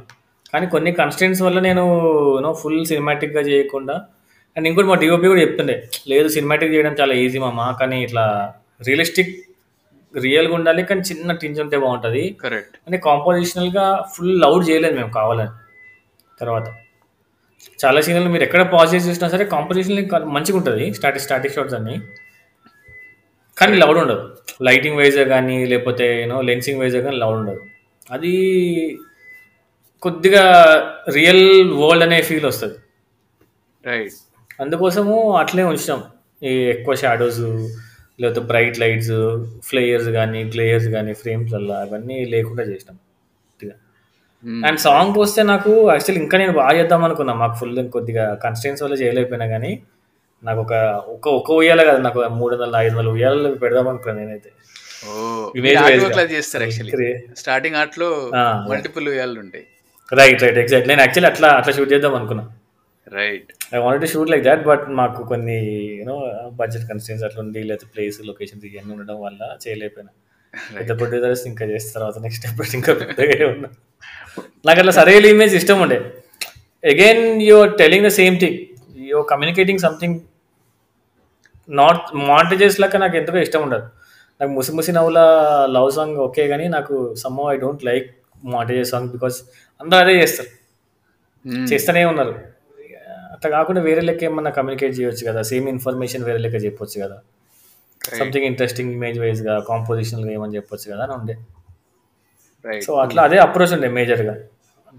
S3: కానీ కొన్ని కన్స్టెంట్స్ వల్ల నేను యూనో ఫుల్ సినిమాటిక్గా చేయకుండా అండ్ ఇంకోటి మా డిఓపి కూడా చెప్తుండే లేదు సినిమాటిక్ చేయడం చాలా ఈజీ మామ కానీ ఇట్లా రియలిస్టిక్ రియల్గా ఉండాలి కానీ చిన్న టింజ్ ఉంటే బాగుంటుంది.
S2: కరెక్ట్
S3: అంటే కాంపోజిషనల్గా ఫుల్ లౌడ్ చేయలేదు మేము కావాలని. తర్వాత చాలా సీన్లు మీరు ఎక్కడ పాజ్ చేసి చూసినా సరే కాంపోజిషన్ మంచిగా ఉంటుంది స్టాటిక్ స్టాటిక్ షాట్స్ అన్ని. కానీ లౌడ్ ఉండదు. లైటింగ్ వైజ్ కానీ లేకపోతే యూనో లెన్సింగ్ వైజ్ కానీ లౌడ్ ఉండదు. అది కొద్దిగా రియల్ వరల్డ్ అనే ఫీల్ వస్తుంది.
S2: రైట్
S3: అందుకోసము అట్లే ఉంచాం ఈ ఎక్కువ షాడోస్ లేకపోతే బ్రైట్ లైట్స్ ఫ్లేయర్స్ కానీ గ్లేయర్స్ కానీ ఫ్రేమ్స్ అలా అవన్నీ లేకుండా చేసినాం. అండ్ సాంగ్ వస్తే నాకు యాక్చువల్లీ ఇంకా నేను బాగా చేద్దాం అనుకున్నా. మాకు ఫుల్ కొద్దిగా కన్స్టెన్స్ వల్ల చేయలేకపోయినా కానీ నాకు ఒక ఒక ఒక ఉయ్యాల కదా నాకు మూడు వందల ఐదు వందల ఉయ్యాలలో పెడదాం అనుకున్నాను నేనైతే.
S2: చేస్తారు యాక్చువల్లీ స్టార్టింగ్
S3: ఆర్ట్లో
S2: మల్టిపుల్ వేయాలు ఉంటాయి
S3: రైట్ రైట్ ఎగ్జాక్ట్ నేను యాక్చువల్లీ అట్లా అట్లా షూట్ చేద్దాం అనుకున్నా.
S2: Right
S3: I want to shoot like that but మాకు కొన్ని యూనో బడ్జెట్ కన్స్టెన్స్ అట్లా ఉండి లేకపోతే ప్లేస్ లొకేషన్స్ ఇవన్నీ ఉండడం వల్ల చేయలేకపోయినా. పెద్ద ప్రొడ్యూసర్స్ ఇంకా చేసిన తర్వాత నెక్స్ట్ ఎప్పుడు ఇంకా పెద్దగా ఉన్నా నాకు అట్లా సరైన ఇమేజ్ ఇష్టం ఉండే. Again you're telling the same thing you're communicating something not montages లాగా నాకు ఎంతగా ఇష్టం ఉండదు. నాకు ముసి ముసి నవ్వుల లవ్ సాంగ్ ఓకే కానీ నాకు some I don't like montages song because అందరూ అదే చేస్తారు. చేస్తూనే ఉన్నారు. అట్లా కాకుండా వేరే లెక్క ఏమన్నా కమ్యూనికేట్ చేయొచ్చు కదా. సేమ్ ఇన్ఫర్మేషన్ వేరే లెక్క చెప్పొచ్చు కదా. సంథింగ్ ఇంట్రెస్టింగ్ ఇమేజ్ వైజ్గా కాంపోజిషనల్గా ఏమని చెప్పొచ్చు కదా అని ఉండే.
S2: రైట్
S3: సో అట్లా అదే అప్రోచ్ ఉండే మేజర్గా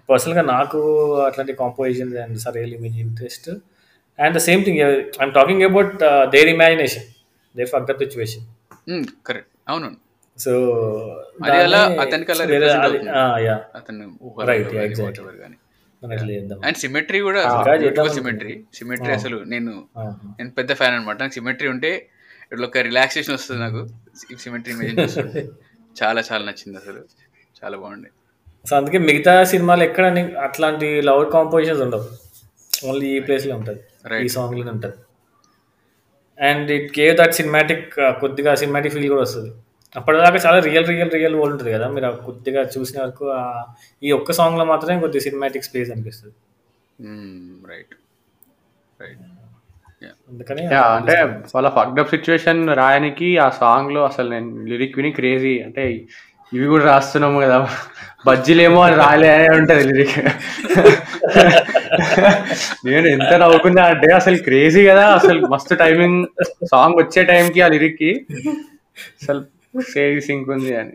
S3: పర్సనల్గా నాకు అట్లాంటి compositions and surreal image interest and the same thing I'm talking about their imagination their fuck the situation
S2: correct అవును.
S3: సో
S2: అతనికి అలా represent అండ్ సిమెట్రీ కూడా సిమెట్రీ సిమెట్రీ. అసలు నేను నేను పెద్ద ఫ్యాన్ అనమాట నాకు సిమెట్రీ ఉంటే ఇట్లా ఒక రిలాక్సేషన్ వస్తుంది నాకు. సిమెట్రీ ఇమేజ్ చాలా చాలా నచ్చింది అసలు. చాలా బాగుంది
S3: సో అందుకే మిగతా సినిమాలు ఎక్కడ అట్లాంటి లౌడ్ కాంపోజిషన్స్ ఉండవు. ఓన్లీ ఈ ప్లేస్లో ఉంటుంది. ఈ సాంగ్లోనే ఉంటుంది. And it gave that cinematic కొద్దిగా సినిమాటిక్ ఫీల్ కూడా వస్తుంది. అప్పటిదాకా చాలా రియల్ రియల్ రియల్ వరల్డ్ ఉంటుంది కదా. మీరు ఆ కొద్దిగా చూసిన వరకు ఆ- ఈ ఒక్క సాంగ్లో మాత్రమే కొద్దిగా సినిమాటిక్ స్పేస్ అనిపిస్తుంది.
S2: రైట్ రైట్
S3: అందుకని
S1: యా అంటే వాళ్ళ ఫక్డప్ సిచ్యువేషన్ రాయనికి ఆ సాంగ్లో అసలు నేను లిరిక్ విని క్రేజీ అంటే ఇవి కూడా రాస్తున్నాము కదా. బజ్జీలేమో అని రాయలే అనే ఉంటది లిరిక్ నేను ఎంత నవ్వుకున్నా అంటే అసలు క్రేజీ కదా. అసలు మస్తు టైమింగ్ సాంగ్ వచ్చే టైంకి ఆ లిరిక్కి. అసలు సేవ్ సింక్ ఉంది అని.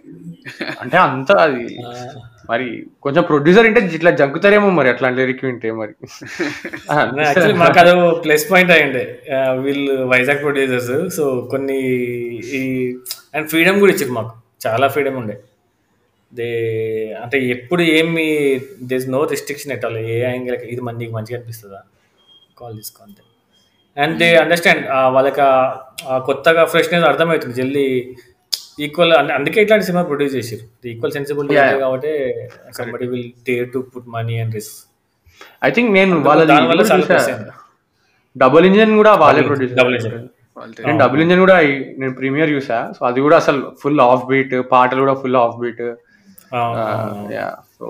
S1: అంటే అంత అది మరి కొంచెం ప్రొడ్యూసర్ అంటే ఇట్లా జంకుతారేమో మరి అట్లాంటి లిరిక్ వింటే మరి.
S3: యాక్చువల్లీ మాకు అది ప్లస్ పాయింట్ అయ్యండే. వీళ్ళు వైజాగ్ ప్రొడ్యూసర్స్ సో కొన్ని ఈ అండ్ ఫ్రీడమ్ కూడా ఇచ్చారు మాకు. చాలా ఫ్రీడమ్ ఉండే. దే అంటే ఎప్పుడు ఏమి there's no restriction at all a angle ఇది మన నీకు మంచిగా అనిపిస్తుందా? కాల్ తీసుకో అంతే. అండ్ దే అండర్స్టాండ్ వాళ్ళకి కొత్తగా ఫ్రెష్నెస్ అర్థమవుతుంది. జల్దీ ఈక్వల్ అందుకే ఇట్లాంటి సినిమా ప్రొడ్యూస్ చేసారు ఈక్వల్ సెన్సిబిలిటీ. కాబట్టి somebody will dare to put money and risk
S1: I think నేను వాళ్ళ డబుల్ ఇంజన్ కూడా వాళ్ళే ప్రొడ్యూస్
S3: డబుల్ ఇంజన్
S1: నేను డబుల్ ఇంజన్ కూడా నేను ప్రీమియర్ చూసా. సో అది కూడా అసలు ఫుల్ ఆఫ్ బీట్ పాటలు కూడా full off beat yeah so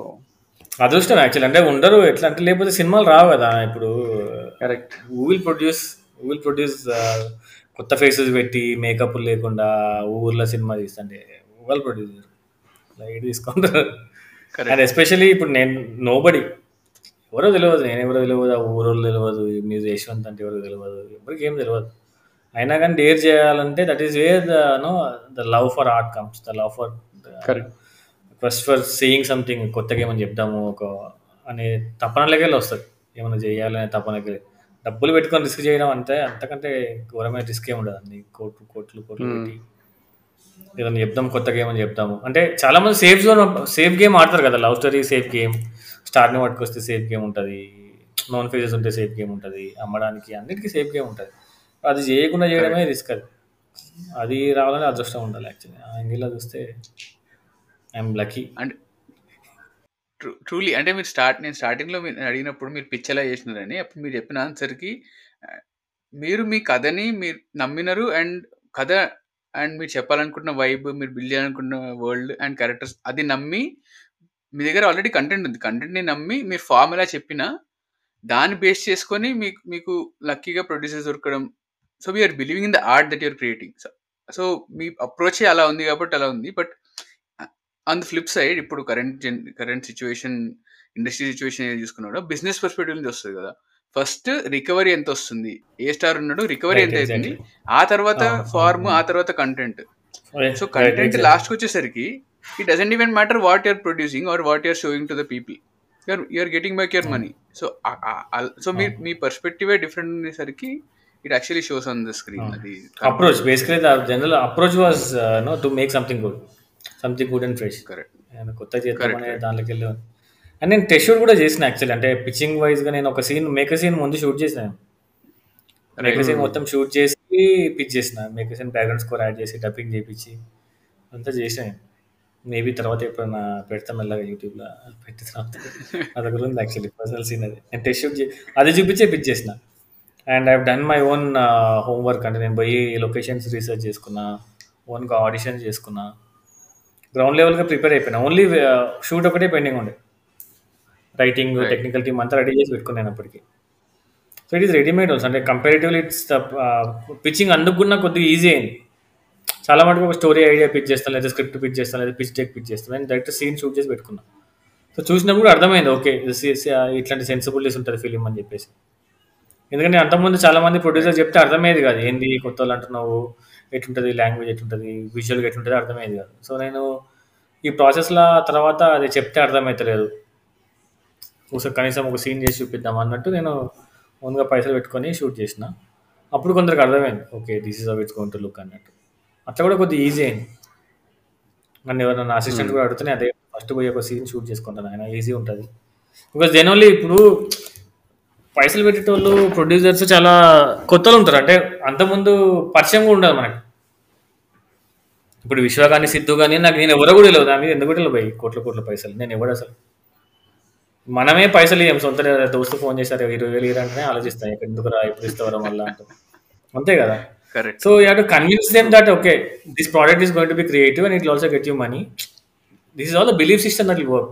S3: అదృష్టం యాక్చువల్ అంటే ఉండరు ఎట్లా అంటే లేకపోతే సినిమాలు రావు కదా ఇప్పుడు.
S1: Correct
S3: will produce will produce కొత్త ఫేసెస్ పెట్టి మేకప్ లేకుండా ఊర్లో సినిమా తీస్తుంటే వాళ్ళు ప్రొడ్యూసర్ లైట్ తీసుకుంటారు. అండ్ ఎస్పెషల్లీ ఇప్పుడు నేను నోబడి ఎవరో తెలియదు నేను ఎవరో తెలియదు ఆ ఊరోళ్ళు తెలియదు మీరు యశ్వంత్ అంటే ఎవరో తెలియదు ఎవరికి ఏం తెలియదు అయినా కానీ డేర్ చేయాలంటే that is where the no the love for art comes the love for first for saying something కొత్తగా ఏమని చెప్దాము ఒక అనే తపనలకెళ్ళి వస్తుంది. ఏమైనా చేయాలనే తపనకి. డబ్బులు పెట్టుకొని రిస్క్ చేయడం అంటే అంతకంటే ఘోరమైన రిస్క్ ఏమి ఉండదు అన్ని కోట్లు కోట్లు కోట్లు. పెట్టి ఏదైనా చెప్దాం కొత్త గేమ్ అని చెప్తాము అంటే చాలా మంది సేఫ్ జోన్ సేఫ్ గేమ్ ఆడతారు కదా. లవ్ స్టోరీ సేఫ్ గేమ్ స్టార్ని పట్టుకొస్తే సేఫ్ గేమ్ ఉంటుంది. నాన్ ఫేజెస్ ఉంటే సేఫ్ గేమ్ ఉంటుంది. అమ్మడానికి అన్నిటికీ సేఫ్ గేమ్ ఉంటుంది. అది చేయకుండా చేయడమే రిస్క్ అది. అది రావాలని అదృష్టం ఉండాలి యాక్చువల్లీ. ఆ యాంగిల్లో చూస్తే ఐఎమ్ లక్కీ.
S2: True truly. అంటే మీరు స్టార్ట్ నేను స్టార్టింగ్లో మీరు అడిగినప్పుడు మీరు పిచ్ చేసినారని అప్పుడు మీరు చెప్పిన ఆన్సర్కి మీరు మీ కథని మీరు నమ్మినారు అండ్ కథ అండ్ మీరు చెప్పాలనుకుంటున్న వైబ్ మీరు బిల్డ్ చేయాలనుకున్న వరల్డ్ అండ్ క్యారెక్టర్స్ అది నమ్మి మీ దగ్గర ఆల్రెడీ కంటెంట్ ఉంది. కంటెంట్ని నమ్మి మీరు ఫామ్ ఎలా చెప్పినా దాన్ని బేస్ చేసుకొని మీకు మీకు లక్కీగా ప్రొడ్యూసర్స్ దొరకడం. So we're believing in the art that you're creating so మీ అప్రోచే అలా ఉంది కాబట్టి అలా ఉంది. But on the flip side ఇప్పుడు కరెంట్ జన్ కరెంట్ సిచ్యువేషన్ ఇండస్ట్రీ సిచ్యువేషన్ ఏది చూసుకున్నాడో బిజినెస్ పర్స్పెక్టివ్ నుంచి వస్తుంది కదా. ఫస్ట్ రికవరీ ఎంత వస్తుంది? ఏ స్టార్ ఉన్నాడు? రికవరీ ఎంత అవుతుంది. ఆ తర్వాత ఫార్మ్. ఆ తర్వాత కంటెంట్ సో కంటెంట్. లాస్ట్కి వచ్చేసరికి it doesn't even matter what you're producing or what you're showing to the people you're you're getting back your money so so మీ మీ పర్స్పెక్టివే డిఫరెంట్ ఉండేసరికి it actually shows on the screen. అది
S3: approach basically the general approach was no to make something good something good and fresh
S2: correct
S3: నేను కొత్త చేద్దామనే. దాంట్లోకి వెళ్ళి and నేను టెస్ట్ షూట్ కూడా చేసిన యాక్చువల్లీ అంటే పిచ్చింగ్ వైజ్గా నేను ఒక సీన్ మేకర్ సీన్ ముందు షూట్ చేసిన. మేకర్ సీన్ మొత్తం షూట్ చేసి పిచ్ చేసిన. Maker scene background score add చేసి డబ్బింగ్ చేయించి అంతా చేసిన. మేబీ తర్వాత ఎప్పుడైనా పెడతాం మెల్లగా యూట్యూబ్లో పెట్టిన తర్వాత నా దగ్గర ఉంది యాక్చువల్లీ పర్సనల్ సీన్ అది. నేను టెస్ట్ షూట్ అది చూపించే పిచ్ చేసిన. And I done my own homework అంటే నేను పోయి లొకేషన్స్ రీసెర్చ్ చేసుకున్నా ఓన్గా ఆడిషన్ చేసుకున్నా. గ్రౌండ్ లెవెల్గా ప్రిపేర్ అయిపోయినా. ఓన్లీ షూట్ ఒకటే పెండింగ్ ఉండే. రైటింగ్. టెక్నికల్ టీమ్ అంతా రెడీ చేసి పెట్టుకున్నాను అప్పటికి. So it is readymade also అంటే కంపారిటివ్లీ ఇట్స్ పిచ్చింగ్ అందుకున్న కొద్దిగా ఈజీ అయింది. చాలా మటుకు ఒక స్టోరీ ఐడియా పిచ్ చేస్తాను లేదా స్క్రిప్ట్ పిచ్ చేస్తాను లేదా పిచ్ టెక్ పిచ్ చేస్తాను. నేను డైరెక్ట్ సీన్ షూట్ చేసి పెట్టుకున్నా. సో చూసినప్పుడు అర్థమైంది ఓకే ఇట్లాంటి సెన్సిబిలిటీస్ ఉంటుంది ఫిలిం అని చెప్పేసి. ఎందుకంటే అంతకుముందు చాలా మంది ప్రొడ్యూసర్ చెప్తే అర్థమయ్యేది కాదు ఏంది కొత్త వాళ్ళు అంటున్నావు? ఎట్లుంటుంది లాంగ్వేజ్ ఎట్లుంటుంది విజువల్గా ఎట్లుంటుంది అర్థమయ్యేది కాదు. సో నేను ఈ ప్రాసెస్లో తర్వాత అది చెప్తే అర్థమవుతలేదు ఒకసారి కనీసం ఒక సీన్ చేసి చూపిద్దాం అన్నట్టు నేను ఓన్గా పైసలు పెట్టుకొని షూట్ చేసిన. అప్పుడు కొందరికి అర్థమైంది okay this is of it's to look అన్నట్టు. అట్లా కూడా కొద్దిగా ఈజీ అయింది. నన్ను ఎవరైనా అసిస్టెంట్ కూడా అడుగుతూనే అదే ఫస్ట్ పోయి ఒక సీన్ షూట్ చేసుకుంటాను ఆయన ఈజీ ఉంటుంది. బికాస్ ఓన్లీ ఇప్పుడు పైసలు పెట్టేటోళ్ళు ప్రొడ్యూసర్స్ చాలా కొత్తలు ఉంటారు. అంటే అంతకుముందు పరిచయం కూడా ఉండదు మనకి. ఇప్పుడు విశ్వ కానీ సిద్ధు కానీ నాకు నేను ఎవరో కూడా తెలియదు. నా మీద ఎందుకు కూడా పోయి కోట్ల కోట్ల పైసలు. నేను ఎవడు అసలు? మనమే పైసలు ఇవ్వం సొంత దోస్తు ఫోన్ చేశారు. ఇరవై వేలు ఇరంటేనే ఆలోచిస్తాయి ఎందుకు రా? ఎప్పుడు ఇస్తావరా మళ్ళా అంటూ. అంతే కదా? So you to convince them that okay this product is going to be creative and it also get you money this is all the believe system that work.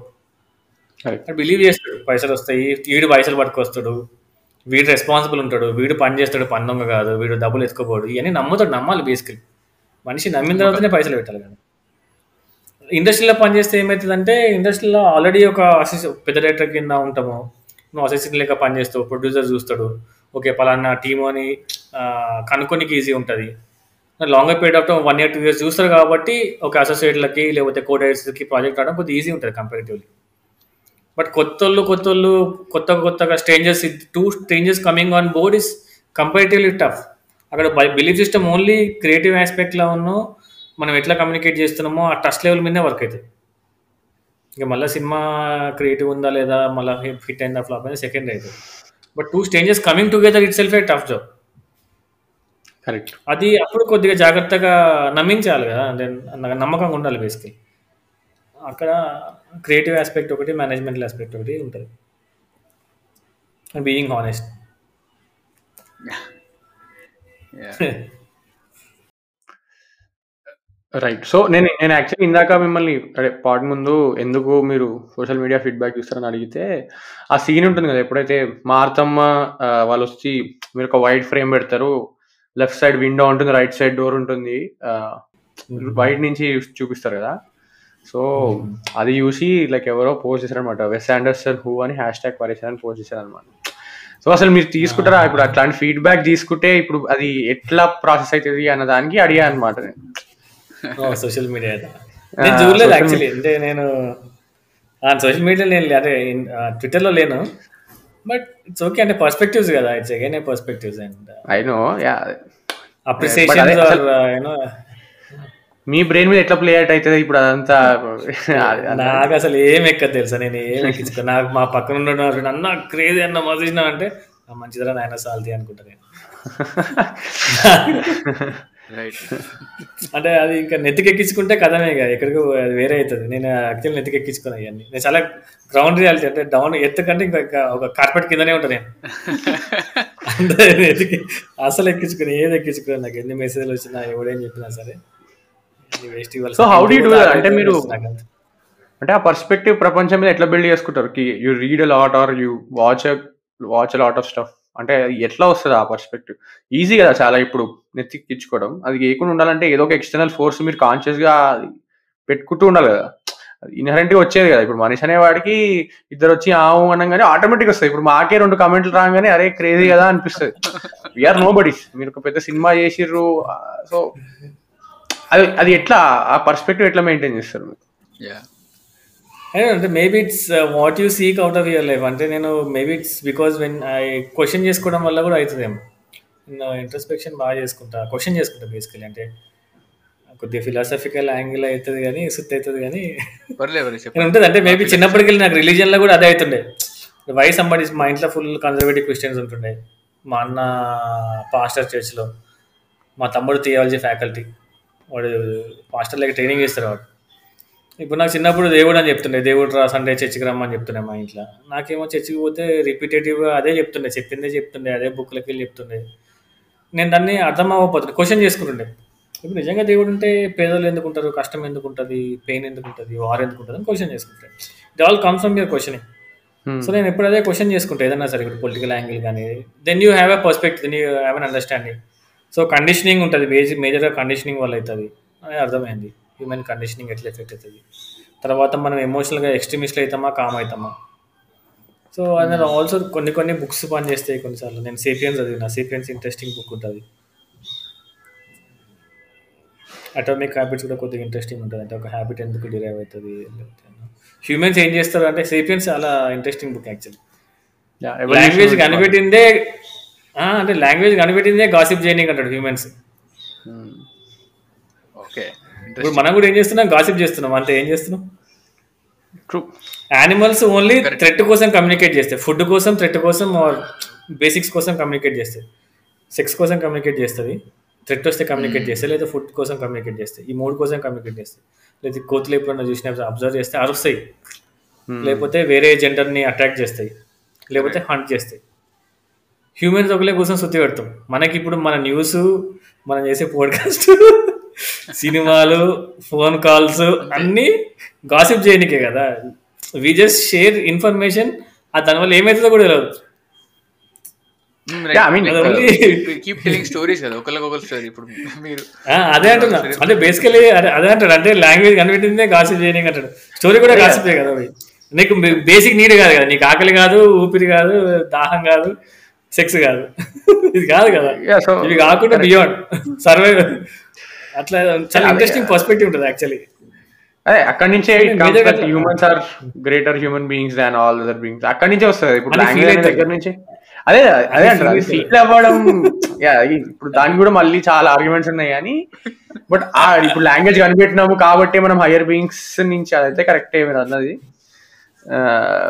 S3: Believe చేస్తాడు. పైసలు వస్తాయి వీడు పైసలు పట్టుకొస్తాడు వీడు రెస్పాన్సిబుల్ ఉంటాడు వీడు పని చేస్తాడు పని దొంగ కాదు వీడు డబ్బులు ఎత్తుకోపోడు ఇవన్నీ నమ్ముతాడు నమ్మాలి బేసికలీ మనిషి నమ్మిన తర్వాతనే పైసలు పెట్టాలి కానీ ఇండస్ట్రీలో పనిచేస్తే ఏమవుతుందంటే ఇండస్ట్రీలో ఆల్రెడీ ఒక అసిస్ పెద్ద డైరెక్టర్ కింద ఉంటాము. నువ్వు అసిస్టెంట్ లెక్క పనిచేస్తావు ప్రొడ్యూసర్ చూస్తాడు. ఓకే పలానా టీము అని కనుక్కోనికి ఈజీ ఉంటుంది. Longer period of time one year two years చూస్తారు కాబట్టి ఒక అసోసియేట్లకి లేకపోతే కో డైరెక్టర్స్కి ప్రాజెక్ట్ రావడం కొద్దిగా ఈజీ ఉంటుంది కంపారిటివ్లీ బట్ కొత్తోళ్ళు కొత్తోళ్ళు కొత్త కొత్తగా strangers two strangers coming on board is comparatively tough అక్కడ బిలీఫ్ సిస్టమ్ ఓన్లీ క్రియేటివ్ ఆస్పెక్ట్లో ఉన్న మనం ఎట్లా కమ్యూనికేట్ చేస్తున్నామో ఆ ట్రస్ట్ లెవెల్ మీదే వర్క్ అవుతుంది ఇక మళ్ళీ సినిమా క్రియేటివ్ ఉందా లేదా మళ్ళీ ఫిట్ అయిందా ఫ్లాప్ అయిందా సెకండ్ అవుతుంది but two strangers coming together itself a tough job
S1: correct
S3: అది అప్పుడు కొద్దిగా జాగ్రత్తగా నమ్మించాలి కదా అంటే నమ్మకంగా ఉండాలి బేసిక్లీ అక్కడ క్రియేటివ్ ఆస్పెక్ట్ ఒకటి మేనేజ్మెంటల్ ఆస్పెక్ట్ ఒకటి ఉంటుంది. Being honest.
S1: రైట్ సో నేను నేను యాక్చువల్లీ ఇందాక మిమ్మల్ని అదే పాట ముందు ఎందుకు మీరు సోషల్ మీడియా ఫీడ్బ్యాక్ ఇస్తారని అడిగితే ఆ సీన్ ఉంటుంది కదా ఎప్పుడైతే మా అత్తమ్మ ఆ, వాళ్ళు వచ్చి మీరు ఒక వైట్ ఫ్రేమ్ పెడతారు లెఫ్ట్ సైడ్ విండో ఉంటుంది రైట్ సైడ్ డోర్ ఉంటుంది వైట్ నుంచి చూపిస్తారు కదా. సో అది చూసి లైక్ ఎవరో పోస్ట్ చేశారు అనమాట వెస్ ఆండర్సన్ హూ అని హ్యాష్ ట్యాగ్ అని పోస్ట్ చేశారు అనమాట సో అసలు మీరు తీసుకుంటారా? ఇప్పుడు అట్లాంటి ఫీడ్బ్యాక్ తీసుకుంటే ఇప్పుడు అది ఎట్లా ప్రాసెస్ అవుతుంది అన్న దానికి అడిగా అనమాట
S3: సోషల్ మీడియా చూడలేదు యాక్చువల్లీ అంటే నేను సోషల్ మీడియా నేను అంటే ట్విట్టర్లో లేను. బట్ ఇట్స్ ఓకే అంటే పర్స్పెక్టివ్స్ కదా. It's again perspectives and
S1: I know
S3: appreciation
S1: అదే మీ బ్రెయిన్ మీద ఎట్లా ప్లే అవుట్ అవుతుంది ఇప్పుడు అదంతా అది- అది-
S3: నాకు అసలు ఏం ఎక్కదు తెలుసా? నేను ఏం ఎక్కించుకో నాకు మా పక్కన ఉన్న అన్న క్రేజీ అన్న మోసేసిన అంటే "ఆ, మంచిదిరా నాయన సాల్తీ అనుకుంటా నేను.
S2: రైట్
S3: అంటే అది ఇంకా నెత్తికెక్కించుకుంటే కథమే ఇక. ఎక్కడికి అది వేరే అవుతుంది నేను యాక్చువల్ నెత్తికెక్కించుకున్నా ఇవన్నీ. నేను చాలా గ్రౌండ్ రియాలిటీ అంటే డౌన్ ఎత్తు కంటే ఇంకా ఒక కార్పెట్ కిందనే ఉంటాను నేను. అంటే అసలు ఎక్కించుకుని ఏది ఎక్కించుకున్నాను నాకు ఎన్ని మెసేజ్లు వచ్చినా ఎవడేం చెప్పినా సరే.
S1: Do you do that? అంటే మీరు- అంటే ఆ పర్స్పెక్టివ్ ప్రపంచం మీద ఎట్లా బిల్డ్ చేసుకుంటారు? కి you read lot or you watch watch lot of stuff అంటే ఎట్లా వస్తుంది ఆ పర్స్పెక్టివ్ ఈజీ కదా చాలా ఇప్పుడు నెత్తికిచ్చుకోవడం. అది ఏకుండా ఉండాలంటే ఏదో ఒక ఎక్స్టర్నల్ ఫోర్స్ మీరు కాన్షియస్గా పెట్టుకుంటూ ఉండాలి కదా. ఇన్హరెంట్గా వచ్చేది కదా. ఇప్పుడు మనిషి అనేవాడికి ఇద్దరు వచ్చి ఆవు అనగానే ఆటోమేటిక్ వస్తాయి ఇప్పుడు మాకే రెండు కమెంట్లు రాగానే అరే క్రేజీ కదా అనిపిస్తుంది. వీఆర్ నో బడీస్ మీరు ఒక పెద్ద సినిమా చేసిర్రు సో అది అది ఎట్లా ఆ పర్స్పెక్టివ్ ఎట్లా మెయింటైన్ చేస్తారు మీరు?
S2: యా
S3: అంటే maybe it's what you seek out of your life అంటే నేను maybe it's because when I question చేసుకోవడం వల్ల కూడా అవుతుందేమో ఇంట్రస్పెక్షన్ బాగా చేసుకుంటా క్వశ్చన్ చేసుకుంటా బేసికలీ అంటే కొద్దిగా ఫిలాసఫికల్ యాంగిల్ అవుతుంది కానీ సుత్తి అవుతుంది కానీ. ఉంటుంది అంటే మేబీ చిన్నప్పటికి వెళ్ళి నాకు రిలీజియన్లో కూడా అదే అవుతుండే. వై సంబడి మా ఇంట్లో ఫుల్ కన్జర్వేటివ్ క్రిస్టియన్స్ ఉంటుండే. మా అన్న పాస్టర్ చర్చ్లో మా తమ్ముడు థియాలజీ ఫ్యాకల్టీ వాడు పాస్టర్ లెక్క ట్రైనింగ్ చేస్తారు వాడు. ఇప్పుడు నాకు చిన్నప్పుడు దేవుడు అని చెప్తుండే దేవుడు రా సండే చర్చికి రమ్మని చెప్తుండే మా ఇంట్లో. నాకేమో చర్చికి పోతే రిపీటేటివ్గా అదే చెప్తుండే చెప్పిందే చెప్తుండే అదే బుక్లకి వెళ్ళి చెప్తుండే. నేను దాన్ని అర్థం అవ్వకపోతుండే క్వశ్చన్ చేసుకుంటుండే. ఇప్పుడు నిజంగా దేవుడు ఉంటే పేదలు ఎందుకు ఉంటారు కష్టం ఎందుకు ఉంటుంది పెయిన్ ఎందుకు ఉంటుంది వార్ ఎందుకు ఉంటుంది అని క్వశ్చన్ చేసుకుంటాను it all comes from your questioning
S1: Hmm.
S3: So నేను ఎప్పుడు అదే క్వశ్చన్ చేసుకుంటా ఏదన్నా సరే ఇప్పుడు పొలిటికల్ యాంగిల్ కానీ then you have a perspective then you have an understanding so conditioning ఉంటుంది. బేసిక్ మేజర్గా కండిషనింగ్ వల్ల అవుతుంది అని అర్థమైంది. హ్యూమన్ కండిషనింగ్ ఎట్లా ఎఫెక్ట్ అవుతుంది తర్వాత మనం ఎమోషనల్గా ఎక్స్ట్రీమిస్ట్లు అవుతామా కామ్ అవుతామా సో అది ఆల్సో కొన్ని కొన్ని బుక్స్ పని చేస్తాయి కొన్నిసార్లు. నేను సేపియన్స్ చదివిన. సేపియన్స్ ఇంట్రెస్టింగ్ బుక్ ఉంటుంది. అటామిక్ హ్యాబిట్స్ కూడా కొద్దిగా ఇంట్రెస్టింగ్ ఉంటుంది. అంటే ఒక హ్యాబిట్ ఎందుకు డిరైవ్ అవుతుంది హ్యూమన్స్ ఏం చేస్తారు అంటే సేపియన్స్ చాలా ఇంట్రెస్టింగ్ బుక్ యాక్చువల్లీ లాంగ్వేజ్ కనిపెట్టిందే ఆ, అంటే లాంగ్వేజ్ కనిపెట్టిందే గాసిప్ చేయనీకి అంటాడు హ్యూమన్స్.
S2: ఓకే
S3: ఇప్పుడు మనం కూడా ఏం చేస్తున్నాం? గాసిప్ చేస్తున్నాం. అంతే ఏం చేస్తున్నాం?
S1: ట్రూ
S3: యానిమల్స్ ఓన్లీ థ్రెట్ కోసం కమ్యూనికేట్ చేస్తాయి. ఫుడ్ కోసం థ్రెట్ కోసం బేసిక్స్ కోసం కమ్యూనికేట్ చేస్తాయి. సెక్స్ కోసం కమ్యూనికేట్ చేస్తుంది థ్రెట్ వస్తే కమ్యూనికేట్ చేస్తాయి. లేదా ఫుడ్ కోసం కమ్యూనికేట్ చేస్తాయి. ఈ మూడు కోసం కమ్యూనికేట్ చేస్తాయి. లేదా కోతులు ఎప్పుడన్నా చూసినప్పుడు అబ్జర్వ్ చేస్తే అరుస్తాయి. లేకపోతే వేరే జెండర్ని అట్రాక్ట్ చేస్తాయి. లేకపోతే హంట్ చేస్తాయి. హ్యూమన్స్ ఒకలే కోసం శుద్ధి పెడతాం. మనకి ఇప్పుడు మన న్యూస్ మనం చేసే పోడ్కాస్ట్ సినిమాలు ఫోన్ కాల్స్ అన్నీ గాసిప్ చేయనికే కదా. వి జస్ట్ షేర్ ఇన్ఫర్మేషన్ ఆ దానివల్ల ఏమవుతుందో కూడా తెలియదు
S1: mean,
S3: అది only-
S2: కీప్ టెలింగ్ స్టోరీస్ కదా ఒకరికొకరు స్టోరీ ఇప్పుడు మీరు
S3: ఆ, అదే అంటున్నా. అంటే బేసికలీ అదే అదే అంటాడు. అంటే లాంగ్వేజ్ కనిపెట్టిందే గాసిప్ చేయడానికి అంటాడు. స్టోరీ కూడా గాసిపే కదా. నీకు బేసిక్ నీడ్ కాదు కదా. నీకు ఆకలి కాదు ఊపిరి కాదు దాహం కాదు. సెక్స్ కాదు. ఇది కాదు కదా. ఇవి కాకుండా బియాండ్ సర్వే అట్లా చాలా ఇంట్రెస్టింగ్ పర్స్పెక్టివ్ ఉంటుంది యాక్చువల్లీ
S1: అదే అక్కడి నుంచే humans are greater human beings than all other beings అక్కడి నుంచే వస్తుంది. ఇప్పుడు లాంగ్వేజ్. దగ్గర నుంచి. అదే అదే అంటారు. ఫీల్ అవ్వడం ఇప్పుడు దానికి కూడా మళ్ళీ చాలా ఆర్గ్యుమెంట్స్ ఉన్నాయి కానీ బట్ ఇప్పుడు లాంగ్వేజ్ కనిపెట్టినాము కాబట్టి మనం హయ్యర్ బీయింగ్స్ నుంచి అదైతే కరెక్టే మీరు అన్నది. Uh.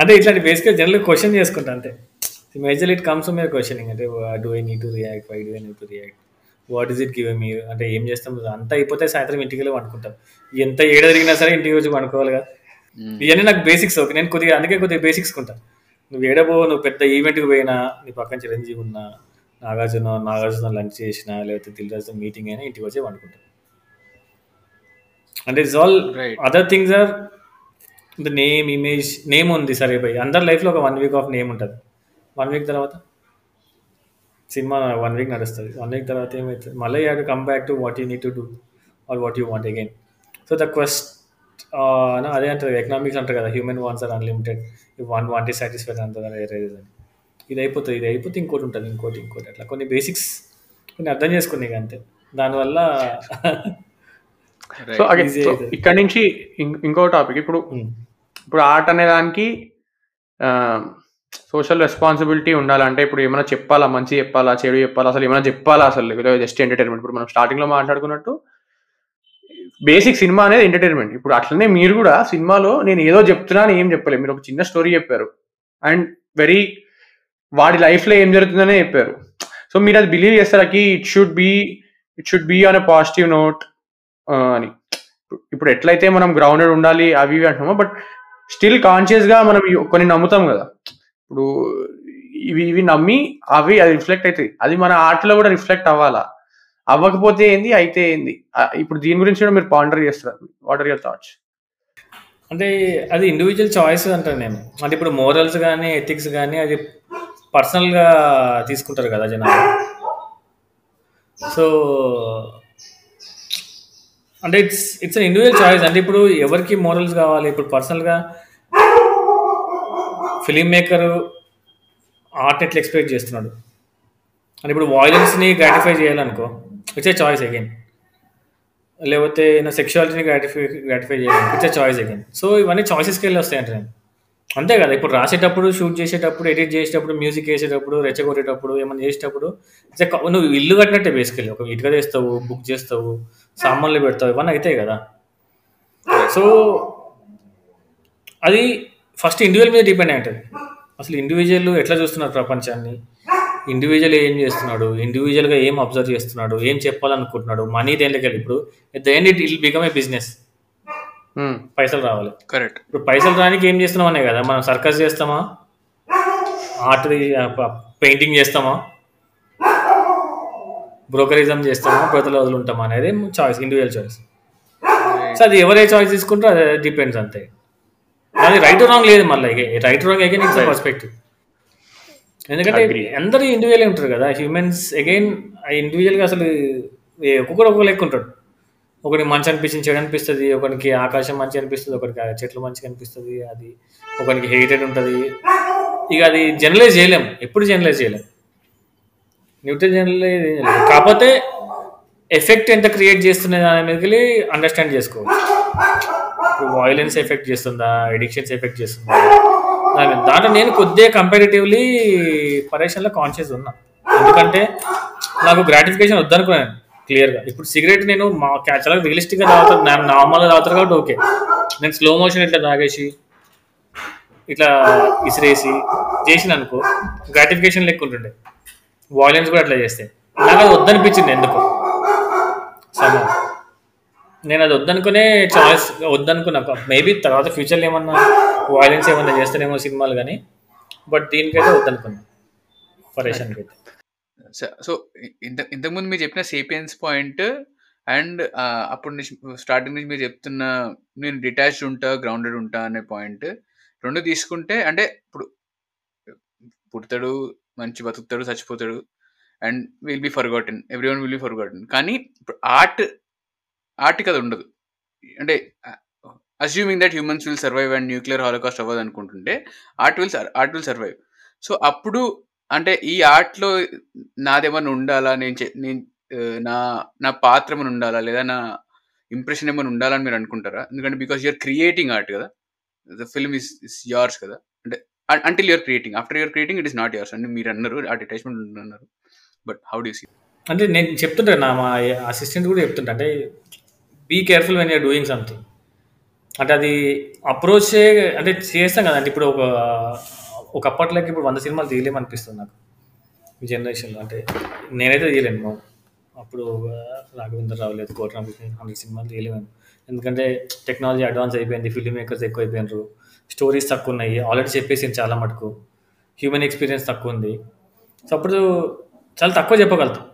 S3: అంటే ఇట్లాంటి బేసిక్గా జనరల్ క్వశ్చన్ చేసుకుంటా అంతే. మేజర్ ఇట్ కమ్స్ మీరు క్వశ్చనింగ్ అంటే do I need to react why do I need to react what is it give me అంటే ఏం చేస్తాం? అంతా అయిపోతే సాయంత్రం ఇంటికి వెళ్ళి వండుకుంటాం. ఎంత ఏడ తిరిగినా సరే ఇంటికి వచ్చి వండుకోవాలి కదా. ఇవన్నీ నాకు బేసిక్స్ ఓకే. నేను కొద్దిగా అందుకే కొద్దిగా బేసిక్స్ కొంటా. నువ్వు ఏడబో నువ్వు పెద్ద ఈవెంట్కి పోయినా నీ పక్కన చిరంజీవి ఉన్నా నాగార్జున నాగార్జున లంచ్ చేసినా లేకపోతే దిల్రాజుతో మీటింగ్ అయినా ఇంటికి వచ్చి వండుకుంటాం. అంటే it's all. Other things are the name image name ఉంది సరే భయ్ అందరి లైఫ్లో ఒక వన్ వీక్ ఆఫ్ నేమ్ ఉంటుంది. వన్ వీక్ తర్వాత? సినిమా వన్ వీక్ నడుస్తుంది. వన్ వీక్ తర్వాత ఏమవుతుంది మళ్ళీ you come back to what you need to do or what you want again so the quest అదే అంటారు ఎకనామిక్స్ అంటారు కదా. Human wants are unlimited one want ఈ సాటిస్ఫైడ్ అంటారు అని ఇది అయిపోతుంది ఇది అయిపోతే ఇంకోటి ఉంటుంది ఇంకోటి ఇంకోటి. అట్లా కొన్ని బేసిక్స్ కొన్ని అర్థం చేసుకునే అంతే. దానివల్ల
S1: సో. ఇక్కడ నుంచి ఇంకో టాపిక్ ఇప్పుడు ఇప్పుడు ఆర్ట్ అనే దానికి సోషల్ రెస్పాన్సిబిలిటీ ఉండాలంటే ఇప్పుడు ఏమైనా చెప్పాలా? మంచి చెప్పాలా? చెడు చెప్పాలా? అసలు ఏమైనా చెప్పాలా? అసలు జస్ట్ ఎంటర్టైన్మెంట్ ఇప్పుడు మనం స్టార్టింగ్లో మాట్లాడుకున్నట్టు బేసిక్ సినిమా అనేది ఎంటర్టైన్మెంట్ ఇప్పుడు అట్లనే మీరు కూడా సినిమాలో నేను ఏదో చెప్తున్నాను ఏం చెప్పలేదు మీరు ఒక చిన్న స్టోరీ చెప్పారు. అండ్ వెరీ వాడి లైఫ్లో ఏం జరుగుతుందనే చెప్పారు. సో మీరు అది believe చేస్తారకి it should be it should be on a positive note అని. ఇప్పుడు ఎట్లయితే మనం గ్రౌండెడ్ ఉండాలి అవి ఇవి అంటున్నామో బట్ స్టిల్ కాన్షియస్గా మనం కొన్ని నమ్ముతాం కదా. ఇప్పుడు ఇవి ఇవి నమ్మి అవి అది రిఫ్లెక్ట్ అవుతాయి అది మన ఆర్ట్లో కూడా రిఫ్లెక్ట్ అవ్వాలా? అవ్వకపోతే ఏంది? అయితే ఏంది? ఇప్పుడు దీని గురించి కూడా మీరు పాండర్ చేస్తారు వాట్ ఆర్ యువర్ థాట్స్
S3: అంటే అది ఇండివిజువల్ చాయిస్ అంటాను నేను. అంటే ఇప్పుడు మోరల్స్ కానీ ఎథిక్స్ కానీ అది పర్సనల్గా తీసుకుంటారు కదా జనాలు. సో అంటే ఇట్స్ ఇట్స్ ఇండివిజువల్ చాయిస్ అంటే ఇప్పుడు ఎవరికి మోరల్స్ కావాలి? ఇప్పుడు పర్సనల్గా ఫిలిం మేకర్ ఆర్ట్ ఎట్లా ఎక్స్పెక్ట్ చేస్తున్నాడు? అని ఇప్పుడు వాయిలెన్స్ని గ్రాటిఫై చేయాలనుకో ఇట్స్ ఏ చాయిస్ అగైన్ లేకపోతే నా సెక్షువాలిటీని గ్రాటిఫై గ్రాటిఫై చేయాలి it's a choice again so ఇవన్నీ చాయిసెస్కి వెళ్ళి వస్తాయి అంటే నేను అంతే కదా ఇప్పుడు రాసేటప్పుడు షూట్ చేసేటప్పుడు ఎడిట్ చేసేటప్పుడు మ్యూజిక్ వేసేటప్పుడు రెచ్చగొట్టేటప్పుడు ఏమైనా చేసేటప్పుడు నువ్వు ఇల్లు కట్టినట్టే బేసికలీ ఒక ఇటుక చేస్తావు బుక్ చేస్తావు సామాన్లు పెడతావు ఇవన్నీ అవుతాయి కదా. సో అది ఫస్ట్ ఇండివిజువల్ మీద డిపెండ్ అయి ఉంటుంది. అసలు ఇండివిజువల్ ఎట్లా చూస్తున్నారు ప్రపంచాన్ని? ఇండివిజువల్ ఏం చేస్తున్నాడు? ఇండివిజువల్గా ఏం అబ్జర్వ్ చేస్తున్నాడు? ఏం చెప్పాలనుకుంటున్నాడు? మనీ దేనిలోకి వెళ్ళి ఇప్పుడు the end it will become a business పైసలు రావాలి.
S2: కరెక్ట్
S3: ఇప్పుడు పైసలు రానికి ఏం చేస్తున్నాం అనే కదా? మనం సర్కస్ చేస్తామా? ఆర్ట్ పెయింటింగ్ చేస్తామా? బ్రోకరిజం చేస్తామా? బ్రతలు వదులుంటామా అనేది చాయిస్ ఇండివిజువల్ చాయిస్ సో అది ఎవరే చాయిస్ తీసుకుంటారో అది డిపెండ్స్ అంతే. అది రైట్ రాంగ్ లేదు మళ్ళీ right wrong again it's perspective ఎందుకంటే. అందరూ ఇండివిజువల్ ఉంటారు కదా. హ్యూమన్స్ అగైన్ ఆ ఇండివిజువల్గా అసలు ఒక్కొక్కరు ఒక్కొక్క లెక్క ఉంటాడు. ఒకరికి మంచి అనిపించింది చెడు అనిపిస్తుంది ఒకరికి ఆకాశం మంచి అనిపిస్తుంది ఒకరికి చెట్లు మంచిగా అనిపిస్తుంది అది ఒకరికి హెయిటెడ్ ఉంటుంది. ఇక అది జనరలైజ్ చేయలేం. ఎప్పుడు జనరలైజ్ చేయలేం. న్యూట్రల్ జనరలైజ్ కాకపోతే ఎఫెక్ట్ ఎంత క్రియేట్ చేస్తున్నది మీదకి అండర్స్టాండ్ చేసుకోవచ్చు. వాయిలెన్స్ ఎఫెక్ట్ చేస్తుందా ఎడిక్షన్స్ ఎఫెక్ట్ చేస్తుందా? దాంట్లో నేను కొద్దిగా కంపారిటివ్లీ పరేషన్లో కాన్షియస్ ఉన్నా. ఎందుకంటే నాకు గ్రాటిఫికేషన్ వద్దనుకున్నాను. క్లియర్గా ఇప్పుడు సిగరెట్ నేను మా చాలా రియలిస్టిక్గా తాగుతాను. నార్మల్గా తాగుతారు కాబట్టి ఓకే నేను స్లో మోషన్ ఇట్లా తాగేసి ఇట్లా ఇసిరేసి చేసిన అనుకో గ్రాటిఫికేషన్ లెక్క ఉంటుండే. వాయిలెన్స్ కూడా అట్లా చేస్తే. నాకు అది వద్దనిపించింది ఎందుకు. సమయం నేను అది వద్దనుకునే చాయిస్ వద్దనుకున్నా. మేబీ తర్వాత ఫ్యూచర్లో ఏమన్నా వాయిలెన్స్ ఏమన్నా చేస్తానేమో సినిమాలు కానీ బట్ దీనికైతే వద్దనుకున్నా. పరేషాన్కి అయితే
S2: సో ఇంత ఇంతకుముందు మీరు చెప్పిన సేపియన్స్ పాయింట్ అండ్ అప్పుడు నుంచి స్టార్టింగ్ నుంచి మీరు చెప్తున్న నేను డిటాచ్డ్ ఉంటా గ్రౌండెడ్ ఉంటా అనే పాయింట్ రెండు తీసుకుంటే అంటే ఇప్పుడు పుడతాడు మంచి బతుకుతాడు చచ్చిపోతాడు and will be forgotten everyone will be forgotten కానీ ఇప్పుడు ఆర్ట్ ఆర్ట్ కదా ఉండదు. అంటే assuming that humans will survive and nuclear holocaust అవ్వదు అనుకుంటుంటే art will art will survive so అప్పుడు అంటే ఈ ఆర్ట్లో నాదేమన్నా ఉండాలా? నేను నేను నా నా పాత్ర ఏమైనా ఉండాలా? లేదా నా ఇంప్రెషన్ ఏమైనా ఉండాలని మీరు అనుకుంటారా? ఎందుకంటే బికాస్ యూఆర్ క్రియేటింగ్ ఆర్ట్ కదా. The film is is yours కదా. అంటే until you're creating after you're creating it is not yours అని మీరు అన్నారు ఆ అటాచ్మెంట్ అన్నారు బట్ హౌ డూ సీ
S3: అంటే నేను చెప్తుంటాను నా మా అసిస్టెంట్ కూడా చెప్తుంటా. అంటే be careful when you're doing something అంటే అది అప్రోచ్ అంటే చేస్తాం కదండి ఇప్పుడు ఒక ఒక అప్పట్లోకి ఇప్పుడు వంద సినిమాలు తీయలేమనిపిస్తుంది నాకు. ఈ జనరేషన్లో అంటే నేనైతే తీయలేను అప్పుడు రాఘవేంద్ర రావు లేదు కోట హండ్రెడ్ సినిమాలు తీయలేము ఎందుకంటే టెక్నాలజీ అడ్వాన్స్ అయిపోయింది ఫిల్మ్ మేకర్స్ ఎక్కువ అయిపోయినారు స్టోరీస్ తక్కువ ఉన్నాయి ఆల్రెడీ చెప్పేసింది చాలా మటుకు. హ్యూమన్ ఎక్స్పీరియన్స్ తక్కువ ఉంది సో అప్పుడు చాలా తక్కువ చెప్పగలుగుతాం.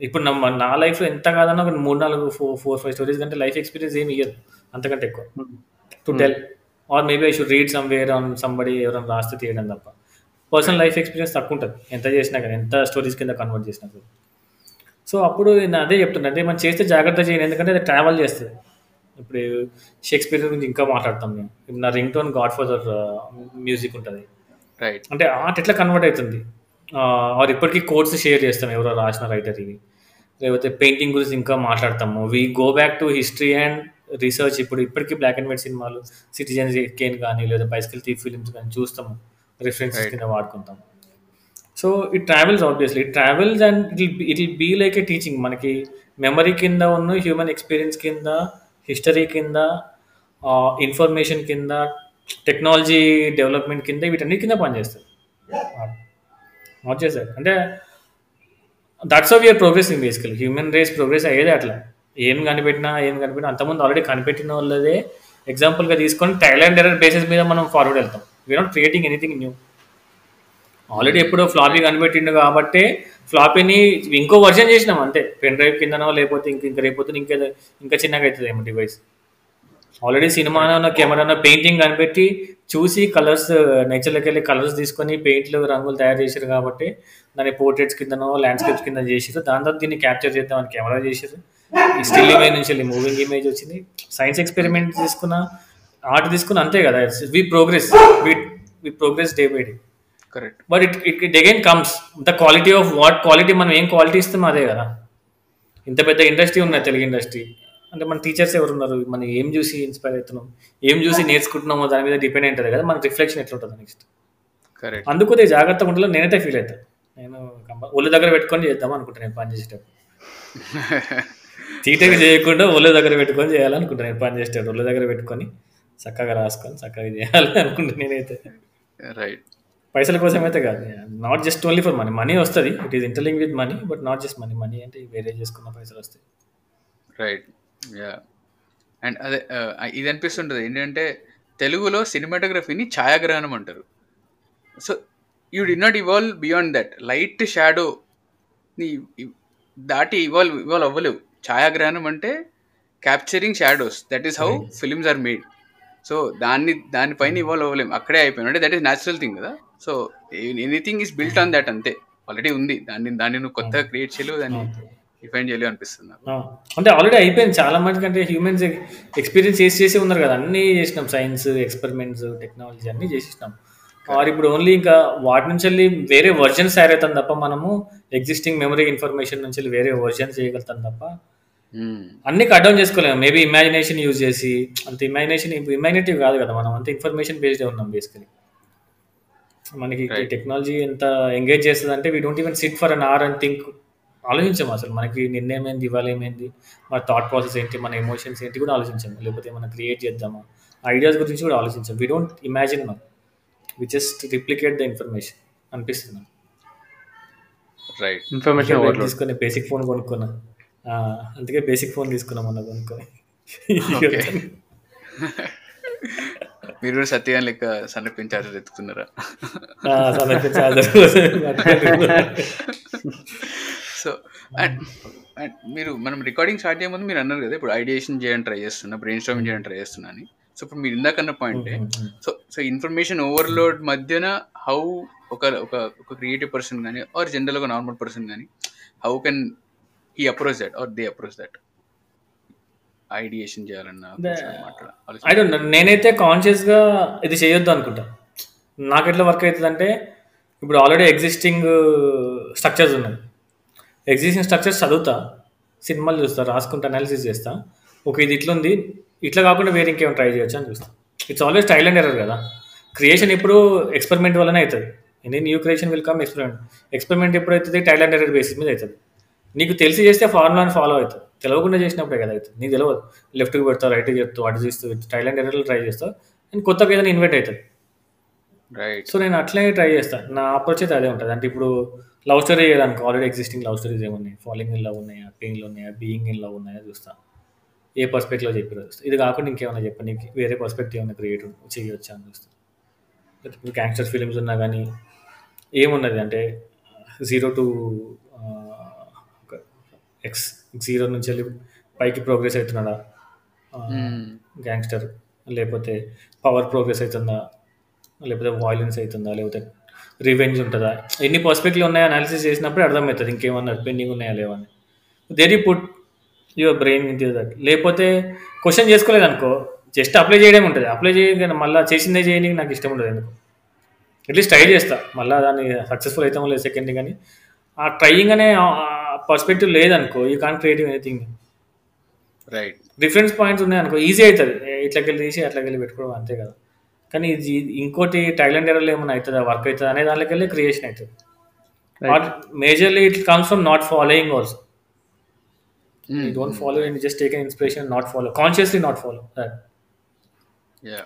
S3: ఇప్పుడు నా నా లైఫ్లో ఎంత కాదన్నా ఒక మూడు నాలుగు ఫోర్ ఫోర్ ఫైవ్ స్టోరీస్ కంటే లైఫ్ ఎక్స్పీరియన్స్ ఏమి ఇయ్యదు. అంతకంటే ఎక్కువ. To tell or maybe I should read somewhere on somebody ఎవరైనా రాస్తే తీయడం తప్ప. పర్సనల్ లైఫ్ ఎక్స్పీరియన్స్ తక్కువ ఉంటుంది ఎంత చేసినా కానీ ఎంత స్టోరీస్ కింద కన్వర్ట్ చేసినా కానీ సో అప్పుడు నేను అదే చెప్తున్నా. అంటే మనం చేస్తే జాగ్రత్త చేయండి. ఎందుకంటే అది ట్రావెల్ చేస్తుంది. ఇప్పుడు షేక్స్పియర్ గురించి ఇంకా మాట్లాడతాం నేను. ఇప్పుడు నా ringtone God father music ఉంటుంది.
S2: రైట్
S3: అంటే ఆర్ట్ ఎట్లా కన్వర్ట్ అవుతుంది? ఆర్ ఇప్పటికీ కోడ్స్ షేర్ చేస్తాం ఎవరో రాసిన రైటర్ ఇవి లేకపోతే పెయింటింగ్ గురించి ఇంకా మాట్లాడతాము. We go back to history and research ఇప్పుడు ఇప్పటికీ బ్లాక్ అండ్ వైట్ సినిమాలు సిటిజన్ కేన్ కానీ లేదా బైసికల్ థీఫ్ ఫిలిమ్స్ కానీ చూస్తాము.
S2: Right.
S3: కింద వాడుకుంటాం so it travels obviously it travels and it it will be like a teaching మనకి మెమరీ కింద ఉన్న హ్యూమన్ ఎక్స్పీరియన్స్ కింద హిస్టరీ కింద ఇన్ఫర్మేషన్ కింద టెక్నాలజీ డెవలప్మెంట్ కింద వీటన్నిటి కింద పనిచేస్తుంది నాట్ చేస్ట్ దట్ అంటే that's of your progressing basically human race progress అయ్యేది అట్లా. ఏం కనిపెట్టినా ఏం కనిపెట్టినా అంతకుముందు ఆల్రెడీ కనిపెట్టిన వాళ్ళదే ఎగ్జాంపుల్గా తీసుకొని టైలాండ్ ఎర్రర్ బేసిస్ మీద మనం ఫార్వర్డ్ వెళ్తాం. We're not creating anything new already ఎప్పుడో ఫ్లాపీ కనిపెట్టిండు కాబట్టి ఫ్లాపీని ఇంకో వర్షన్ చేసినాం అంతే. పెన్ డ్రైవ్ కిందనో లేకపోతే ఇంక ఇంకా రేపు ఇంకా ఇంకా చిన్నగా అవుతుంది ఏమో డివైస్ ఆల్రెడీ సినిమానో కెమెరానో పెయింటింగ్ కనిపెట్టి చూసి కలర్స్ నేచర్లోకి వెళ్ళి కలర్స్ తీసుకొని పెయింట్లు రంగులు తయారు చేశారు కాబట్టి దాన్ని పోర్ట్రేట్స్ కిందనో ల్యాండ్స్కేప్స్ కింద చేసారు దాని తర్వాత దీన్ని క్యాప్చర్ చేద్దామని కెమెరా చేశారు ఈ స్టిల్ ఇమేజ్ నుంచి వెళ్ళి మూవింగ్ ఇమేజ్ వచ్చింది. సైన్స్ ఎక్స్పెరిమెంట్ తీసుకున్న ఆర్ట్ తీసుకున్న అంతే కదా. We progress we we progress day by day
S2: correct
S3: but it it it again comes the quality of what quality మనం ఏం క్వాలిటీ ఇస్తామో అదే కదా. ఇంత పెద్ద ఇండస్ట్రీ ఉన్నది తెలుగు ఇండస్ట్రీ అంటే మన టీచర్స్ ఎవరు ఉన్నారు మనం ఏం చూసి ఇన్స్పైర్ అవుతున్నాం? ఏం చూసి నేర్చుకుంటున్నామో దాని మీద డిపెండ్ ఉంటుంది కదా మన రిఫ్లెక్షన్ ఎట్లుంటుంది నెక్స్ట్
S2: కరెక్ట్
S3: అందుకు జాగ్రత్తగా ఉండాలో నేనైతే ఫీల్ అవుతాను నేను ఒళ్ళు దగ్గర పెట్టుకొని చేద్దాం అనుకుంటాను నేను పని చేసేటప్పుడు. చీటకి చేయకుండా ఒళ్ళు దగ్గర పెట్టుకొని చేయాలనుకుంటాను నేను పని చేసేటప్పుడు. ఒళ్ళు దగ్గర పెట్టుకొని చక్కగా రాసుకొని చక్కగా చేయాలి అనుకుంటాను నేనైతే.
S2: రైట్
S3: పైసల కోసం అయితే కాదు. Not just only for money money వస్తుంది. It is interlink with money but not just money money అంటే వేరే చేసుకున్న పైసలు వస్తాయి.
S2: రైట్ అండ్ అదే ఆ, ఇది అనిపిస్తుంటుంది. ఏంటంటే తెలుగులో సినిమాటోగ్రఫీని ఛాయాగ్రహణం అంటారు. So you do not evolve beyond that light shadow ని ఇ- దాటి ఇవాల్వ్ ఇవాల్వ్ అవ్వలేవు. ఛాయాగ్రహణం అంటే capturing shadows that is how. Films are made so దాన్ని దానిపైన ఇవాల్వ్ అవ్వలేము అక్కడే అయిపోయాం. అంటే దట్ ఈస్ న్యాచురల్ థింగ్ కదా. So anything is built on that అంతే. ఆల్రెడీ ఉంది. దాన్ని దాన్ని నువ్వు కొత్తగా క్రియేట్ చేయలేవు దాన్ని. డిఫైన్ చేయలేవు అనిపిస్తుంది
S3: అంటే ఆల్రెడీ అయిపోయింది. చాలా మందికి అంటే హ్యూమన్స్ ఎక్స్పీరియన్స్ చేసి చేసి ఉన్నారు కదా. అన్నీ చేసినాం. సైన్స్ ఎక్స్పెరిమెంట్స్ టెక్నాలజీ అన్నీ చేసినాం. ఆర్ ఇప్పుడు ఓన్లీ ఇంకా వాటి నుంచి వెళ్ళి వేరే వర్జన్స్ తయారవుతాం తప్ప మనము ఎగ్జిస్టింగ్ మెమరీ ఇన్ఫర్మేషన్ నుంచి వెళ్ళి వేరే వర్జన్స్ చేయగలుగుతాం తప్ప అన్ని కట్ డౌన్ చేసుకోలేము. మేబీ ఇమాజినేషన్ యూజ్ చేసి అంత ఇమాజినేషన్ ఇమాజినేటివ్ కాదు కదా మనం. అంత ఇన్ఫర్మేషన్ బేస్డ్ ఉన్నాం బేసికలీ మనకి. టెక్నాలజీ ఎంత ఎంగేజ్ చేస్తుంది అంటే we don't even sit for an hour and think ఆలోచించాము అసలు. మనకి నిన్న ఏమైంది ఇవాళ ఏమైంది మన థాట్ ప్రాసెస్ ఏంటి? మన ఎమోషన్స్ ఏంటి కూడా ఆలోచించాము. లేకపోతే మనం క్రియేట్ చేద్దామా? ఐడియాస్ గురించి కూడా ఆలోచించాం వీ డోంట్ ఇమాజిన్ మనం we just replicate the information అనిపిస్తుంది. నాకు.
S2: రైట్
S1: ఇన్ఫర్మేషన్
S3: తీసుకుని బేసిక్ ఫోన్ కొనుక్కున్నా. ఆ, అందుకే బేసిక్ ఫోన్ తీసుకున్నాం మొన్న కొనుక్కొని.
S2: ఓకే మీరు కూడా సత్యాన్ని లెక్క సన్నపించి చార్జర్ ఎత్తుకున్నారా?
S3: charger.
S2: సో అండ్ అండ్ మీరు మనం రికార్డింగ్ స్టార్ట్ చేయే ముందు మీరు అన్నారు కదా ఇప్పుడు ఐడియేషన్ చేయడానికి ట్రై చేస్తున్నా బ్రెయిన్ స్టార్మింగ్ చేయడానికి ట్రై చేస్తున్నా అని. సో ఇప్పుడు మీరు ఇందాకన్న పాయింటే సో సో ఇన్ఫర్మేషన్ ఓవర్లోడ్ మధ్యన హౌ ఒక ఒక ఒక క్రియేటివ్ పర్సన్ కానీ ఆర్ జనరల్ ఒక నార్మల్ పర్సన్ కానీ హౌ కెన్ ఈ approach that are they approach that ideation చేయాలన్నా
S3: ఐ డోంట్ నేనైతే కాన్షియస్గా ఇది చేయొద్దు అనుకుంటా. నాకు ఎట్లా వర్క్ అవుతుంది అంటే ఇప్పుడు ఆల్రెడీ ఎగ్జిస్టింగ్ స్ట్రక్చర్స్ ఉన్నాయి. ఎగ్జిస్టింగ్ స్ట్రక్చర్స్ చదువుతా సినిమాలు చూస్తా రాసుకుంటా అనాలిసిస్ చేస్తా. ఓకే ఇది ఇట్లా ఉంది ఇట్లా కాకుండా వేరే ఇంకేమైనా ట్రై చేయొచ్చు అని చూస్తా. It's always trial and error కదా. క్రియేషన్ ఎప్పుడు ఎక్స్పెరిమెంట్ వల్లనే అవుతుంది any new creation will come experiment experiment ఎప్పుడు అవుతుంది ట్రైల్ అండ్ ఎర్రర్ బేసిస్ మీద అవుతుంది నీకు తెలిసి చేస్తే ఫార్ములాని ఫాలో అవుతుంది తెలియకుండా చేసినప్పుడే కదా అవుతుంది నీకు తెలియదు. లెఫ్ట్కి పెడతావు రైట్కి చెప్తావు అటు చేస్తూ ట్రైల్ అండ్ ఎర్రర్లు ట్రై చేస్తావు. నేను కొత్తగా ఏదైనా ఇన్వైట్ అవుతుంది
S2: రైట్
S3: సో నేను అట్లనే ట్రై చేస్తాను నా అప్రోచ్ అయితే అదే ఉంటుంది. అంటే ఇప్పుడు లవ్ స్టోరీ చేయడానికి ఆల్రెడీ ఎగ్జిస్టింగ్ లవ్ స్టోరీస్ ఏమున్నాయి? ఫాలోయింగ్ ఇన్ లవ్ ఉన్నాయా? పెయిన్లు ఉన్నాయా? బీయింగ్ ఇన్ లవ్ ఉన్నాయా? చూస్తా. ఏ పర్స్పెక్టివ్లో చెప్పారో చూస్తా. ఇది కాకుండా ఇంకేమైనా చెప్పండి వేరే పర్స్పెక్టివ్ ఏమైనా క్రియేట్ చేయొచ్చా అని చూస్తా. ఇప్పుడు గ్యాంగ్స్టర్ ఫిలిమ్స్ ఉన్నా కానీ ఏమున్నది? అంటే జీరో టు ఎక్స్ జీరో నుంచి వెళ్ళి పైకి ప్రోగ్రెస్ అవుతున్నాడా? గ్యాంగ్స్టర్ లేకపోతే పవర్ ప్రోగ్రెస్ అవుతుందా? లేకపోతే వాయిలెన్స్ అవుతుందా? లేకపోతే రివెంజ్ ఉంటుందా? ఎన్ని పర్స్పెక్టివ్ ఉన్నాయో అనాలిసిస్ చేసినప్పుడు అర్థమవుతుంది ఇంకేమన్నా పెండింగ్ ఉన్నాయా లేవని there put your brain into that లేకపోతే క్వశ్చన్ చేసుకోలేదు అనుకో జస్ట్ అప్లై చేయడం ఉంటుంది. అప్లై చేయగానే మళ్ళీ చేసిందే చేయడానికి నాకు ఇష్టం ఉండదు ఎందుకు? అట్లీస్ట్ ట్రై చేస్తా. మళ్ళీ దాన్ని సక్సెస్ఫుల్ అవుతామో లేదు సెకండ్ కానీ ఆ ట్రయింగ్ అనే పర్స్పెక్టివ్ లేదనుకో you can creative anything
S2: right
S3: reference points ఉన్నాయనుకో easy అవుతుంది. ఇట్లకెళ్ళి తీసి అట్లకెళ్ళి పెట్టుకోవడం అంతే కదా. కానీ ఇది ఇంకోటి టైలెంట్ ఎర్రలో ఏమైనా అవుతుందా? వర్క్ అవుతుంది? అనే దాంట్లోకి వెళ్ళి క్రియేషన్ అవుతుంది majorly it comes from not following also don't follow and just take inspiration not follow consciously not follow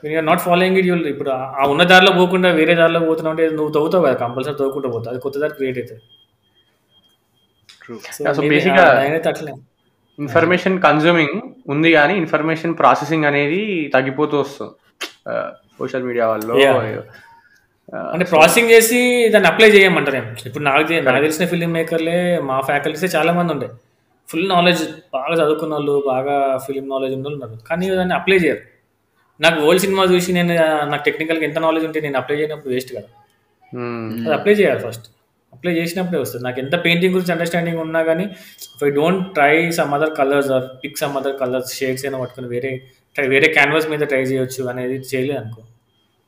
S3: you're not following it you'll ఇప్పుడు ఆ- ఉన్న దారిలో పోకుండా వేరే దారిలో పోతున్నావు అంటే నువ్వు తవ్వుతావు కదా? కంపల్సరీ తవ్వుకుంటూ పోతావు. అది కొత్త దారి క్రియేట్ అవుతుంది.
S1: ఇన్ఫర్మేషన్ కన్జ్యూమింగ్ ఉంది కానీ ఇన్ఫర్మేషన్ ప్రాసెసింగ్ అనేది తగ్గిపోతూ వస్తుంది. Social media
S3: Yeah. అంటే ప్రాసెసింగ్ చేసి దాన్ని అప్లై చేయమంటారు ఇప్పుడు నాకు నాకు తెలిసిన ఫిల్మ్ మేకర్లే మా ఫ్యాకల్టీసే చాలా మంది ఉండే. ఫుల్ నాలెడ్జ్ బాగా చదువుకున్న వాళ్ళు బాగా ఫిలిం నాలెడ్జ్ ఉన్న వాళ్ళు ఉన్నారు. కానీ దాన్ని అప్లై చేయరు. నాకు ఓల్డ్ సినిమా చూసి నేను నాకు టెక్నికల్గా ఎంత నాలెడ్జ్ ఉంటే నేను అప్లై చేయనప్పుడు వేస్ట్ కదా. అది అప్లై చేయాలి ఫస్ట్ అప్లై చేసినప్పుడే వస్తుంది. నాకు ఎంత పెయింటింగ్ గురించి అండర్స్టాండింగ్ ఉన్నా కానీ if I don't try some other colours or pick some other colours shades అయినా పట్టుకుని వేరే ట్రై వేరే క్యాన్వాస్ మీద ట్రై చేయొచ్చు అనేది చేయలేదు అనుకో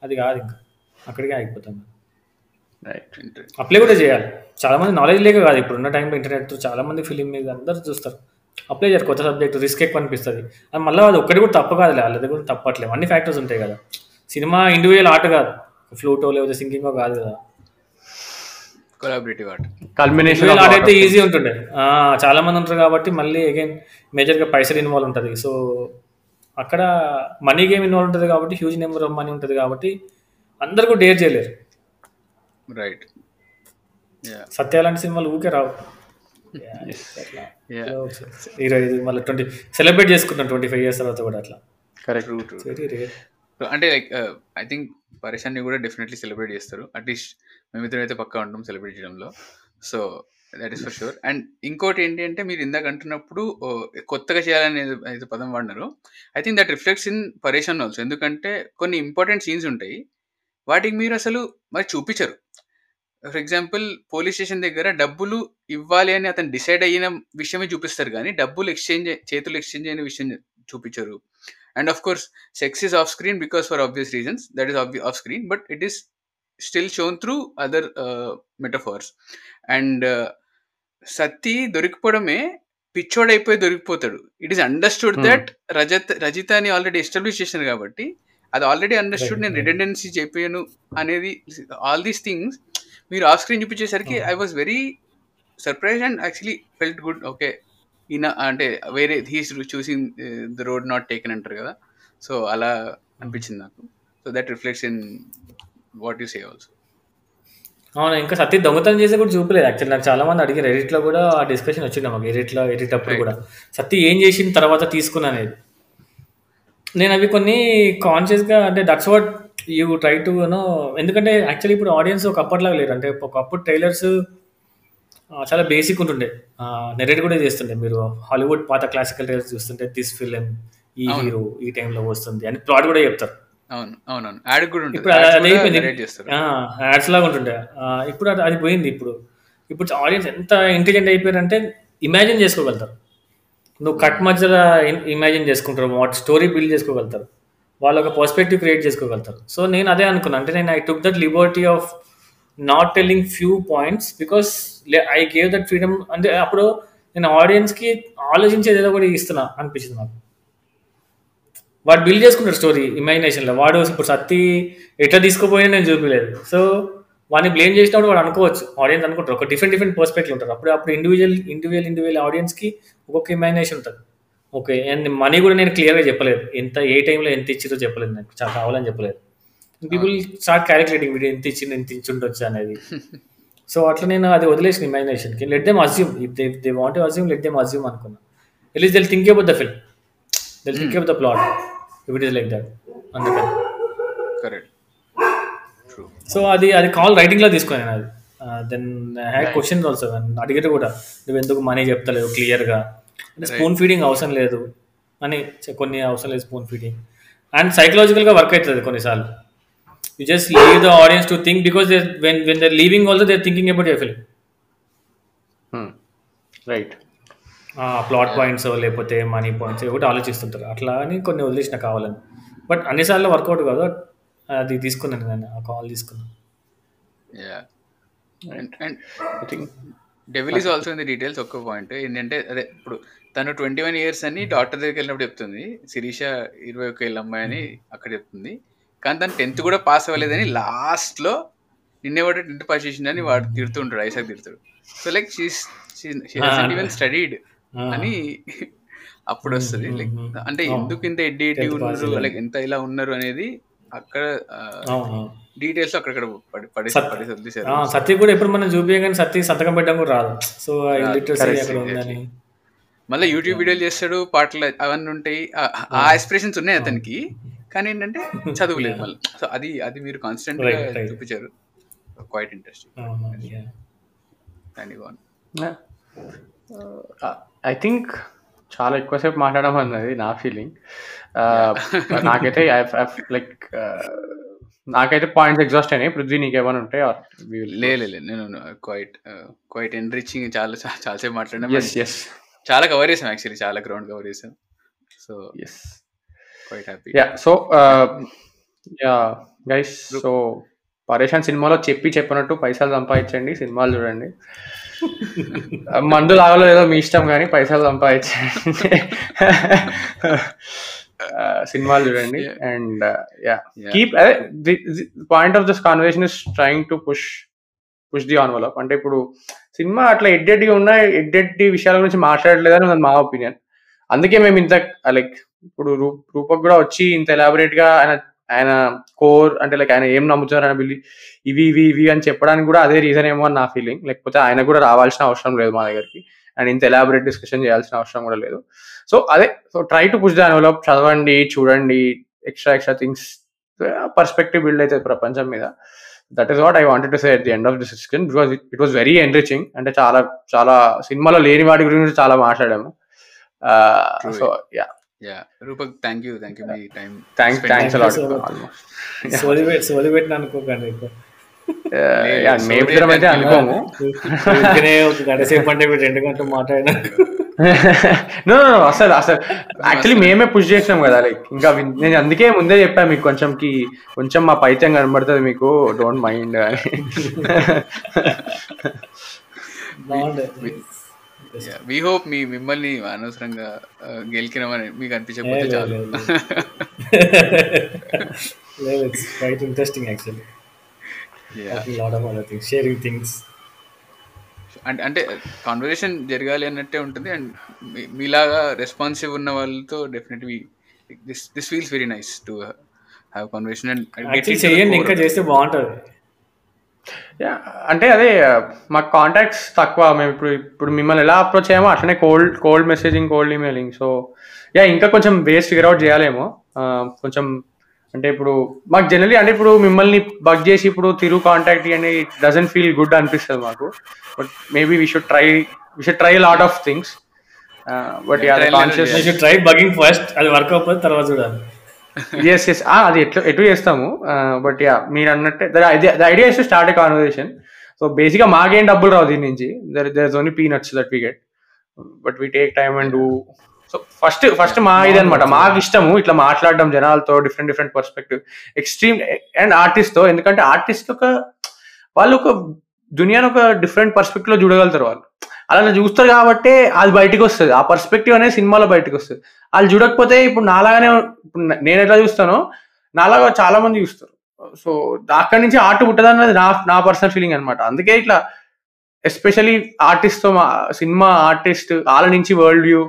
S3: అది కాదు ఇంకా. అక్కడికే ఆగిపోతాం
S1: రైట్
S3: అప్లై కూడా చేయాలి. చాలా మంది నాలెడ్జ్ లేక కాదు ఇప్పుడు ఉన్న టైంలో ఇంటర్నెట్ చాలా మంది ఫిలిం మీద అందరూ చూస్తారు. అప్లై చేయరు కొత్త సబ్జెక్ట్ రిస్క్ ఎక్కువ అనిపిస్తుంది. అది మళ్ళీ అది ఒక్కటి కూడా తప్పు కాదులే వాళ్ళది కూడా తప్పట్లేదు అన్ని ఫ్యాక్టర్స్ ఉంటాయి కదా. సినిమా ఇండివిజువల్ ఆట కాదు. ఫ్లూటో లేకపోతే సింగింగో కాదు కదా.
S2: కొలాబరేటివ్ ఆర్ట్
S1: కల్మినేషన్
S3: అయితే ఈజీ ఉంటుంది ఆ, చాలా మంది ఉంటారు కాబట్టి మళ్ళీ అగైన్ మేజర్గా పైసలు ఇన్వాల్వ్ ఉంటుంది. సో అక్కడ మనీ గేమ్ ఇన్వాల్వ్ ఉంటుంది కాబట్టి హ్యూజ్ నెంబర్ ఆఫ్ మనీ ఉంటుంది కాబట్టి అందరు కూడా డేర్ చేయలేరు.
S2: రైట్ యా
S3: సత్య లాంటి సినిమాలు ఊకే రావు. ఇరవై ఐదు మళ్ళీ ట్వంటీ సెలబ్రేట్ చేసుకుంటాం ట్వంటీ ఫైవ్ ఇయర్స్ తర్వాత కూడా అట్లా.
S1: కరెక్ట్
S3: వెరీ రేర్
S2: అంటే లైక్ ఐ థింక్ పరేషాన్ని కూడా డెఫినెట్లీ సెలబ్రేట్ చేస్తారు. అట్లీస్ట్ మేమిద్దరం అయితే పక్కా ఉంటాం సెలబ్రేట్ చేయడంలో. So that is for sure and ఇంకోటి ఏంటి అంటే మీరు ఇందాక అంటున్నప్పుడు కొత్తగా చేయాలనే పదం వాడినారు. I think that reflects in Pareshan also ఎందుకంటే కొన్ని ఇంపార్టెంట్ సీన్స్ ఉంటాయి. వాటికి మీరు అసలు మరి చూపించరు. ఫర్ ఎగ్జాంపుల్ పోలీస్ స్టేషన్ దగ్గర డబ్బులు ఇవ్వాలి అని అతను డిసైడ్ అయిన విషయమే చూపిస్తారు కానీ డబ్బులు ఎక్స్చేంజ్ చేతులు ఎక్స్చేంజ్ అయిన విషయం చూపించరు. And of course sex is off screen because for obvious reasons that is off screen but it is still shown through other metaphors and Satti దొరికిపోవడమే పిచ్చోడ్ అయిపోయి దొరికిపోతాడు. It is understood
S1: Hmm.
S2: That Rajat Rajitha అని already establish చేశాను కాబట్టి అది already understood నేను. రిటెండెన్సీ చెప్పాను అనేది ఆల్ దీస్ థింగ్స్ మీరు ఆఫ్ స్క్రీన్ చూపించేసరికి
S3: Hmm.
S2: I was very surprise and actually felt good okay ఈయన అంటే వేరే he's choosing the road not taken అంటారు కదా. సో అలా అనిపించింది నాకు. So that reflects in what you say also
S3: అవును ఇంకా సత్య దొంగతనం చేసి కూడా చూపలేదు. యాక్చువల్లీ నాకు చాలా మంది అడిగారు. ఎడిట్లో కూడా ఆ డిస్కషన్ వచ్చింది మాకు. ఎడిట్లో ఎడిట్ అప్పుడు. కూడా. సత్య ఏం చేసిన తర్వాత నేను అవి కొన్ని కాన్షియస్గా అంటే that's what you try to you know ఎందుకంటే యాక్చువల్లీ ఇప్పుడు ఆడియన్స్ ఒక అప్పట్లాగా లేరు. అంటే ఒకప్పుడు ట్రైలర్స్ చాలా బేసిక్ ఉంటుండే. నెరేట్ కూడా చేస్తుండే. మీరు హాలీవుడ్ పాత క్లాసికల్ ట్రైలర్స్ చూస్తుంటే దిస్ ఫిలిం ఈ
S2: అవును.
S3: హీరో ఈ టైంలో వస్తుంది అని ప్లాట్ కూడా చెప్తారు.
S2: అవును అవునవును. యాడ్ కూడా ఉంటుంది.
S3: ఇప్పుడు యాడ్స్ లాగా ఉంటుండే. ఇప్పుడు అది అది పోయింది ఇప్పుడు. ఇప్పుడు ఆడియన్స్ ఎంత ఇంటెలిజెంట్ అయిపోయారంటే ఇమాజిన్ చేసుకోగలుగుతారు. నువ్వు కట్ మధ్యలో ఇమాజిన్ చేసుకుంటారు. వాట్ స్టోరీ బిల్డ్ చేసుకోగలుగుతారు. వాళ్ళు ఒక పర్స్పెక్టివ్ క్రియేట్ చేసుకోగలుగుతారు. సో నేను అదే అనుకున్నాను అంటే నేను I took that liberty of not telling few points because I gave that freedom అంటే అప్పుడు నేను ఆడియన్స్కి ఆలోచించేది ఏదో కూడా ఇస్తున్నా అనిపించింది నాకు. వాడు బిల్డ్ చేసుకుంటాడు స్టోరీ ఇమాజినేషన్లో వాడు ఇప్పుడు సత్తి ఎట్లా తీసుకుపోయినా నేను చూపించలేదు సో వాడిని బ్లేమ్ చేసినప్పుడు వాడు అనుకోవచ్చు. ఆడియన్స్ అనుకుంటారు. ఒక డిఫరెంట్ డిఫరెంట్ పర్స్పెక్టివ్ ఉంటారు అప్పుడు అప్పుడు ఇండివిజువల్ ఇండివిజువల్ ఇండివిజువల్ ఆడియన్స్కి ఒక్కొక్క ఇమాజినేషన్ ఉంటుంది. ఓకే అండ్ మనీ కూడా నేను క్లియర్గా చెప్పలేదు. ఎంత ఏ టైంలో ఎంత ఇచ్చిరో చెప్పలేదు నాకు. చాలా కావాలని చెప్పలేదు. పీపుల్ స్టార్ట్ క్యాలిక్యులేటింగ్ వీడియో ఎంత ఇచ్చింది ఎంత ఇచ్చిండొచ్చు అనేది. సో అట్లా నేను అది వదిలేసిన ఇమాజినేషన్కి let them assume if they they want assume let them assume అనుకున్నా. At least they'll think about the film they'll think about the plot if it is like that అందుకని.
S2: కరెక్ట్
S3: సో అది అది call రైటింగ్లో తీసుకున్నాను అది. Then had questions also అడిగారు కూడా నువ్వు ఎందుకు మనీ చెప్తలేవు క్లియర్గా అంటే స్పూన్ ఫీడింగ్ అవసరం లేదు. అని కొన్ని అవసరం లేదు స్పూన్ ఫీడింగ్ అండ్ సైకలాజికల్గా వర్క్ అవుతుంది కొన్నిసార్లు. You just leave the audience to think because when when they're leaving also there thinking about your film
S1: right
S3: plot points లేకపోతే మనీ పాయింట్స్ ఒకటి ఆలోచిస్తుంటారు. అట్లా అని కొన్ని వదిలేసిన కావాలని. బట్ అన్నిసార్లు వర్కౌట్ కాదు. అది తీసుకున్నాను నేను ఆ కాల్ తీసుకున్నాను.
S2: Yeah and and
S1: I think
S2: devil is also in the details ఒక్క పాయింట్ ఏంటంటే అదే ఇప్పుడు తను ట్వంటీ వన్ ఇయర్స్ అని డాక్టర్ దగ్గరికి వెళ్ళినప్పుడు చెప్తుంది. శిరీష ఇరవై ఒక్క ఏళ్ళ అమ్మాయి అని అక్కడ చెప్తుంది. కానీ తను టెన్త్ కూడా పాస్ అవ్వలేదని లాస్ట్లో నిన్నే టెన్త్ పాస్ చేసిందని వాడు తిడుతుంటాడు Isaac తిడుతాడు. So like she's even studied అని అప్పుడు వస్తుంది లైక్ అంటే ఎందుకు ఇంత ఎడ్డి ఉన్నారు. లైక్ ఎంత ఇలా ఉన్నారు అనేది అక్కడ డీటెయిల్స్ అక్కడక్కడ పడి
S3: ఆ, సత్య కూడా ఎప్పుడు మనం చూపించగానే సత్య సంతకం పెట్టడం కూడా రాదు. సో లిటరసీ
S1: correct,
S3: అక్కడ ఉందని.
S2: మళ్ళీ యూట్యూబ్ వీడియోలు చేస్తాడు పాటలు అవన్నీ ఉంటాయి. ఆ- ఎక్స్ప్రెషన్స్ ఉన్నాయి అతనికి కానీ ఏంటంటే చదువులేదు మళ్ళీ. సో అది అది మీరు
S3: కాన్స్టెంట్గా.
S2: చూపించారు. క్వైట్ ఇంట్రెస్టింగ్
S3: అవును, yeah.
S1: ఐ థింక్ చాలా ఎక్కువసేపు మాట్లాడడం అన్నది నా ఫీలింగ్ నాకైతే లైక్ నాకైతే పాయింట్స్ ఎగ్జాస్ట్ అయినాయి. పృథ్వీ నీకేమైనా ఉంటాయి ఆర్
S2: లే లే, లే, నేను క్వైట్ క్వైట్ ఎన్రిచింగ్ చాలా చాలాసేపు మాట్లాడినా
S1: ఎస్ ఎస్
S2: చాలా కవర్ చేసాం యాక్చువల్లీ చాలా గ్రౌండ్ కవర్ చేసాం so
S1: yes
S2: quite happy
S1: yeah so yeah guys so Pareshan సినిమాలో చెప్పి చెప్పినట్టు పైసలు సంపాదించండి సినిమాలు చూడండి. మందు లాగలో ఏదో మీ ఇష్టం కానీ పైసలు సంపాదించండి సినిమాలు చూడండి. And yeah. కీప్ అదే point of this conversation is trying to push push the envelope అంటే ఇప్పుడు సినిమా అట్లా ఎడ్డెడ్గా ఉన్న ఎడ్డెడ్డి విషయాల గురించి మాట్లాడలేదని మా ఒపీనియన్ అందుకే మేము ఇంత లైక్ ఇప్పుడు రూపక్ కూడా వచ్చి ఇంత ఎలాబరేట్గా ఆయన ఆయన కోర్ అంటే లైక్ ఆయన ఏం నమ్ముతున్నారు ఆయన బిల్లి ఇవి ఇవి ఇవి అని చెప్పడానికి కూడా అదే రీజన్ ఏమో అని నా ఫీలింగ్ లేకపోతే ఆయన కూడా రావాల్సిన అవసరం లేదు మా దగ్గరికి. అండ్ ఇంత ఎలాబరేట్ డిస్కషన్ చేయాల్సిన అవసరం కూడా లేదు. సో అదే. So try to push the develop చదవండి చూడండి. Extra extra things perspective build అవుతుంది ప్రపంచం మీద. That is what I wanted to say at the end of this discussion because it was very enriching అంటే చాలా చాలా సినిమాలో లేని వాటి గురించి చాలా మాట్లాడాము. So yeah
S2: yeah Rupak thank you thank you me time
S1: thanks thanks a lot
S3: అనుకోకండి
S1: మేము ఇద్దరం అయితే అనుకోము.
S3: ఊరికనే ఒక గంట సేపు అంటే మీరు రెండు గంటలు మాట్లాడినా.
S1: నో అసలు అసలు యాక్చువల్లీ మేమే పుష్ చేసినాం కదా లైక్ ఇంకా నేను అందుకే ముందే చెప్పాను మీకు కొంచెం కి కొంచెం మా పైత్యం కనబడుతుంది మీకు డోంట్ మైండ్ అని.
S2: వి హోప్ మీ మిమ్మల్ని అనవసరంగా గెలికినామని మీకు అనిపించకపోతే చాలు.
S3: లేదు ఇట్స్
S2: అంటే అంటే కాన్వర్జేషన్ జరగాలి అన్నట్టే ఉంటుంది. అండ్ మీలాగా రెస్పాన్సివ్ ఉన్న వాళ్ళతో definitely this this feels very nice to have conversation and
S3: చేయండి ఇంకా చేస్తే బాగుంటుంది.
S1: అంటే అదే మాకు కాంటాక్ట్స్ తక్కువ. మేము ఇప్పుడు ఇప్పుడు మిమ్మల్ని ఎలా అప్రోచ్ అయ్యామో అట్లనే cold cold messaging cold emailing so yeah ఇంకా కొంచెం బేస్ ఫిగర్ అవుట్ చేయాలేమో. కొంచెం అంటే ఇప్పుడు మాకు జనరలీ అంటే ఇప్పుడు మిమ్మల్ని బగ్ చేసి ఇప్పుడు తిరు కాంటాక్ట్ అని డజన్ ఫీల్ గుడ్ అనిపిస్తుంది మాకు. But maybe we should try we should try lot of things but
S3: conscious try bugging first అది వర్క్ అవ్వకపోతే తర్వాత చూడాలి.
S1: ఎస్ ఎస్ అది ఎట్లా ఎటు చేస్తాము? బట్ యా మీరు అన్నట్టే the idea is to start a conversation so బేసిక్గా మాకేం డబ్బులు రావు దీని నుంచి. There there only peanuts that we get but we take time and do so first first మా ఇది అనమాట మాకు ఇష్టము ఇట్లా మాట్లాడడం జనాలతో different different perspective extreme and ఆర్టిస్ట్తో ఎందుకంటే ఆర్టిస్ట్ ఒక వాళ్ళు ఒక దునియాను ఒక డిఫరెంట్ పర్స్పెక్టివ్లో చూడగలుగుతారు వాళ్ళు. అలా చూస్తారు కాబట్టి అది బయటకు వస్తుంది. ఆ పర్స్పెక్టివ్ అనేది సినిమాలో బయటకు వస్తుంది. వాళ్ళు చూడకపోతే ఇప్పుడు నాలాగానే నేను ఎట్లా చూస్తానో నాలాగా చాలా మంది చూస్తారు. సో అక్కడి నుంచి ఆర్ట్ పుట్టదన్నది నా నా పర్సనల్ ఫీలింగ్ అనమాట అందుకే ఇట్లా ఎస్పెషలీ ఆర్టిస్ట్తో సినిమా ఆర్టిస్ట్ వాళ్ళ నుంచి వరల్డ్ వ్యూ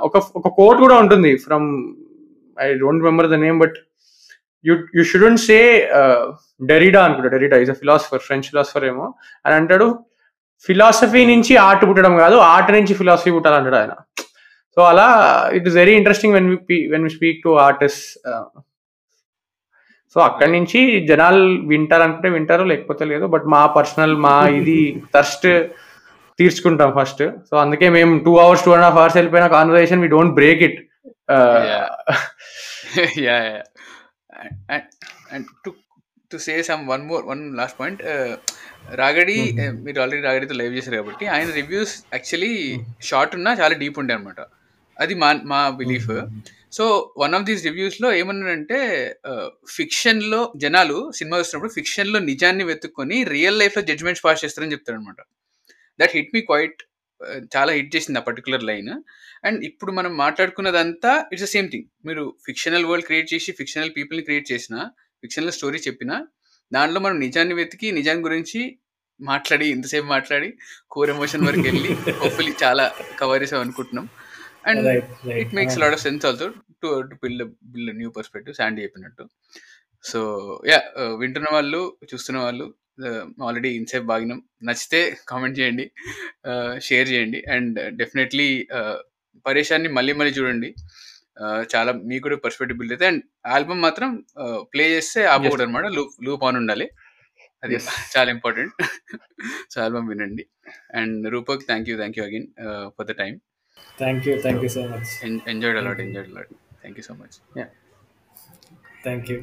S1: ఒక ఒక కోట్ కూడా ఉంటుంది from I don't remember the name but you you shouldn't say Derrida అనుకుంటా. Derrida is a philosopher French philosopher ఏమో. అని అంటాడు ఫిలాసఫీ నుంచి ఆర్ట్ పుట్టడం కాదు ఆర్ట్ నుంచి ఫిలాసఫీ పుట్టాలంటాడు ఆయన. సో అలా it is very interesting when we when we speak to artist so అక్కడి నుంచి జనాలు వింటారనుకుంటే వింటారు లేకపోతే లేదు బట్ మా పర్సనల్ మా ఇది థర్స్ట్ తీర్చుకుంటాం ఫస్ట్ సో అందుకే మేము two hours two and half hours వెళ్ళిపోయిన conversation we don't break it
S2: and to to say some one more one last point రాగడి మీరు ఆల్రెడీ రాగడితో లైవ్ చేశారు కాబట్టి ఆయన రివ్యూస్ యాక్చువల్లీ షార్ట్ ఉన్నా చాలా డీప్ ఉండే అనమాట అది మా మా belief so one of these రివ్యూస్లో ఏమన్నాడంటే ఫిక్షన్లో జనాలు సినిమా చూస్తున్నప్పుడు ఫిక్షన్లో నిజాన్ని వెతుక్కొని రియల్ లైఫ్లో జడ్జ్మెంట్స్ పాస్ చేస్తారని చెప్తారనమాట దట్ హిట్ మీ క్వైట్ చాలా హిట్ చేసింది ఆ పర్టికులర్ లైన్ అండ్ ఇప్పుడు మనం మాట్లాడుకున్నదంతా ఇట్స్ ద సేమ్ థింగ్ మీరు ఫిక్షనల్ వరల్డ్ క్రియేట్ చేసి ఫిక్షనల్ పీపుల్ని క్రియేట్ చేసిన ఫిక్షనల్ స్టోరీ చెప్పిన దాంట్లో మనం నిజాన్ని వెతికి నిజాన్ని గురించి మాట్లాడి ఇంతసేపు మాట్లాడి కోర్ ఎమోషన్ వరకు వెళ్ళి హోప్ఫుల్లీ చాలా కవర్ చేసాం అనుకుంటున్నాం. And it makes lot of sense also to to build build new perspective Sandy చెప్పినట్టు. సో యా వింటున్న వాళ్ళు చూస్తున్న వాళ్ళు ఆల్రెడీ ఇన్సేపు బాగినాం. నచ్చితే కామెంట్ చేయండి షేర్ చేయండి. అండ్ డెఫినెట్లీ పరేషాన్ని మళ్ళీ మళ్ళీ చూడండి. చాలా మీకు కూడా పర్స్పెక్టివ్ బిల్డ్ అయితే అండ్ ఆల్బమ్ మాత్రం ప్లే చేస్తే ఆపకూడదు అనమాట లూప్ లూప్ ఆన్ ఉండాలి. అది చాలా ఇంపార్టెంట్. సో ఆల్బమ్ వినండి. And Rupak thank you thank you again for the time
S3: thank you thank you so much
S2: enjoyed a lot enjoyed a lot thank you so much
S3: thank you